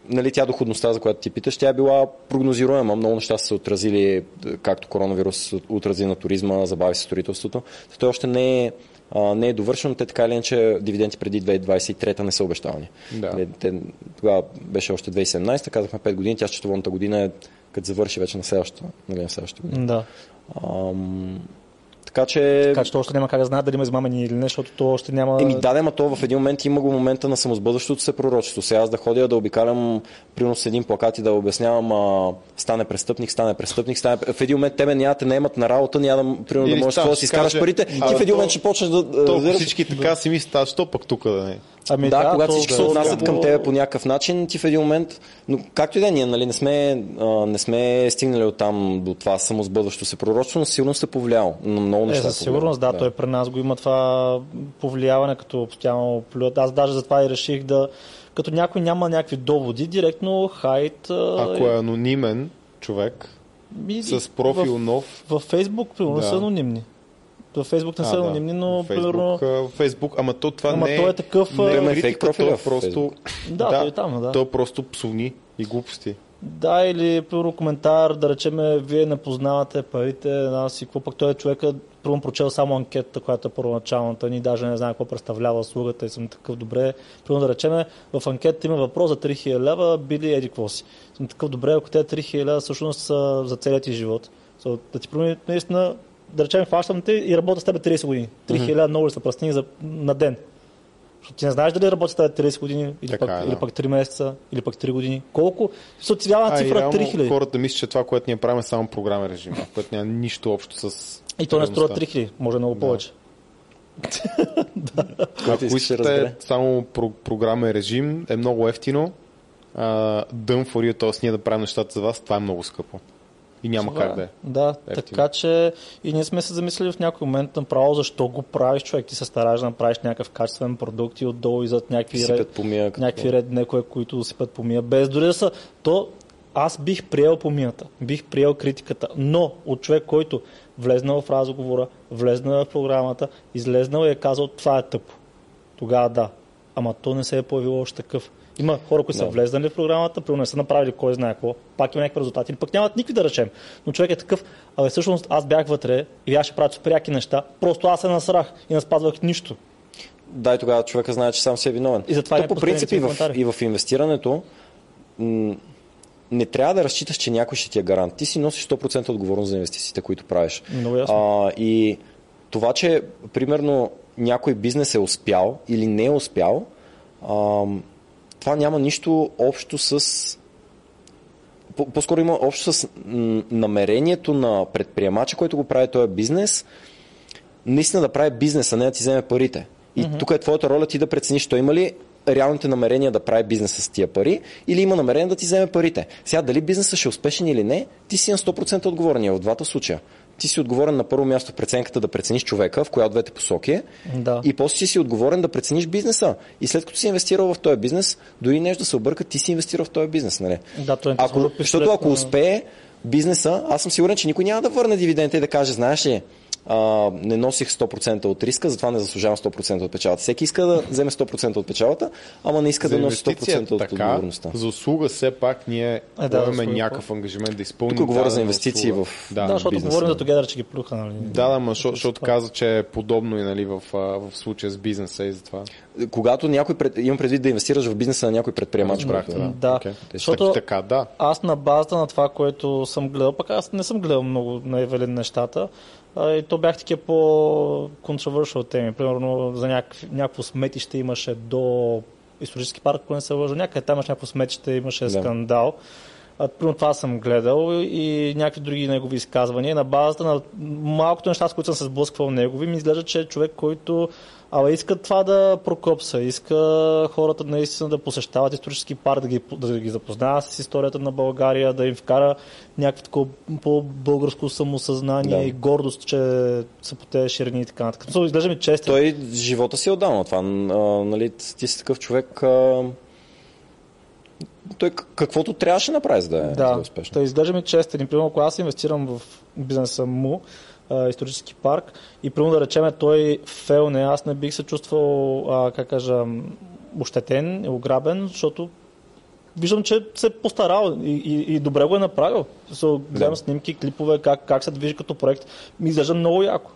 нали, тя доходността, за която ти питаш, тя е била прогнозируема. Много неща са се отразили, както коронавирус отрази на туризма, забави се строителството. Той още не е, а, не е довършен, те така или иначе дивиденти преди 2023 не са обещавани. Да. Нали, Те, тогава беше още 2017, казахме 5 години, тя счетоводната година е като завърши вече на следващата, нали, на следващата година. Да. Ам, така че... Така че то още няма как да знаят дали има измамени или не, защото то още няма... Еми да, да, то в един момент има го момента на самосбъдващото се пророчество. Сега аз да ходя да обикалям примерно с един плакат и да обяснявам а, стане престъпник, стане престъпник, стане... в един момент тебе няма да те наемат на работа, няма да, примерно, да можеш да си изкараш парите. а, Ти в един то- момент ще почнеш да... Да- всички така си мислят, а що пък тук да не? Ами, да, когато то- всички се то- отнасят към тебе по някакъв начин, ти в един момент, но както и да е, ние нали, не, сме, а, не сме стигнали от там до това самосбъдващо се пророчество, но сигурно се повлиял на много Е, неща. със сигурност, да, повлиял. той при нас го има това повлияване, като постоянно плюят. Аз даже затова и реших да, като някой няма някакви доводи, директно хайт. а, Ако е анонимен човек и- с профил в, нов, в Фейсбук, примерно, Да. са анонимни. В Фейсбук не са да. анонимни, но Фейсбук, примерно... Фейсбук, ама то това Ама не той е такъв, Не е критика, профил то е просто... Фейсбук. Да, той е там, да. То е просто псовни и глупости. Да, или примерно коментар, да речеме, вие не познавате парите, да си какво пък той е човека, първо прочел само анкетата, която е първоначалната, ни даже не знае какво представлява услугата и съм такъв добре. Примерно да речеме, в анкетата има въпрос за 3000 лева, били еди какво си. Съм такъв добре, ако тези 3000 лева всъщност са за целият ти живот. So, да ти промени наистина, да речем, фащам те и работя с теб 30 години. 3000 лева много ли са пръстени за, на ден. Защото ти не знаеш дали работи с теб 30 години, или, Така пък, е, да. или пък 3 месеца, или пък 3 години. Колко? Се отцвява А, и цифра реално 3000. хората мислят, че това, което ние правим е само програмен режим, което няма нищо общо с И то не струва реалността. 3000, може много повече. Ако искаш да разбере. искате само про- програмен режим, е много ефтино. Uh, done for you, т.е. ние да правим нещата за вас, това е много скъпо. И няма Това как да е. Да, Ефтино. така че и ние сме се замислили в някой момент направо защо го правиш, човек. Ти се стараш да направиш някакъв качествен продукт и отдолу иззад някакви, Сипят ред, помия. като- някакви ред некои, които сипят помия. Без дори да са... То аз бих приел помията, бих приел критиката, но от човек, който влезнал в разговора, влезнал в програмата, излезнал и е казал това е тъпо. Тогава да. Ама то не се е появило още такъв. Има хора, които са Да. влезнали в програмата, примерно не са направили кой знае какво, пак има някакви резултати, или пък нямат никакви да речем. Но човек е такъв, абе всъщност аз бях вътре и аз ще правя супер яки неща, просто аз се насрах и не спазвах нищо. Да, и тогава човека знае, че сам си е виновен. И затова То не по принцип и в, и в инвестирането м- не трябва да разчиташ, че някой ще ти е гарант. Ти си носиш 100% отговорност за инвестициите, които правиш. Много ясно. А, и това, че примерно някой бизнес е успял или не е успял, ам, това няма нищо общо с по- по-скоро има общо с намерението на предприемача, който го прави този бизнес, наистина да прави бизнес, а не да ти вземе парите. И mm-hmm. тук е твоята роля ти да прецениш, той има ли реалните намерения да прави бизнес с тия пари или има намерение да ти вземе парите. Сега дали бизнесът ще е успешен или не, ти си на 100% отговорен и в двата случая. Ти си отговорен на първо място в преценката да прецениш човека, в коя от двете посоки е, Да. и после си си отговорен да прецениш бизнеса. И след като си инвестирал в този бизнес, дори нещо да се обърка, ти си инвестирал в този бизнес. Нали? Да, той е ако, защото ако успее бизнеса, аз съм сигурен, че никой няма да върне дивиденда и да каже, знаеш ли, а, не носих 100% от риска, затова не заслужавам 100% от печалата. Всеки иска да вземе 100% от печалата, ама не иска За да носи 100% инвестицията от така, отговорността. за услуга все пак ние Е, да, услуга, някакъв ангажимент да изпълним. Тук говоря за инвестиции в- Да, Да, защото бизнеса, говорим за Together, че ги плюха, нали? Да, да, ма, защото, каза, че е подобно и нали, в, в случая с бизнеса и затова. Когато някой, пред... имам предвид да инвестираш в бизнеса на някой предприемач. Разбрах, да. Да, Окей. защото Така, да. аз на базата на това, което съм гледал, пък аз не съм гледал много на Евелин нещата, и то бях такива по-controversial теми. Примерно за някакво сметище имаше до исторически парк, ако не се лъжа. Някъде там имаше някакво сметище, имаше Да. скандал. Примерно това съм гледал и някакви други негови изказвания. На базата на малкото неща, с които съм се сблъсквал негови, ми изглежда, че е човек, който Ала иска това да прокопса, иска хората наистина да посещават исторически парк, да ги, да ги запознава с историята на България, да им вкара някакво такова по-българско самосъзнание Да. и гордост, че са по тези ширини и така нататък. Изглежда ми честен. Той живота си е отдал на това. А, нали, ти си такъв човек. А... Той каквото трябваше да направи, за да е, да е Да, успешно. той изглежда ми честен. Примерно, ако аз инвестирам в бизнеса му, а, исторически парк, и примерно да речем той фейлне, аз не бих се чувствал, а, как кажа, ощетен ограбен, защото виждам, че се е постарал и, и, и добре го е направил. So, гледам Да. снимки, клипове, как, как се движи като проект. Ми изглежда много яко.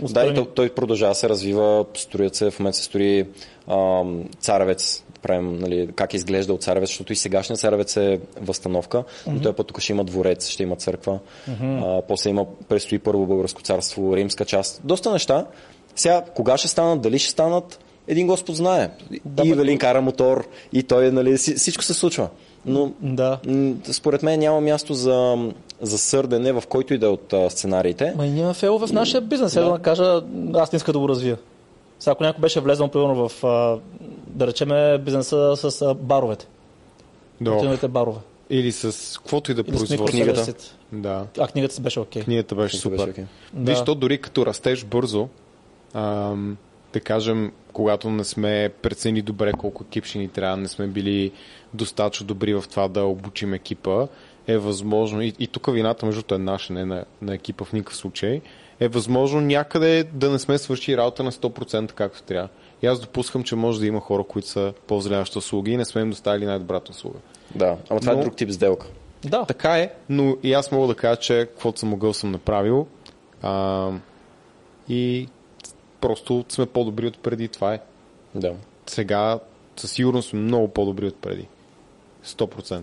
Да, и той, той продължава се развива, строят се, в момента се строи ам, царевец, правим, нали, как изглежда от царевец, защото и сегашният царевец е възстановка, но той път тук ще има дворец, ще има църква, а, после има, предстои първо българско царство, римска част, доста неща. Сега, кога ще станат, дали ще станат, един Господ знае. Да, и Велин кара мотор, и той, нали, си- всичко се случва. Но Да. според мен няма място за, за сърдене в който и да е от сценариите. Ма и имаме фейлове в нашия бизнес. Сега да. кажа, аз не иска да го развия. Сега, ако някой беше влезнал, примерно, в, да речеме, бизнеса с баровете. Да. Отиновите барове. Или с каквото и да производство. Книгата. Да. А книгата си беше окей. Книгата беше Всичко супер. беше окей. Да. Виж, то дори като растеш бързо, ам, да кажем, когато не сме прецени добре колко екип ще ни трябва, не сме били достатъчно добри в това да обучим екипа, е възможно, и, и тук вината между другото е наша, не на, на екипа в никакъв случай, е възможно някъде да не сме свършили работа на 100% както трябва. И аз допускам, че може да има хора, които са по-зрящи услуги и не сме им доставили най-добрата услуга. Да, ама това Но- е друг тип сделка. Да. Така е, но и аз мога да кажа, че каквото съм могъл съм направил а, и просто сме по-добри от преди. Това е. Да. Сега със сигурност сме много по-добри от преди. 100%.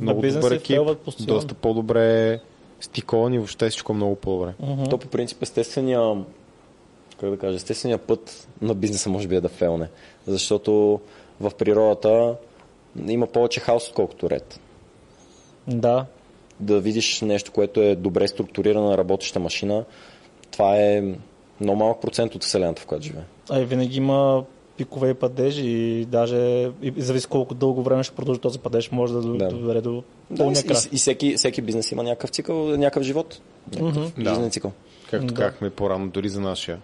Много добър екип, фейлват постоянно. доста по-добре стиковани, въобще всичко много по-добре. Мгм. То по принцип естествения, как да кажа, естествения път на бизнеса може би е да фелне. Защото в природата има повече хаос, отколкото ред. Да. Да видиш нещо, което е добре структурирана, работеща машина, това е много малък процент от вселената, в която живее. А и винаги има пикове и падежи и даже и зависи колко дълго време ще продължи този падеж, може да, Да. да. доведе до Да, и, пълния крах. и, и всеки, всеки бизнес има някакъв цикъл, някакъв живот. Някакъв Да. жизнен цикъл. Както Да. казахме по-рано, дори за нашия.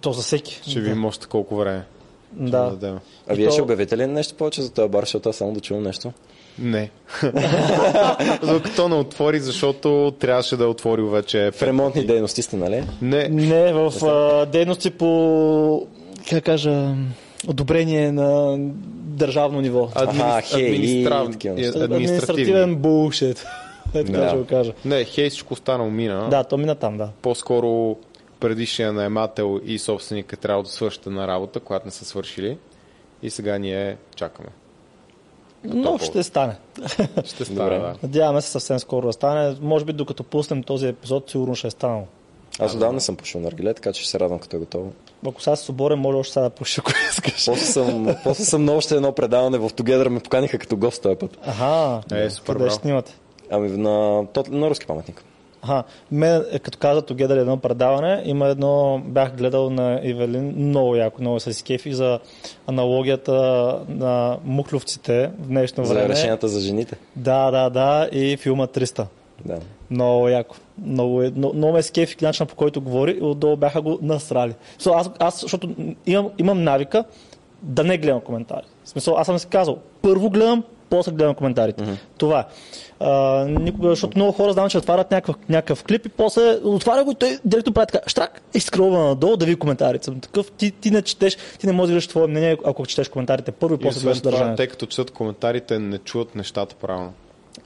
То за всеки. Ще видим още колко време. Да. дадем. А вие то- ще обявите ли нещо повече за този бар, защото аз само да чувам нещо? Не. Докато не отвори, защото трябваше да е отворил вече. В ремонтни дейности сте, нали? Не, Не, в а, дейности по, как кажа, одобрение на държавно ниво. Админи... Аха, хей, администрав... и такива неща. Административен булшит. Е, така Да. ще го кажа. Не, хей, всичко останало мина. Да, то мина там, да. По-скоро предишния наемател и собственик е трябвало да свършат на работа, която не са свършили. И сега ние чакаме. Но повод. ще стане. Ще стане, Добре. да. Надяваме се съвсем скоро да стане. Може би докато пуснем този епизод, сигурно ще е станало. Аз отдавна съм пушил наргиле, така че ще се радвам като е готово. Ако сега се оборем, може още сега да пуши, ако искаш. После съм, после съм на още едно предаване в Together, ме поканиха като гост този път. Аха, Е, супер, къде ще снимате? Ами на, то, на руски паметник. Аха, мен, е, като каза Together едно предаване, има едно, бях гледал на Ивелин, много яко, много се скефи за аналогията на мухлювците в днешно За време. решенията за жените. Да, да, да, и филма 300. Да. Много яко. Много, е- много, много ме скефи начина по който говори и отдолу бяха го насрали. So, аз, аз, защото имам, имам навика да не гледам коментари. В смисъл, аз съм си казал, първо гледам, после гледам коментарите. Mm-hmm. Това е. А, никога, защото много хора знам, че отварят някакъв, някакъв клип и после отваря го и той директно прави така, штрак и скролва надолу да види коментарите. Съм такъв, ти, ти не четеш, ти не можеш да твое мнение, ако четеш коментарите първо и после гледаш съдържанието. те като четат коментарите, не чуват нещата правилно.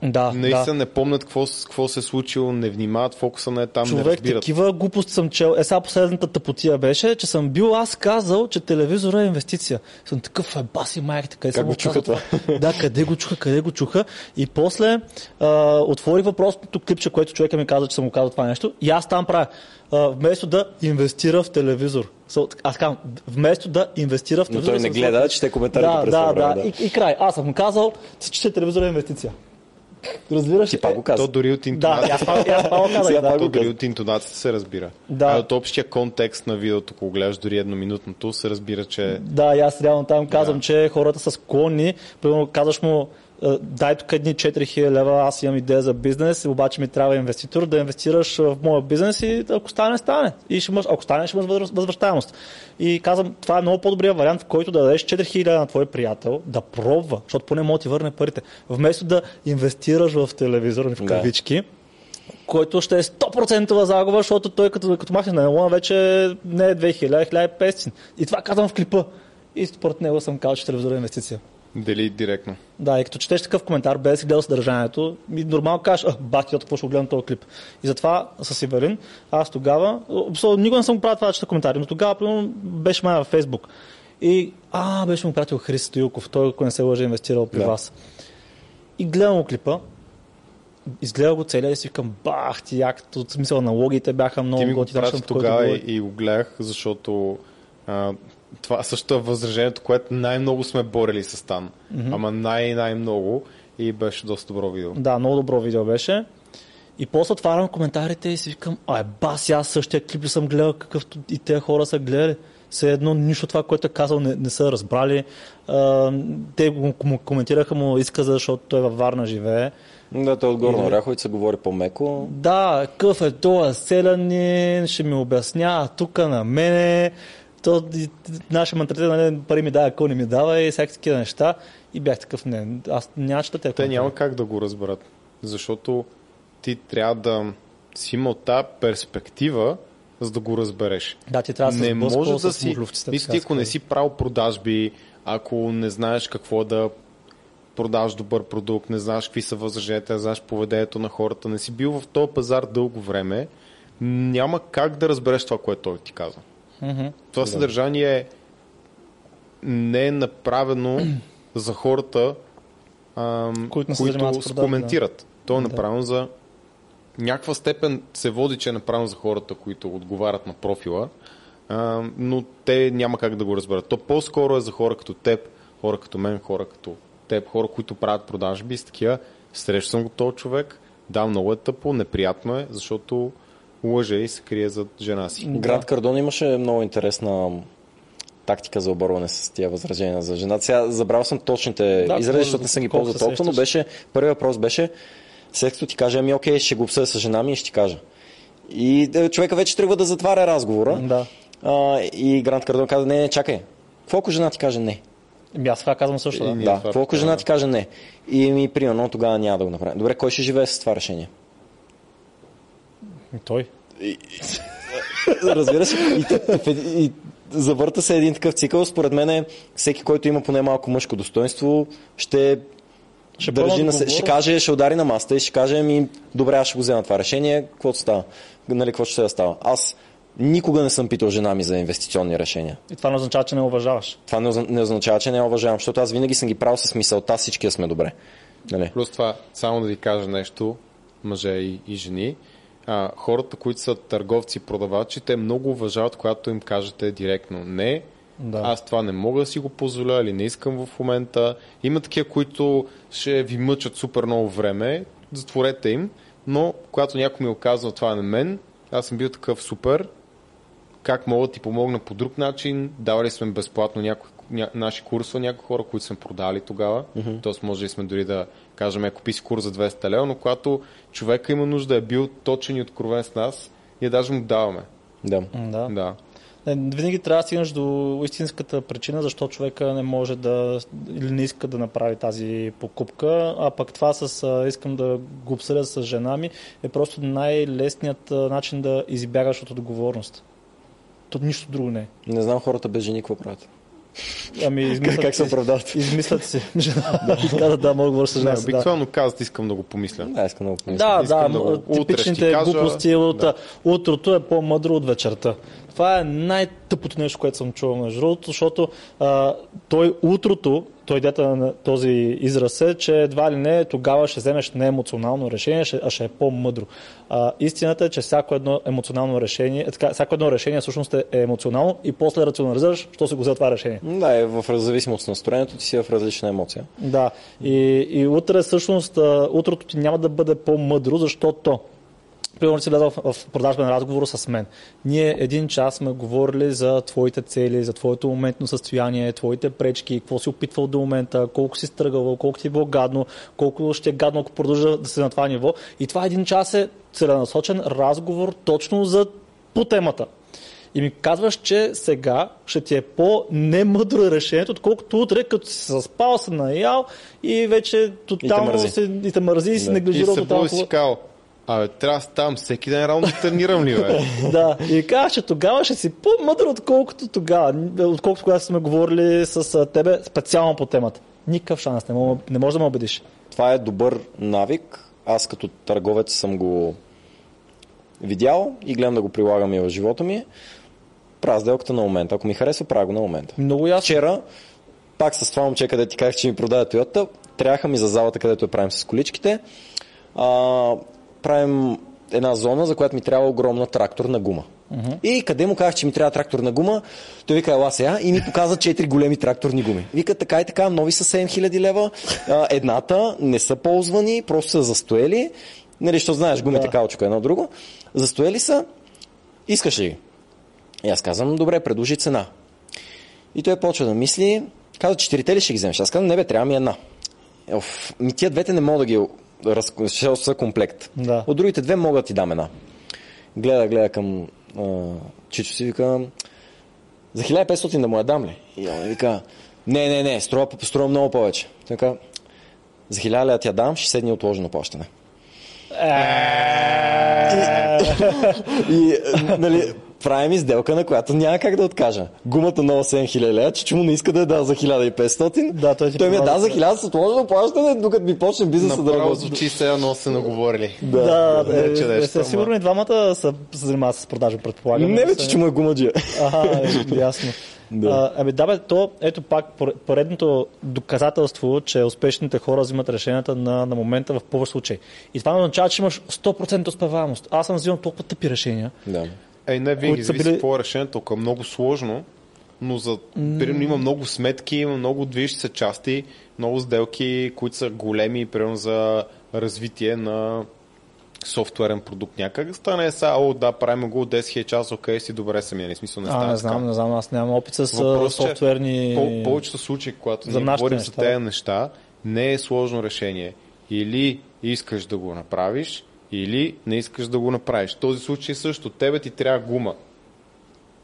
Да, Наистина да. не помнят какво, какво се е случило, не внимават, фокуса не е там, не Човек, разбират. такива глупости съм чел. Е, сега последната тъпотия беше, че съм бил аз казал, че телевизора е инвестиция. Съм такъв, е, баси майките, къде съм го чуха казал Да, къде го чуха, къде го чуха. И после а, отворих въпросното клипче, което човека ми каза, че съм му казал това нещо. И аз там правя. А, вместо да инвестира в телевизор. Аз казвам, вместо да инвестира в Но телевизор. той не гледа, чете коментарите да, през да, това да, време, И, и край. Аз съм казал, че телевизора е инвестиция. Разбираш? Ти ли? пак го каза. То дори от Да, интонацията, аз пак, аз пак го казах. Сега да. то го дори каза. от интонацията се разбира. Да. А от общия контекст на видеото, ако гледаш дори едноминутното, се разбира, че Да, и аз реално там казвам, Да. че хората са склонни. Примерно казваш му, «Е, дай тук едни 4000 лева, аз имам идея за бизнес, обаче ми трябва инвеститор да инвестираш в моя бизнес и ако стане, стане. И ще имаш, ако стане, ще имаш възвръ- възвръщаемост. И казвам, това е много по-добрият вариант, в който да дадеш 4000 лева на твой приятел, да пробва, защото поне може да ти върне парите. Вместо да инвестираш в телевизор, в Да. кавички, който ще е 100% загуба, защото той като, като махне на елона вече не е 2000, а 1500. И това казвам в клипа. И според него съм казал, че телевизор е инвестиция. Дали директно. Да, и като четеш такъв коментар, без да си гледал съдържанието, и нормално кажеш, а, бати, от какво ще го гледам този клип. И затова с Ивелин, аз тогава, абсолютно никога не съм правил това да чета коментари, но тогава, примерно, беше май във Фейсбук. И, а, беше му пратил Христо Илков, той, ако не се лъжа, е инвестирал при Да. вас. И гледам клипа, изгледал го целия и си викам, бах, ти якото, от смисъл на логите бяха много Ти ми го готи, тогава и, и го гледах, защото а, това също е възражението, което най-много сме борили с Тан. Mm-hmm. Ама най-най-много и беше доста добро видео. Да, много добро видео беше. И после отварям коментарите и си викам, ай бас, аз същия клип ли съм гледал, какъвто и те хора са гледали. Все едно нищо това, което е казал, не, не са разбрали. А, те го му коментираха му изказа, защото той във Варна живее. Да, той отгоре на Оряховица говори по-меко. Да, какъв е този селянин, ще ми обяснява тук на мене. То, нашия менталитет, нали, пари ми дава, ако не ми дава и всякакви такива неща. И бях такъв, не, аз няма чета те. Те няма как да го разберат, защото ти трябва да си имал тази перспектива, за да го разбереш. Да, ти трябва да не може да си. Мисля, ти, ако не си правил продажби, ако не знаеш какво да продаваш добър продукт, не знаеш какви са възраженията, не знаеш поведението на хората, не си бил в този пазар дълго време, няма как да разбереш това, което той ти казва. Мгм. Това съдържание не е направено за хората, ам, Които които коментират. То е Да. направено за някаква степен се води, че е направено за хората, които отговарят на профила, ам, но те няма как да го разберат. То по-скоро е за хора като теб, хора като мен, хора като теб, хора, които правят продажби с такива. Срещал съм го този човек, да, много е тъпо, неприятно е, защото лъже и се крие зад жена си. Град Кардон имаше много интересна тактика за оборване с тия възражения за жената. Сега забравял съм точните Да, изрази, защото не съм ги ползвал толкова, но беше, първият въпрос беше, след като ти каже, ами окей, ще го обсъдя с жена ми и ще ти кажа. И е, човека вече тръгва да затваря разговора. Да. А, и Грант Кардон каза, не, не, чакай. Какво ако жена ти каже не? Ами аз това казвам също. Да. да, какво ако жена ти каже не? И ми, примерно, тогава няма да го направим. Добре, кой ще живее с това решение? И той. Разбира се. И, и, и завърта се един такъв цикъл. Според мен е, всеки, който има поне малко мъжко достоинство, ще ще, държи на, ще каже, ще удари на маста и ще каже ми, добре, аз ще го взема това решение, какво става? Нали, какво ще става? Аз никога не съм питал жена ми за инвестиционни решения. И това не означава, че не уважаваш. Това не, не означава, че не уважавам, защото аз винаги съм ги правил с мисълта, всички да сме добре. Нали? Плюс това, само да ви кажа нещо, мъже и, и жени, а, хората, които са търговци, продавачи, те много уважават, когато им кажете директно не, да. аз това не мога да си го позволя или не искам в момента. Има такива, които ще ви мъчат супер много време, затворете им, но когато някой ми оказва това на мен, аз съм бил такъв супер, как мога да ти помогна по друг начин, давали сме безплатно някои ня, наши курсове, някои хора, които сме продали тогава, mm-hmm. т.е. може и сме дори да кажем, купи си курс за 200 лева, но когато човека има нужда, е бил точен и откровен с нас, ние даже му даваме. Да. да. да. Не, винаги трябва да стигнеш до истинската причина, защо човека не може да или не иска да направи тази покупка, а пък това с искам да го обсъдя с жена ми е просто най-лесният начин да избягаш от отговорност. То нищо друго не е. Не знам хората без жени какво правят. Ами, измислят, как се оправдават? Измислят си. да, казват, да, мога да говоря с жена. Обикновено казват, искам да го помисля. Да, искам да го помисля. Да, да, да типичните кажа... глупости от да. утрото е по-мъдро от вечерта. Това е най-тъпото нещо, което съм чувал между другото, защото а, той утрото, той идеята на този израз е, че едва ли не тогава ще вземеш не емоционално решение, а ще е по-мъдро. А, истината е, че всяко едно емоционално решение, така, всяко едно решение всъщност е емоционално и после рационализираш, що се го взе това решение. Да, е в зависимост от настроението ти си е в различна емоция. Да, и, и утре всъщност, утрото ти няма да бъде по-мъдро, защото примерно си влязал в, в продажбен разговор с мен. Ние един час сме говорили за твоите цели, за твоето моментно състояние, твоите пречки, какво си опитвал до момента, колко си стръгал, колко ти е било гадно, колко ще е гадно, ако продължа да се на това ниво. И това един час е целенасочен разговор точно за по темата. И ми казваш, че сега ще ти е по-немъдро решението, отколкото утре, като си заспал, се наял и вече тотално и те мързи, се, и те мързи и си неглижирал тотално. И се Абе, трябва да ставам всеки ден рано да тренирам ли, бе? да, и казах, че тогава ще си по-мъдър, отколкото тогава, отколкото когато сме говорили с тебе специално по темата. Никакъв шанс, не, мога, не може да ме убедиш. Това е добър навик. Аз като търговец съм го видял и гледам да го прилагам и в живота ми. Правя сделката на момента. Ако ми харесва, правя го на момента. Много ясно. Вчера, пак с това момче, където ти казах, че ми продава Toyota, трябваха ми за залата, където я правим с количките. А, правим една зона, за която ми трябва огромна тракторна гума. Uh-huh. И къде му казах, че ми трябва тракторна гума, той вика, ела сега и ми показа четири големи тракторни гуми. Вика, така и така, нови са 7000 лева, едната не са ползвани, просто са застоели. Нали, що знаеш, гумите да. каучука едно друго. Застоели са, искаш ли ги? И аз казвам, добре, предложи цена. И той почва да мисли, казва, четирите ли ще ги вземеш? Аз казвам, не бе, трябва ми една. Оф, ми тия двете не мога да ги ще са комплект. Да. От другите две мога да ти дам една. Гледа, гледа към а, Чичо си вика, за 1500 да му я дам ли? И он вика, не, не, не, струва, струва много повече. Така, за 1000 лева ти я дам, 60 дни отложено плащане. и, и, нали, правим сделка, на която няма как да откажа. Гумата на 7000 лева, че му не иска да я да за 1500. Да, той, той ми я да за 1000 с отложено плащане, докато ми почне бизнеса да работи. звучи се едно се наговорили. Да, да, да, е, е, е, сигурно и двамата са, се занимават с продажа, предполагам. Не вече, че му е гумаджия. Ага, е, ясно. Да. А, ами да, бе, то, ето пак поредното доказателство, че успешните хора взимат решенията на, на момента в повече случаи. И това означава, че имаш 100% успеваемост. Аз съм взимал толкова тъпи решения. Да. Ей, не винаги зависи били... какво е решението, ако е много сложно, но за, примерно, има много сметки, има много движещи се части, много сделки, които са големи, примерно за развитие на софтуерен продукт някак. Стане са, о, да, правим го 10 000 часа, окей, си добре са ми, смисъл не става. А, не знам, не знам, аз нямам опит с Въпрос, софтуерни... По- повечето случаи, когато за ние говорим неща. за тези неща, не е сложно решение. Или искаш да го направиш, или не искаш да го направиш. В този случай също. Тебе ти трябва гума.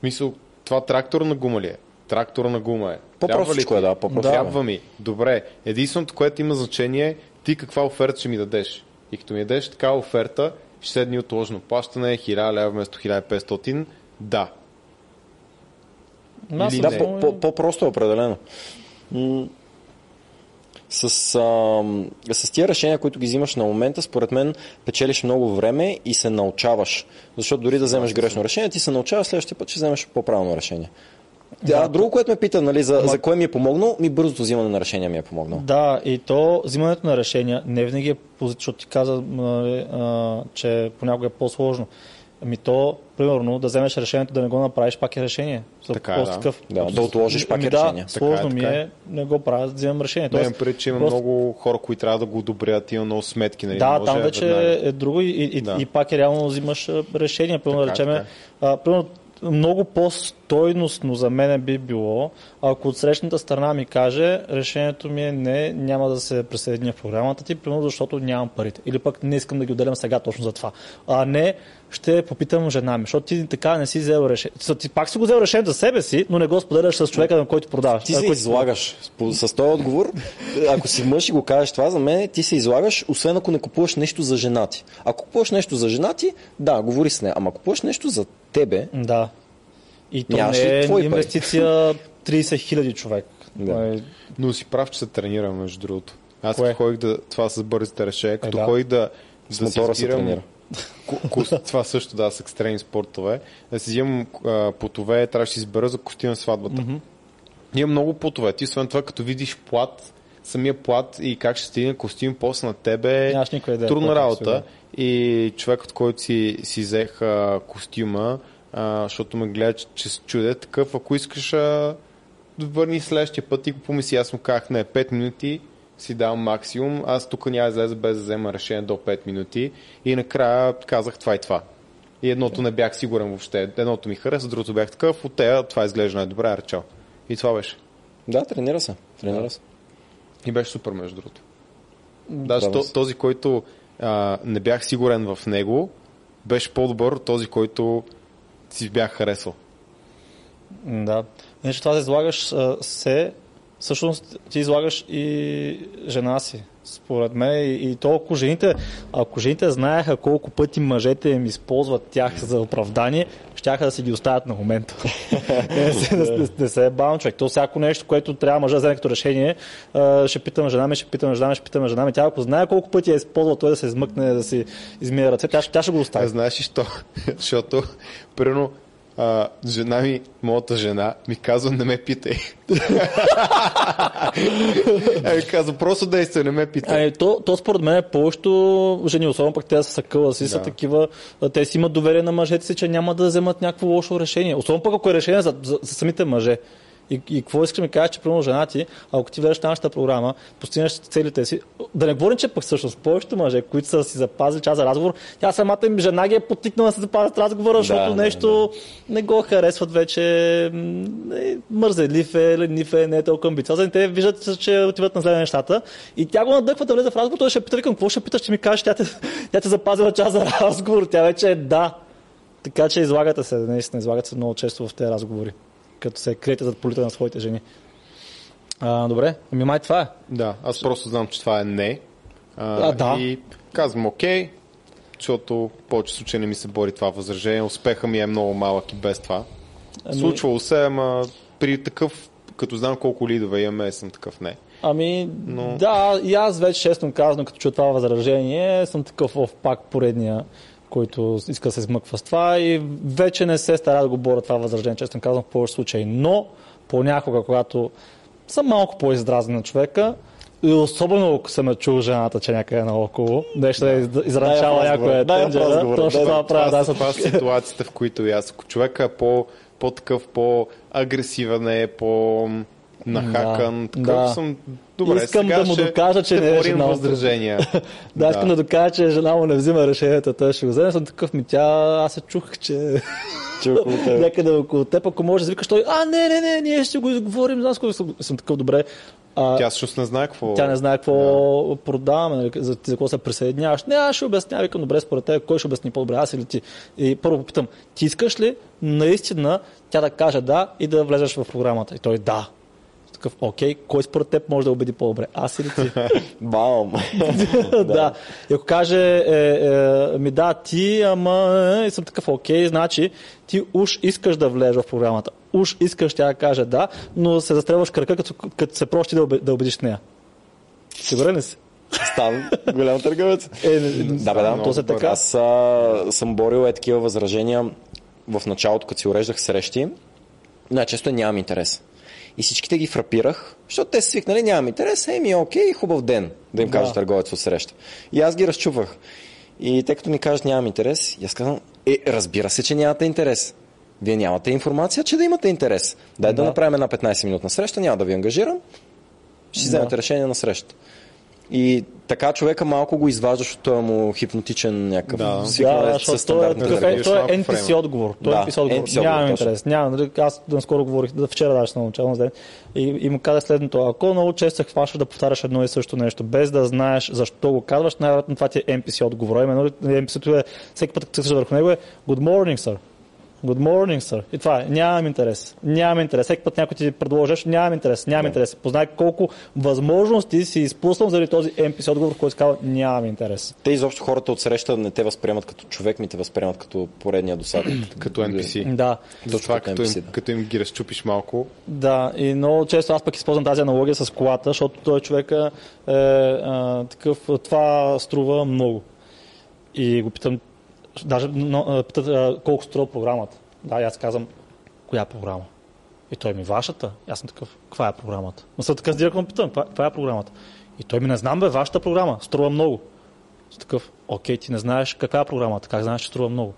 Мисъл, това тракторна гума ли е? Тракторна гума е. По-просто е, да. По-просто. Трябва ми. Добре. Единственото, което има значение е ти каква оферта ще ми дадеш. И като ми дадеш такава оферта, ще седни отложено плащане, 1000 лева вместо 1500, да. Или не? Да, по- по- по-просто определено. С, а, с тия решения, които ги взимаш на момента, според мен печелиш много време и се научаваш. Защото дори да вземеш грешно решение, ти се научаваш, следващия път ще вземеш по-правилно решение. Да, друго, което ме пита, нали, за, за кое ми е помогнал, ми бързото взимане на решения ми е помогнал. Да, и то взимането на решения не винаги е позитивно, защото ти каза, нали, а, че понякога е по-сложно. Ами то, примерно, да вземеш решението да не го направиш, пак е решение. За Така е, да. такъв. Да, да отложиш пак Ами е да, решение. сложно Така е, ми така е, е. не го правя, взимам решение. Не, Тоест, преди, че има просто- много хора, които трябва да го одобрят, има много сметки. Нали? Да, там вече веднага. е друго и, и, Да. и пак е реално взимаш решение. Примерно да речеме, а, примерно, много по-стойностно за мен би било, ако от срещната страна ми каже, решението ми е не, няма да се присъединя в програмата ти, примерно защото нямам парите. Или пък не искам да ги отделям сега точно за това. А не, ще попитам жена ми, защото ти така не си взел решение. Ти пак си го взел решение за себе си, но не го споделяш с човека, на който продаваш. Ти а, се който- излагаш. С, с този отговор, ако си мъж и го кажеш това, за мен ти се излагаш, освен ако не купуваш нещо за жена ти. Ако купуваш нещо за жена ти, да, говори с нея. Ама ако купуваш нещо за тебе, Да. И то не е инвестиция 30 хиляди човек. Да. Нали, Но си прав, че се тренира, между другото. Аз Кое? ходих да... Това с бързите решения, като да. ходих да... с да си мотора се избирам това също, да, с екстремни спортове. Да си взимам а, потове, трябваше да си избера за костюм сватбата. Има много потове. Ти освен това, като видиш плат, самия плат и как ще стигне костюм после на тебе, Нямаш никаква трудна работа. И човекът, който си, си взех а, костюма, а, защото ме гледа, че, че се чуде такъв, ако искаш а, върни следващия път и го помисли. Аз му казах, не, 5 минути си давам максимум, аз тук няма да излезе без да взема решение до 5 минути и накрая казах това и това. И едното не бях сигурен въобще. Едното ми хареса, другото бях такъв, от тея това изглежда най-добре, речал. И това беше. Да, тренира се. Тренира се. И беше супер, между другото. Даже Да, този, който а, не бях сигурен в него, беше по-добър от този, който си бях харесал. Да. Иначе това да излагаш се, всъщност ти излагаш и жена си, според мен. И, и то, ако жените, ако жените знаеха колко пъти мъжете им използват тях за оправдание, щяха да си ги оставят на момента. не, се, не, не, не се е бавно човек. То всяко нещо, което трябва мъжа да вземе като решение, а, ще питам жена ми, ще питам жена ми, ще питам жена ми. Тя ако знае колко пъти е използвал той да се измъкне, да си измие ръце, тя, тя ще го А остави. знаеш ли що? Защото, примерно, а, жена ми, моята жена, ми казва, не ме питай. а ми казва, просто действай, не ме питай. Ами, то, то според мен е повечето жени, особено пък те са съкъла си, са Да. такива, а, те си имат доверие на мъжете си, че няма да вземат някакво лошо решение. Особено пък ако е решение за, за, за самите мъже. И, и какво искаш да ми кажеш, че примерно жена ти, ако ти влезеш в нашата програма, постигнеш целите си, да не говорим, че пък всъщност повечето мъже, които са си запазили час за разговор, тя самата им жена ги е потикнала да се запазят разговора, защото да, нещо не го харесват вече, е, мързелив е, ленив е, не е толкова амбициозен. Те виждат, че отиват на зле нещата и тя го надъхва да влезе в разговор, той ще пита, викам, какво ще питаш, че ми кажеш, тя те, тя те запазила час за разговор, тя вече е да. Така че излагате се, наистина излагате се много често в тези разговори, като се криете зад полите на своите жени. А, добре, ами май това е. Да, аз просто знам, че това е не. А, А, да. И казвам окей, защото в повече случаи не ми се бори това възражение. Успеха ми е много малък и без това. Ами- Случвало се, ама при такъв, като знам колко лидове имаме, съм такъв не. Ами, Но- да, и аз вече честно казано, като чуя това възражение, съм такъв в пак поредния, който иска да се смъква с това и вече не се стара да го боря това възражение, честно казвам, в повече случаи. Но понякога, когато съм малко по-издразен на човека, и особено ако съм е чул жената, че някъде наоколо, нещо да е из- изранчала Дай я в някоя в тенджера, разговора, точно това правя. Да, това, са ситуациите, в които и аз, ако човека е по, по-такъв, по-агресивен е, по-нахакан, Да, да. съм... Добре, Искам сега да му ще, докажа, че не е жена възражения. Да, искам да докажа, че жена му не взима решенията, той ще го вземе. Съм такъв ми, тя, аз се чух, че Че около теб. някъде около теб, ако може да викаш той, а, не, не, не, ние ще го изговорим, с съм, съм такъв добре. А, Тя всъщност не знае какво... тя не знае какво продаваме, нали, за, за какво се присъединяваш. Не, аз ще обясня, викам, добре, според теб, кой ще обясни по-добре, аз или ти. И първо попитам, ти искаш ли наистина тя да каже да и да влезеш в програмата? И той да. Такъв, окей, кой според теб може да убеди по-добре? Аз или ти? Бам! да. И ако каже, е, е, ми да, ти, ама е, съм такъв, окей, значи ти уж искаш да влезеш в програмата. уж искаш тя да каже да, но се застрелваш кръка, като, като се прощи да, да убедиш нея. Сигурен ли си? Стан голям търговец. Е, да, бе, да. То се така. Аз а, съм борил е такива възражения в началото, като си уреждах срещи. Най-често нямам интерес. И всичките ги фрапирах, защото те свикнали, нямам интерес, еми окей, хубав ден, да им Да. кажа търговец от среща. И аз ги разчупвах. И те като ми кажат нямам интерес, и аз казвам, е, разбира се, че нямате интерес. Вие нямате информация, че да имате интерес. Дай да, Да. направим една 15 минутна среща, няма да ви ангажирам, ще Да. вземете решение на среща. И така човека малко го изваждаш от този му хипнотичен някакъв Да. свикнал Да, е той е, е, той е NPC отговор. Той Да, е NPC отговор. NPC Нямам интерес. Нямам. нали, Аз наскоро говорих, да, вчера даже съм начал ден, и, и му казах следното. Ако много често се хващаш да повтаряш едно и също нещо, без да знаеш защо го казваш, най-вероятно това ти е NPC отговор. Именно NPC-то е, всеки път, като върху него е Good morning, sir. Good morning, sir. И това е. Нямам интерес. Нямам интерес. Всеки път някой ти предложи нещо, нямам интерес. Нямам интерес. Познай колко възможности си изпуснал заради този NPC отговор, който казва нямам интерес. Те изобщо хората от среща не те възприемат като човек, ми те възприемат като поредния досадък. Като NPC. Да. Точно това, като като им, NPC, да. като им ги разчупиш малко, Да, и много често аз пък използвам тази аналогия с колата, защото той човек е а, такъв, това струва много. И го питам, даже но, питат колко струва програмата. Да, и аз казвам, коя програма? И той ми, вашата. И аз съм такъв, каква е програмата? Но съм така директно питам, каква, е програмата? И той ми, не знам бе, вашата програма, струва много. Съм такъв, окей, ти не знаеш каква е програмата, как знаеш, че струва много?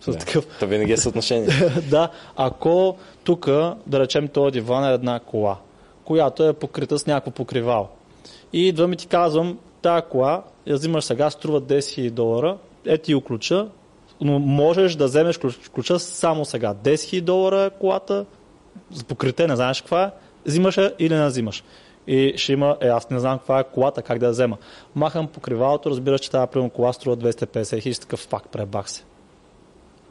Съм Да. такъв, Та винаги е съотношение. да, ако тук, да речем, този диван е една кола, която е покрита с някакво покривало. И идвам и ти казвам, тази кола я взимаш сега, струва 10 000 долара, е ти ключа, но можеш да вземеш ключ- ключа само сега. 10 000 долара е колата, покрите, не знаеш каква е, взимаш я или не взимаш. И ще има, е, аз не знам каква е колата, как да я взема. Махам покривалото, разбираш, че тази примерно кола струва 250 хиляди, такъв факт, пребах се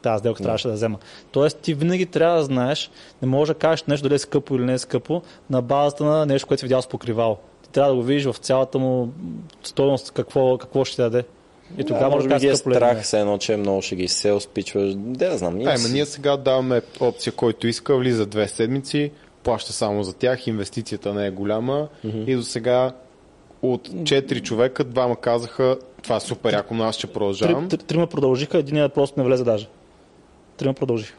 тази сделка трябваше да взема. Тоест ти винаги трябва да знаеш, не можеш да кажеш нещо дали е скъпо или не е скъпо на базата на нещо, което си видял с покривало. Ти трябва да го видиш в цялата му стоеност какво, какво ще даде. И тогава да, може да би ги е страх, все едно, че много ще ги сел спичваш. Де да знам. Ай, ма ние сега даваме опция, който иска, влиза две седмици, плаща само за тях, инвестицията не е голяма и до сега от 4 човека двама казаха това е супер но аз ще продължавам. Три, три, трима продължиха, единият просто не влезе даже. Трима продължиха.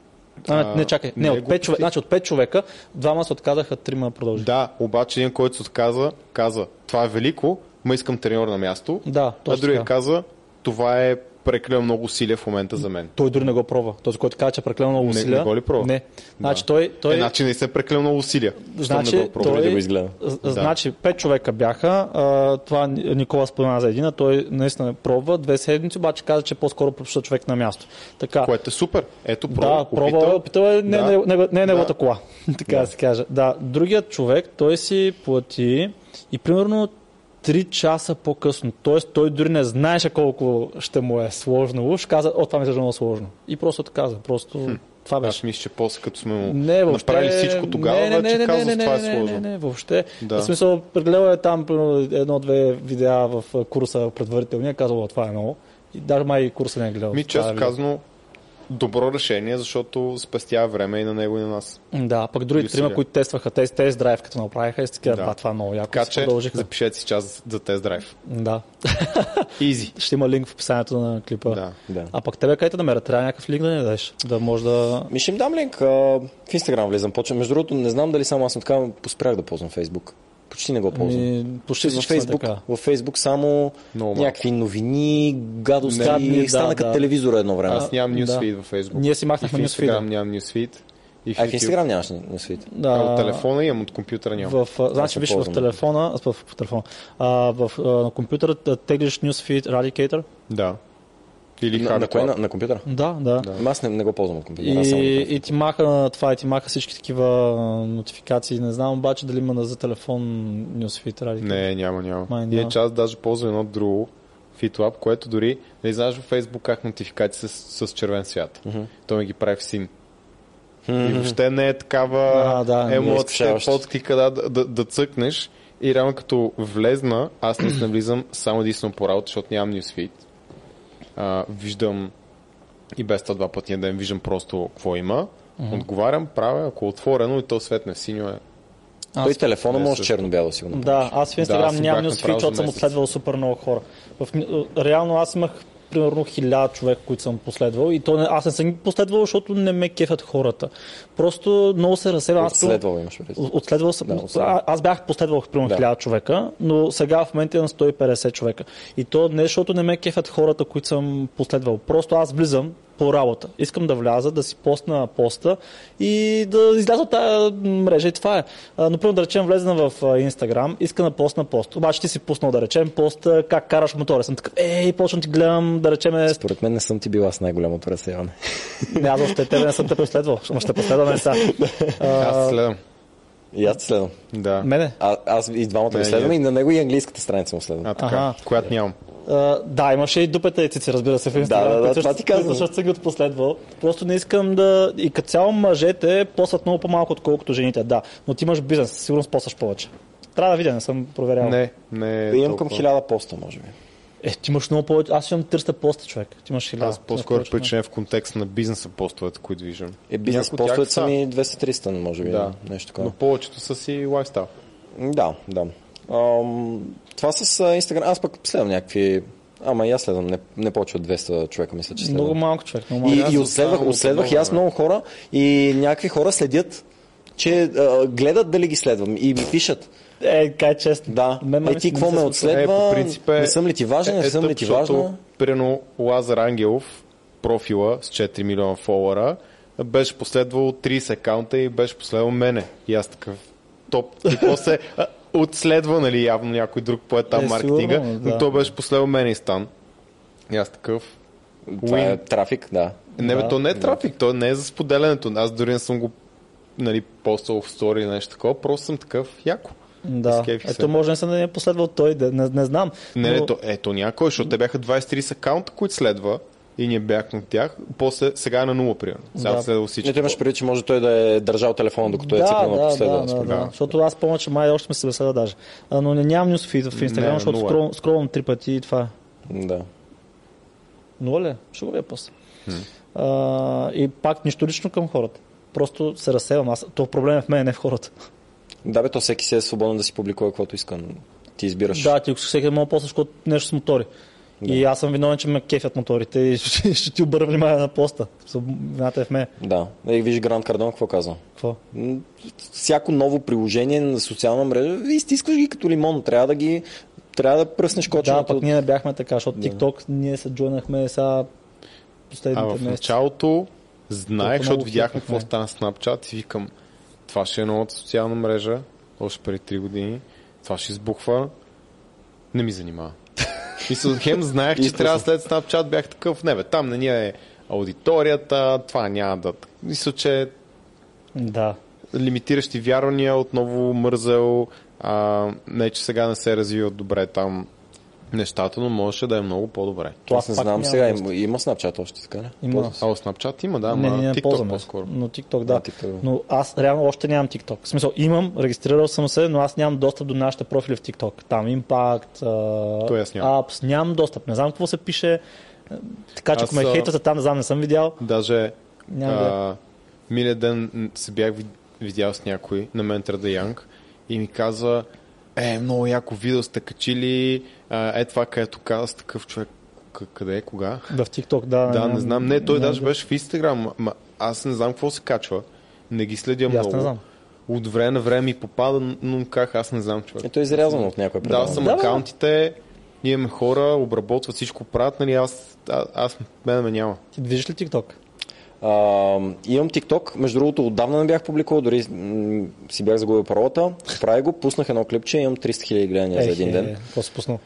А, А, не, чакай. Не, не от пет, човека, значи от 5 човека, двама се отказаха, трима продължиха. Да, обаче един, който се отказа, каза това е велико, ма искам треньор на място. Да, а точно другия така. каза това е прекалено много усилия в момента за мен. Той дори не го пробва. Този, който каза, че е прекалено много Не- усилия. не го ли пробва? Не. Значи той, той, Е, значи не се прекалено много усилия. Значи, не го пробва. той- да го изгледа. Значи, пет човека бяха. А, това Ни- Никола спомена за един, а той наистина пробва две седмици, обаче каза, че по-скоро пропуща човек на място. Така. Което е супер. Ето, пробва, да, пробва, опитал е, не, Да. не, не, не е неговата Да. кола, така да. се каже. Да, другият човек, той си плати и примерно 3 часа по-късно, т.е. той дори не знаеше колко ще му е сложно уж, каза, о, това ми се много сложно. И просто отказа, просто това беше. Аз мисля, че после като сме му Не, въобще. направили всичко тогава, не, не, не, не, казва, не, не, това е не, сложно. Не, не, въобще. Да. В смисъл, прегледал е там едно-две видеа в курса предварителния, казал, «О, това е много. И даже май курса не е гледал. Ми, често е казано, добро решение, защото спестява време и на него и на нас. Да, пък другите трима, които тестваха тест, тест драйв, като направиха, и такива, Да. да. това е много яко. Така че продължиха. запишете си час за тест драйв. Да. Изи. Ще има линк в описанието на клипа. Да. Да. А пък тебе къде да намерят? Трябва някакъв линк да ни дадеш, да може да... Ми ще им дам линк. А, в Инстаграм влизам. Почвам. Между другото, не знам дали само аз съм така, поспрях да ползвам Фейсбук. Почти не го ползвам. Ми, почти сме Фейсбук, така. във Фейсбук само Много някакви новини, гадости. Гадни, да, Стана като да. телевизора едно време. Аз нямам да. нюсфид във Facebook. Ние си махнахме И в нюсфида. Instagram нямам нюсфид. И в, А в. Инстаграм нямаш на свит. Да, А, от телефона имам, от компютъра нямам. В, а, значи, виж, в телефона, в, в, в телефона, а, в, а, на компютъра теглиш Newsfeed Radicator. Да. Или На, на, кое? На, на компютъра? Да, да. Ама Аз не, не го ползвам от компютъра. аз само И, и ти маха това, и ти маха всички такива нотификации. Не знам обаче дали има на- за телефон Newsfeed Radicator. Не, няма, няма. Май И е няма. част даже ползвам едно друго FitLab, което дори не знаеш във Facebook как нотификации с, с червен свят. Той ми ги прави в син. И въобще не е такава А, да, не е емоция, подклика да, да, да, да цъкнеш и реално като влезна, аз наистина влизам само единствено по работа, защото нямам newsfeed. А, виждам и без това два пъти на ден виждам просто какво има, Отговарям, правя, ако е отворено и то светне в синьо е. Той телефона може също. черно-бяло сигурно. Да, аз в Да, Инстаграм аз си нямам за защото съм отследвал супер много хора. В, реално аз имах примерно хиляда човека, които съм последвал и то не, аз не съм ги последвал, защото не ме кефят хората. Просто много се разсевам. Аз примерно- Следвал имаш. Отследвал съм. Да, отследвал. аз бях последвал примерно Да. 1000 човека, но сега в момента е на 150 човека. И то не защото не ме кефят хората, които съм последвал. Просто аз влизам по работа. Искам да вляза, да си постна поста и да изляза от тази мрежа и това е. А, Например, да речем, влезна в Инстаграм, иска да постна пост. Обаче ти си пуснал, да речем, пост как караш мотора. Съм такъв, ей, почвам ти гледам, да речем, Според мен не съм ти била с най-голямото разсеяне. не, аз още тебе не съм те преследвал, но ще последваме сега. Аз следвам. И аз следвам. Да. Мене? А, аз и двамата Не, ги следвам не. и на него и английската страница му следвам. А, така, Аха. която нямам. А, да, имаше и дупета и цици, разбира се, в Инстаграм. да, да, които това ти казвам. Също съм ги отпоследвал. Просто не искам да... И като цяло мъжете посват много по-малко, отколкото жените, да. Но ти имаш бизнес, със сигурност посваш повече. Трябва да видя, не съм проверял. Не, не. е Да имам към хиляда поста, може би. Е, ти имаш много повече. Аз имам 300 поста, човек. Ти имаш 1000. Аз по-скоро впечатлен в контекст на бизнеса постовете, които виждам. Е, бизнес Някои постовете са ми 200-300, може би. Да. Нещо такова. Но повечето са си лайфстайл. Да, да. Ам, това с Инстаграм, аз пък следвам някакви... Ама и аз следвам, не, не повече от 200 човека, мисля, че следвам. Много малко човек. Много И, малко. аз и отследвах, отследвах и аз много, много хора и някакви хора следят, че а, гледат дали ги следвам и ми пишат. Е, кай честно. Да, Мен ме е ти какво се ме отследва, Е, по принцип е- не съм ли ти важен, не съм ли ти важна? Примерно Лазар Ангелов, профила с 4 милиона фолуара, беше последвал 30 акаунта и беше последвал мене. И аз такъв топ. И после а, отследва, нали, явно някой друг поет там Е, маркетинга, сигурно, да. но той беше последвал мене и стан. И аз такъв. Това е трафик, да. Не, бе, Да. то не е трафик, то не е за споделянето. Аз дори не съм го нали, поствал в стори или нещо такова, просто съм такъв яко. Да. Изкефих се. Ето може не съм да не е последвал той, да, не, не знам. Не, но... не, то, ето някой, защото те бяха 20-30 акаунта, които следва и ние бяхме от тях. После сега е на нула, примерно. Сега Да. да. следва всички. Не, ти имаш преди, че може той да е държал телефона, докато е да, цикнал на да, последва. да, да, да, защото аз помня, че май още ме се беседа даже. А, но не, нямам нюсфид в Инстаграм, Не, защото нула е. скрол, скролвам три пъти и това е. Да. Нула ли? е? Ще го видя после. А, и пак нищо лично към хората. Просто се разсевам. Аз, то проблем е в мен, не в хората. Да, бе, то всеки си е свободен да си публикува каквото иска. Ти избираш. Да, ти всеки много после, защото нещо с мотори. И аз съм виновен, че ме кефят моторите и ще, ще ти обърна внимание на поста. Вината е в мен. Да. Е, виж Гранд Кардон какво казва. Какво? Всяко ново приложение на социална мрежа, изтискаш ги като лимон. Трябва да ги трябва да пръснеш Да, кочената. пък от- ние не бяхме така, защото TikTok ние се джойнахме сега А последните в месеци. началото знаех, защото видяхме какво стана Snapchat и викам, това ще е новата социална мрежа, още преди 3 години, това ще избухва, не ми занимава. Мисля, хем знаех, че трябва след Snapchat бях такъв, не бе, там не ни е аудиторията, това няма да... Мисля, че Да. лимитиращи вярвания, отново мързел, а, не че сега не се развиват добре там нещата, но можеше да е много по-добре. Това Аз не знам сега. Има, има Snapchat още така, не? Има. А, о, Snapchat има, да, не, ама ние не TikTok ползваме. по-скоро. Но TikTok, да. TikTok, да. Но аз реално още нямам TikTok. В смисъл, имам, регистрирал съм се, но аз нямам достъп до нашите профили в TikTok. Там Impact, нямам. Apps, нямам достъп. Не знам какво се пише. Така че ако Аз, ме а, хейтвате там, не знам, не съм видял. Даже Няма а, миналия ден се бях вид- видял с някой на Ментър да Янг и ми каза, е, много яко видео сте качили, а, е това, където каза с такъв човек, къде е, кога? Да, в TikTok, да. Да, не знам. Не, той нямам даже беше в Инстаграм. Ма, аз не знам какво се качва. Не ги следя аз много. не знам. От време на време ми попада, но как аз не знам човек. Ето е изрязано от някой Да, предаване. съм Да, акаунтите, ние имаме хора, обработват всичко правят, нали аз, а, аз мен ме няма. Ти движиш ли TikTok? А, имам TikTok, между другото отдавна не бях публикувал, дори м- си бях загубил паролата. Прави го, пуснах едно клипче, имам 300 000 гледания за един ден. е, Какво си пуснал?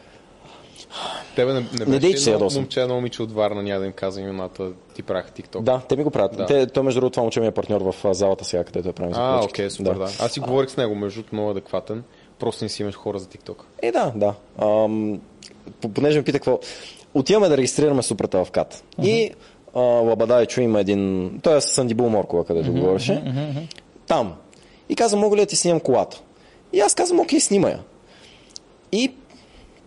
Тебе не, не, Не беше едно момче, едно момиче от Варна, няма да им казвам имената, ти правих TikTok. Да, те ми го правят. Да. Те, той между другото това момче ми е партньор в а, залата сега, където е правим за А, окей, супер, да. Аз си говорих с него, между другото, много адекватен. Просто не си имаш хора за TikTok. Е, да, да. Ам, по- понеже ме пита какво... Отиваме да регистрираме супрата в КАТ. И а, Лабадайчо има един... Той е с Сандибул Моркова, където говореше. Там. И каза, мога ли да ти снимам колата? И аз казвам, окей, снимай я. И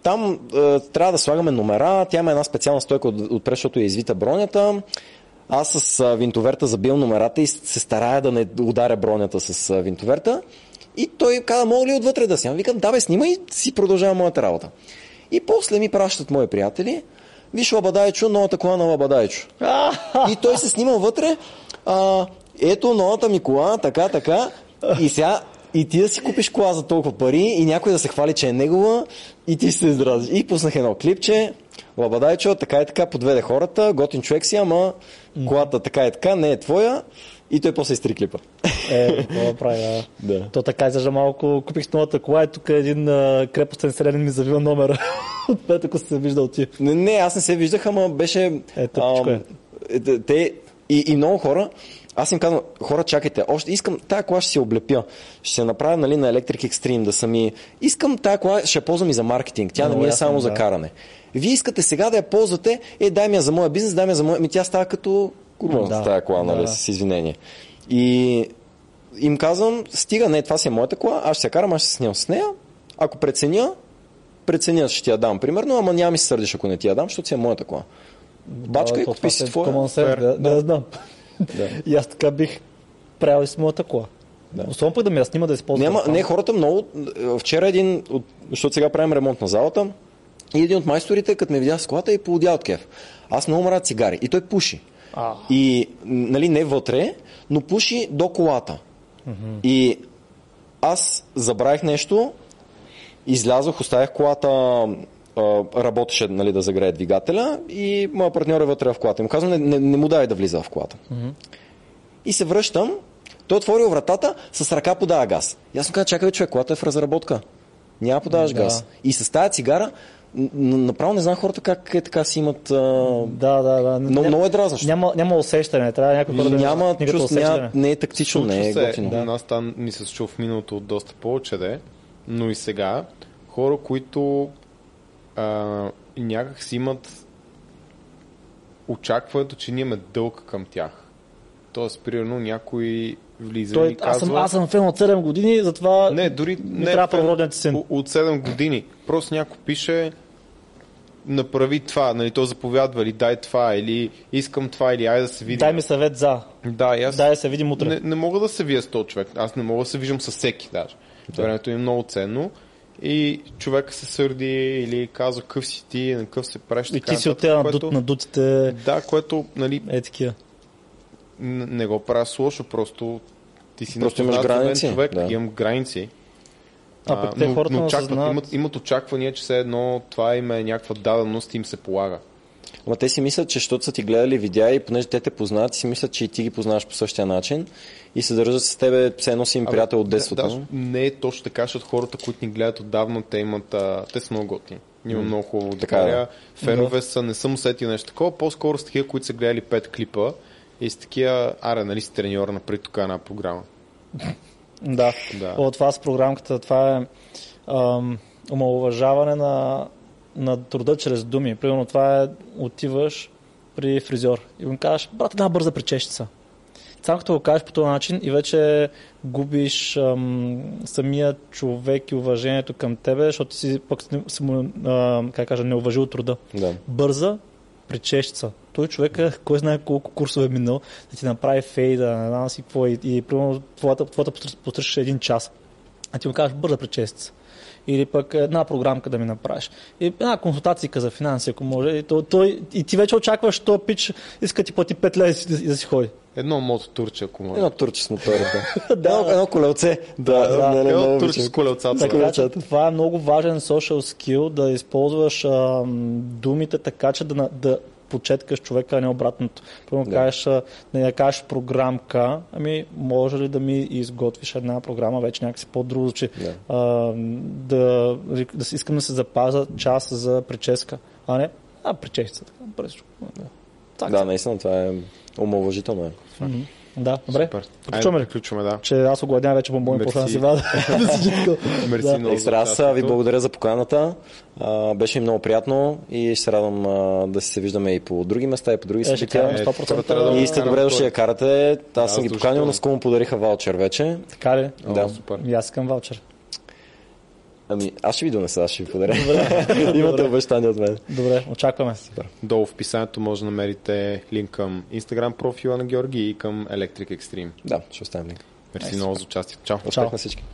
там е, трябва да слагаме номера, тя има една специална стойка от, отпред, защото е извита бронята. аз с а, винтоверта забил номерата и се старая да не ударя бронята с а, винтоверта. И той каза, мога ли отвътре да снимам? Викам, да бе, снимай и си продължавам моята работа. И после ми пращат мои приятели, виж Лабадайчо, новата кола на Лабадайчо. и той се снимал вътре, а, ето новата ми кола, така, така. И сега и ти да си купиш кола за толкова пари и някой да се хвали, че е негова и ти се изразиш. И пуснах едно клипче, Лабадайчо, така и така, подведе хората, готин човек си, ама колата така и така, не е твоя. И той после изтри клипа. Е, какво да прави, да. Да. То така излежа малко. Купих новата кола и тук един а, крепостен селянин ми завива номера. От пет, ако се виждал ти. Не, не, аз не се виждах, ама беше... Е, тъпичко е. е, те, и, и много хора, аз им казвам, хора, чакайте, още искам, тая кола ще си облепя. Ще се направя нали, на Electric Extreme, да съм и... Искам тая кола, ще я ползвам и за маркетинг. Тя не ми е само за да. каране. Вие искате сега да я ползвате, е, дай ми я за моя бизнес, дай ми я за моя... Ми тя става като курва Да, тая кола, нали, да. с извинение. И им казвам, стига, не, това си е моята кола, аз ще я карам, аз ще се снимам с нея. Ако преценя, преценя, ще ти я дам, примерно, ама няма ми се сърдиш, ако не ти я дам, защото си е моята кола. Бачка и То, купи си твоя. Fair. да, да, знам. Да. И аз така бих правил и с моята кола. Да. Особено пък да ми я снима да използвам. Няма, не, хората много... Вчера един, от, защото сега правим ремонт на залата, и един от майсторите, като ме видя с колата, и поудя от кеф. Аз много мразя цигари. И той пуши. А. И, нали, не вътре, но пуши до колата. И аз забравих нещо, излязох, оставих колата, работеше нали, да загрее двигателя и моят партньор е вътре в колата. И му казвам, не, не, не му дай да влиза в колата. И се връщам, той отворил вратата, с ръка подава газ. И аз му казвам, чакай, човек, колата е в разработка. Няма да подаваш Да. газ. И с тази цигара, направо не знам хората как е така си имат... А... Да, да, да. Много, много е дразнащо. Няма, няма усещане. Трябва някой да Няма чувство, няма, не е тактично, не е Случва се, готино. да. нас там ми се случва в миналото доста повече де, но и сега хора, които а, някак си имат очакването, че ние имаме дълг към тях. Тоест, примерно, някой влиза и Той, ни аз, съм, казва... аз съм фен от 7 години, затова Не, дори не не трябва ти син. От 7 години. Просто някой пише направи това, нали, то заповядва или дай това, или искам това, или айде да се видим. Дай ми съвет за. Да, и аз Дай да се видим утре. не, не мога да се вия с този човек. Аз не мога да се виждам с всеки даже. Времето ми е много ценно. И човек се сърди или казва къв си ти, на къв се правиш. И ти си от нататък, тези което- на дутите. Да, което нали, Е такива. не го правя с лошо, просто ти си Просто имаш граници, човек, да. имам граници. А пък те но, хората но очакват, осъзнават. имат, имат очаквания, че все едно това им е някаква даденост и им се полага. Ама те си мислят, че защото са ти гледали видеа и понеже те те познават, си мислят, че и ти ги познаваш по същия начин и се държат с тебе, все едно си им приятел от детството. Да, да, не е точно така, защото хората, които ни гледат отдавна, те имат, а, те са много готини. Има много хубаво Така е, аудитория. да. Фенове са, не съм усетил нещо такова, по-скоро с такива, които са гледали пет клипа и с такива, аре, нали си треньор на тук една програма. Да. Да. От това с програмката, това е ам, омалуважаване на, на труда чрез думи. Примерно това е отиваш при фризьор и му казваш, брат, една бърза причещица. Само като го кажеш по този начин и вече губиш ам, самия човек и уважението към тебе, защото си пък си- му, а, как кажа, не уважил труда. Да. Бърза причещица. Той човек е, кой знае колко курсове е минал, да ти направи фейда, не знам си какво и, и примерно твоята, твоята потръща един час. А ти му кажеш бърза причестица. Или пък една програмка да ми направиш. И една консултация за финанси, ако може. И, то, той, и ти вече очакваш, то пич иска ти плати 5 лева да- и да си ходи. Едно мото турче, ако може. Едно турче с моторите. Да. едно, едно колелце. Да, Да, да, Едно турче с колелцата. Така, да. че това е много важен social skill, да използваш а, думите така, че да, да почеткаш човека, а не обратното. Първо Да. да. кажеш, а, да кажеш програмка, ами може ли да ми изготвиш една програма, вече някакси по-друго звучи. Да. А, да, да искам да се запазя час за прическа, а не, а причесица, така, бързо. Да. Так, Да, наистина, това е омалважително. Е. Да, добре. Приключваме ли? Приключваме, да. Че аз огладнявам вече бомбони, после да си вада. Мерси много. Екстра, аз ви благодаря за поканата. А, беше ми много приятно и ще се радвам а, да се виждаме и по други места, и по други Е, събития. караме Е, 100%. трябва да И сте добре дошли да карате. Аз съм ги поканил, скоро му подариха ваучер вече. Така ли? О, Да. супер. И аз искам ваучер. Ами, аз ще ви донеса, аз ще ви подаря. Добре. Имате обещание от мен. Добре, очакваме. Супер. Долу в описанието може да намерите линк към Instagram профила на Георги и към Electric Extreme. Да, ще оставим линк. Мерси много за участието. Чао! Успех Чао. на всички.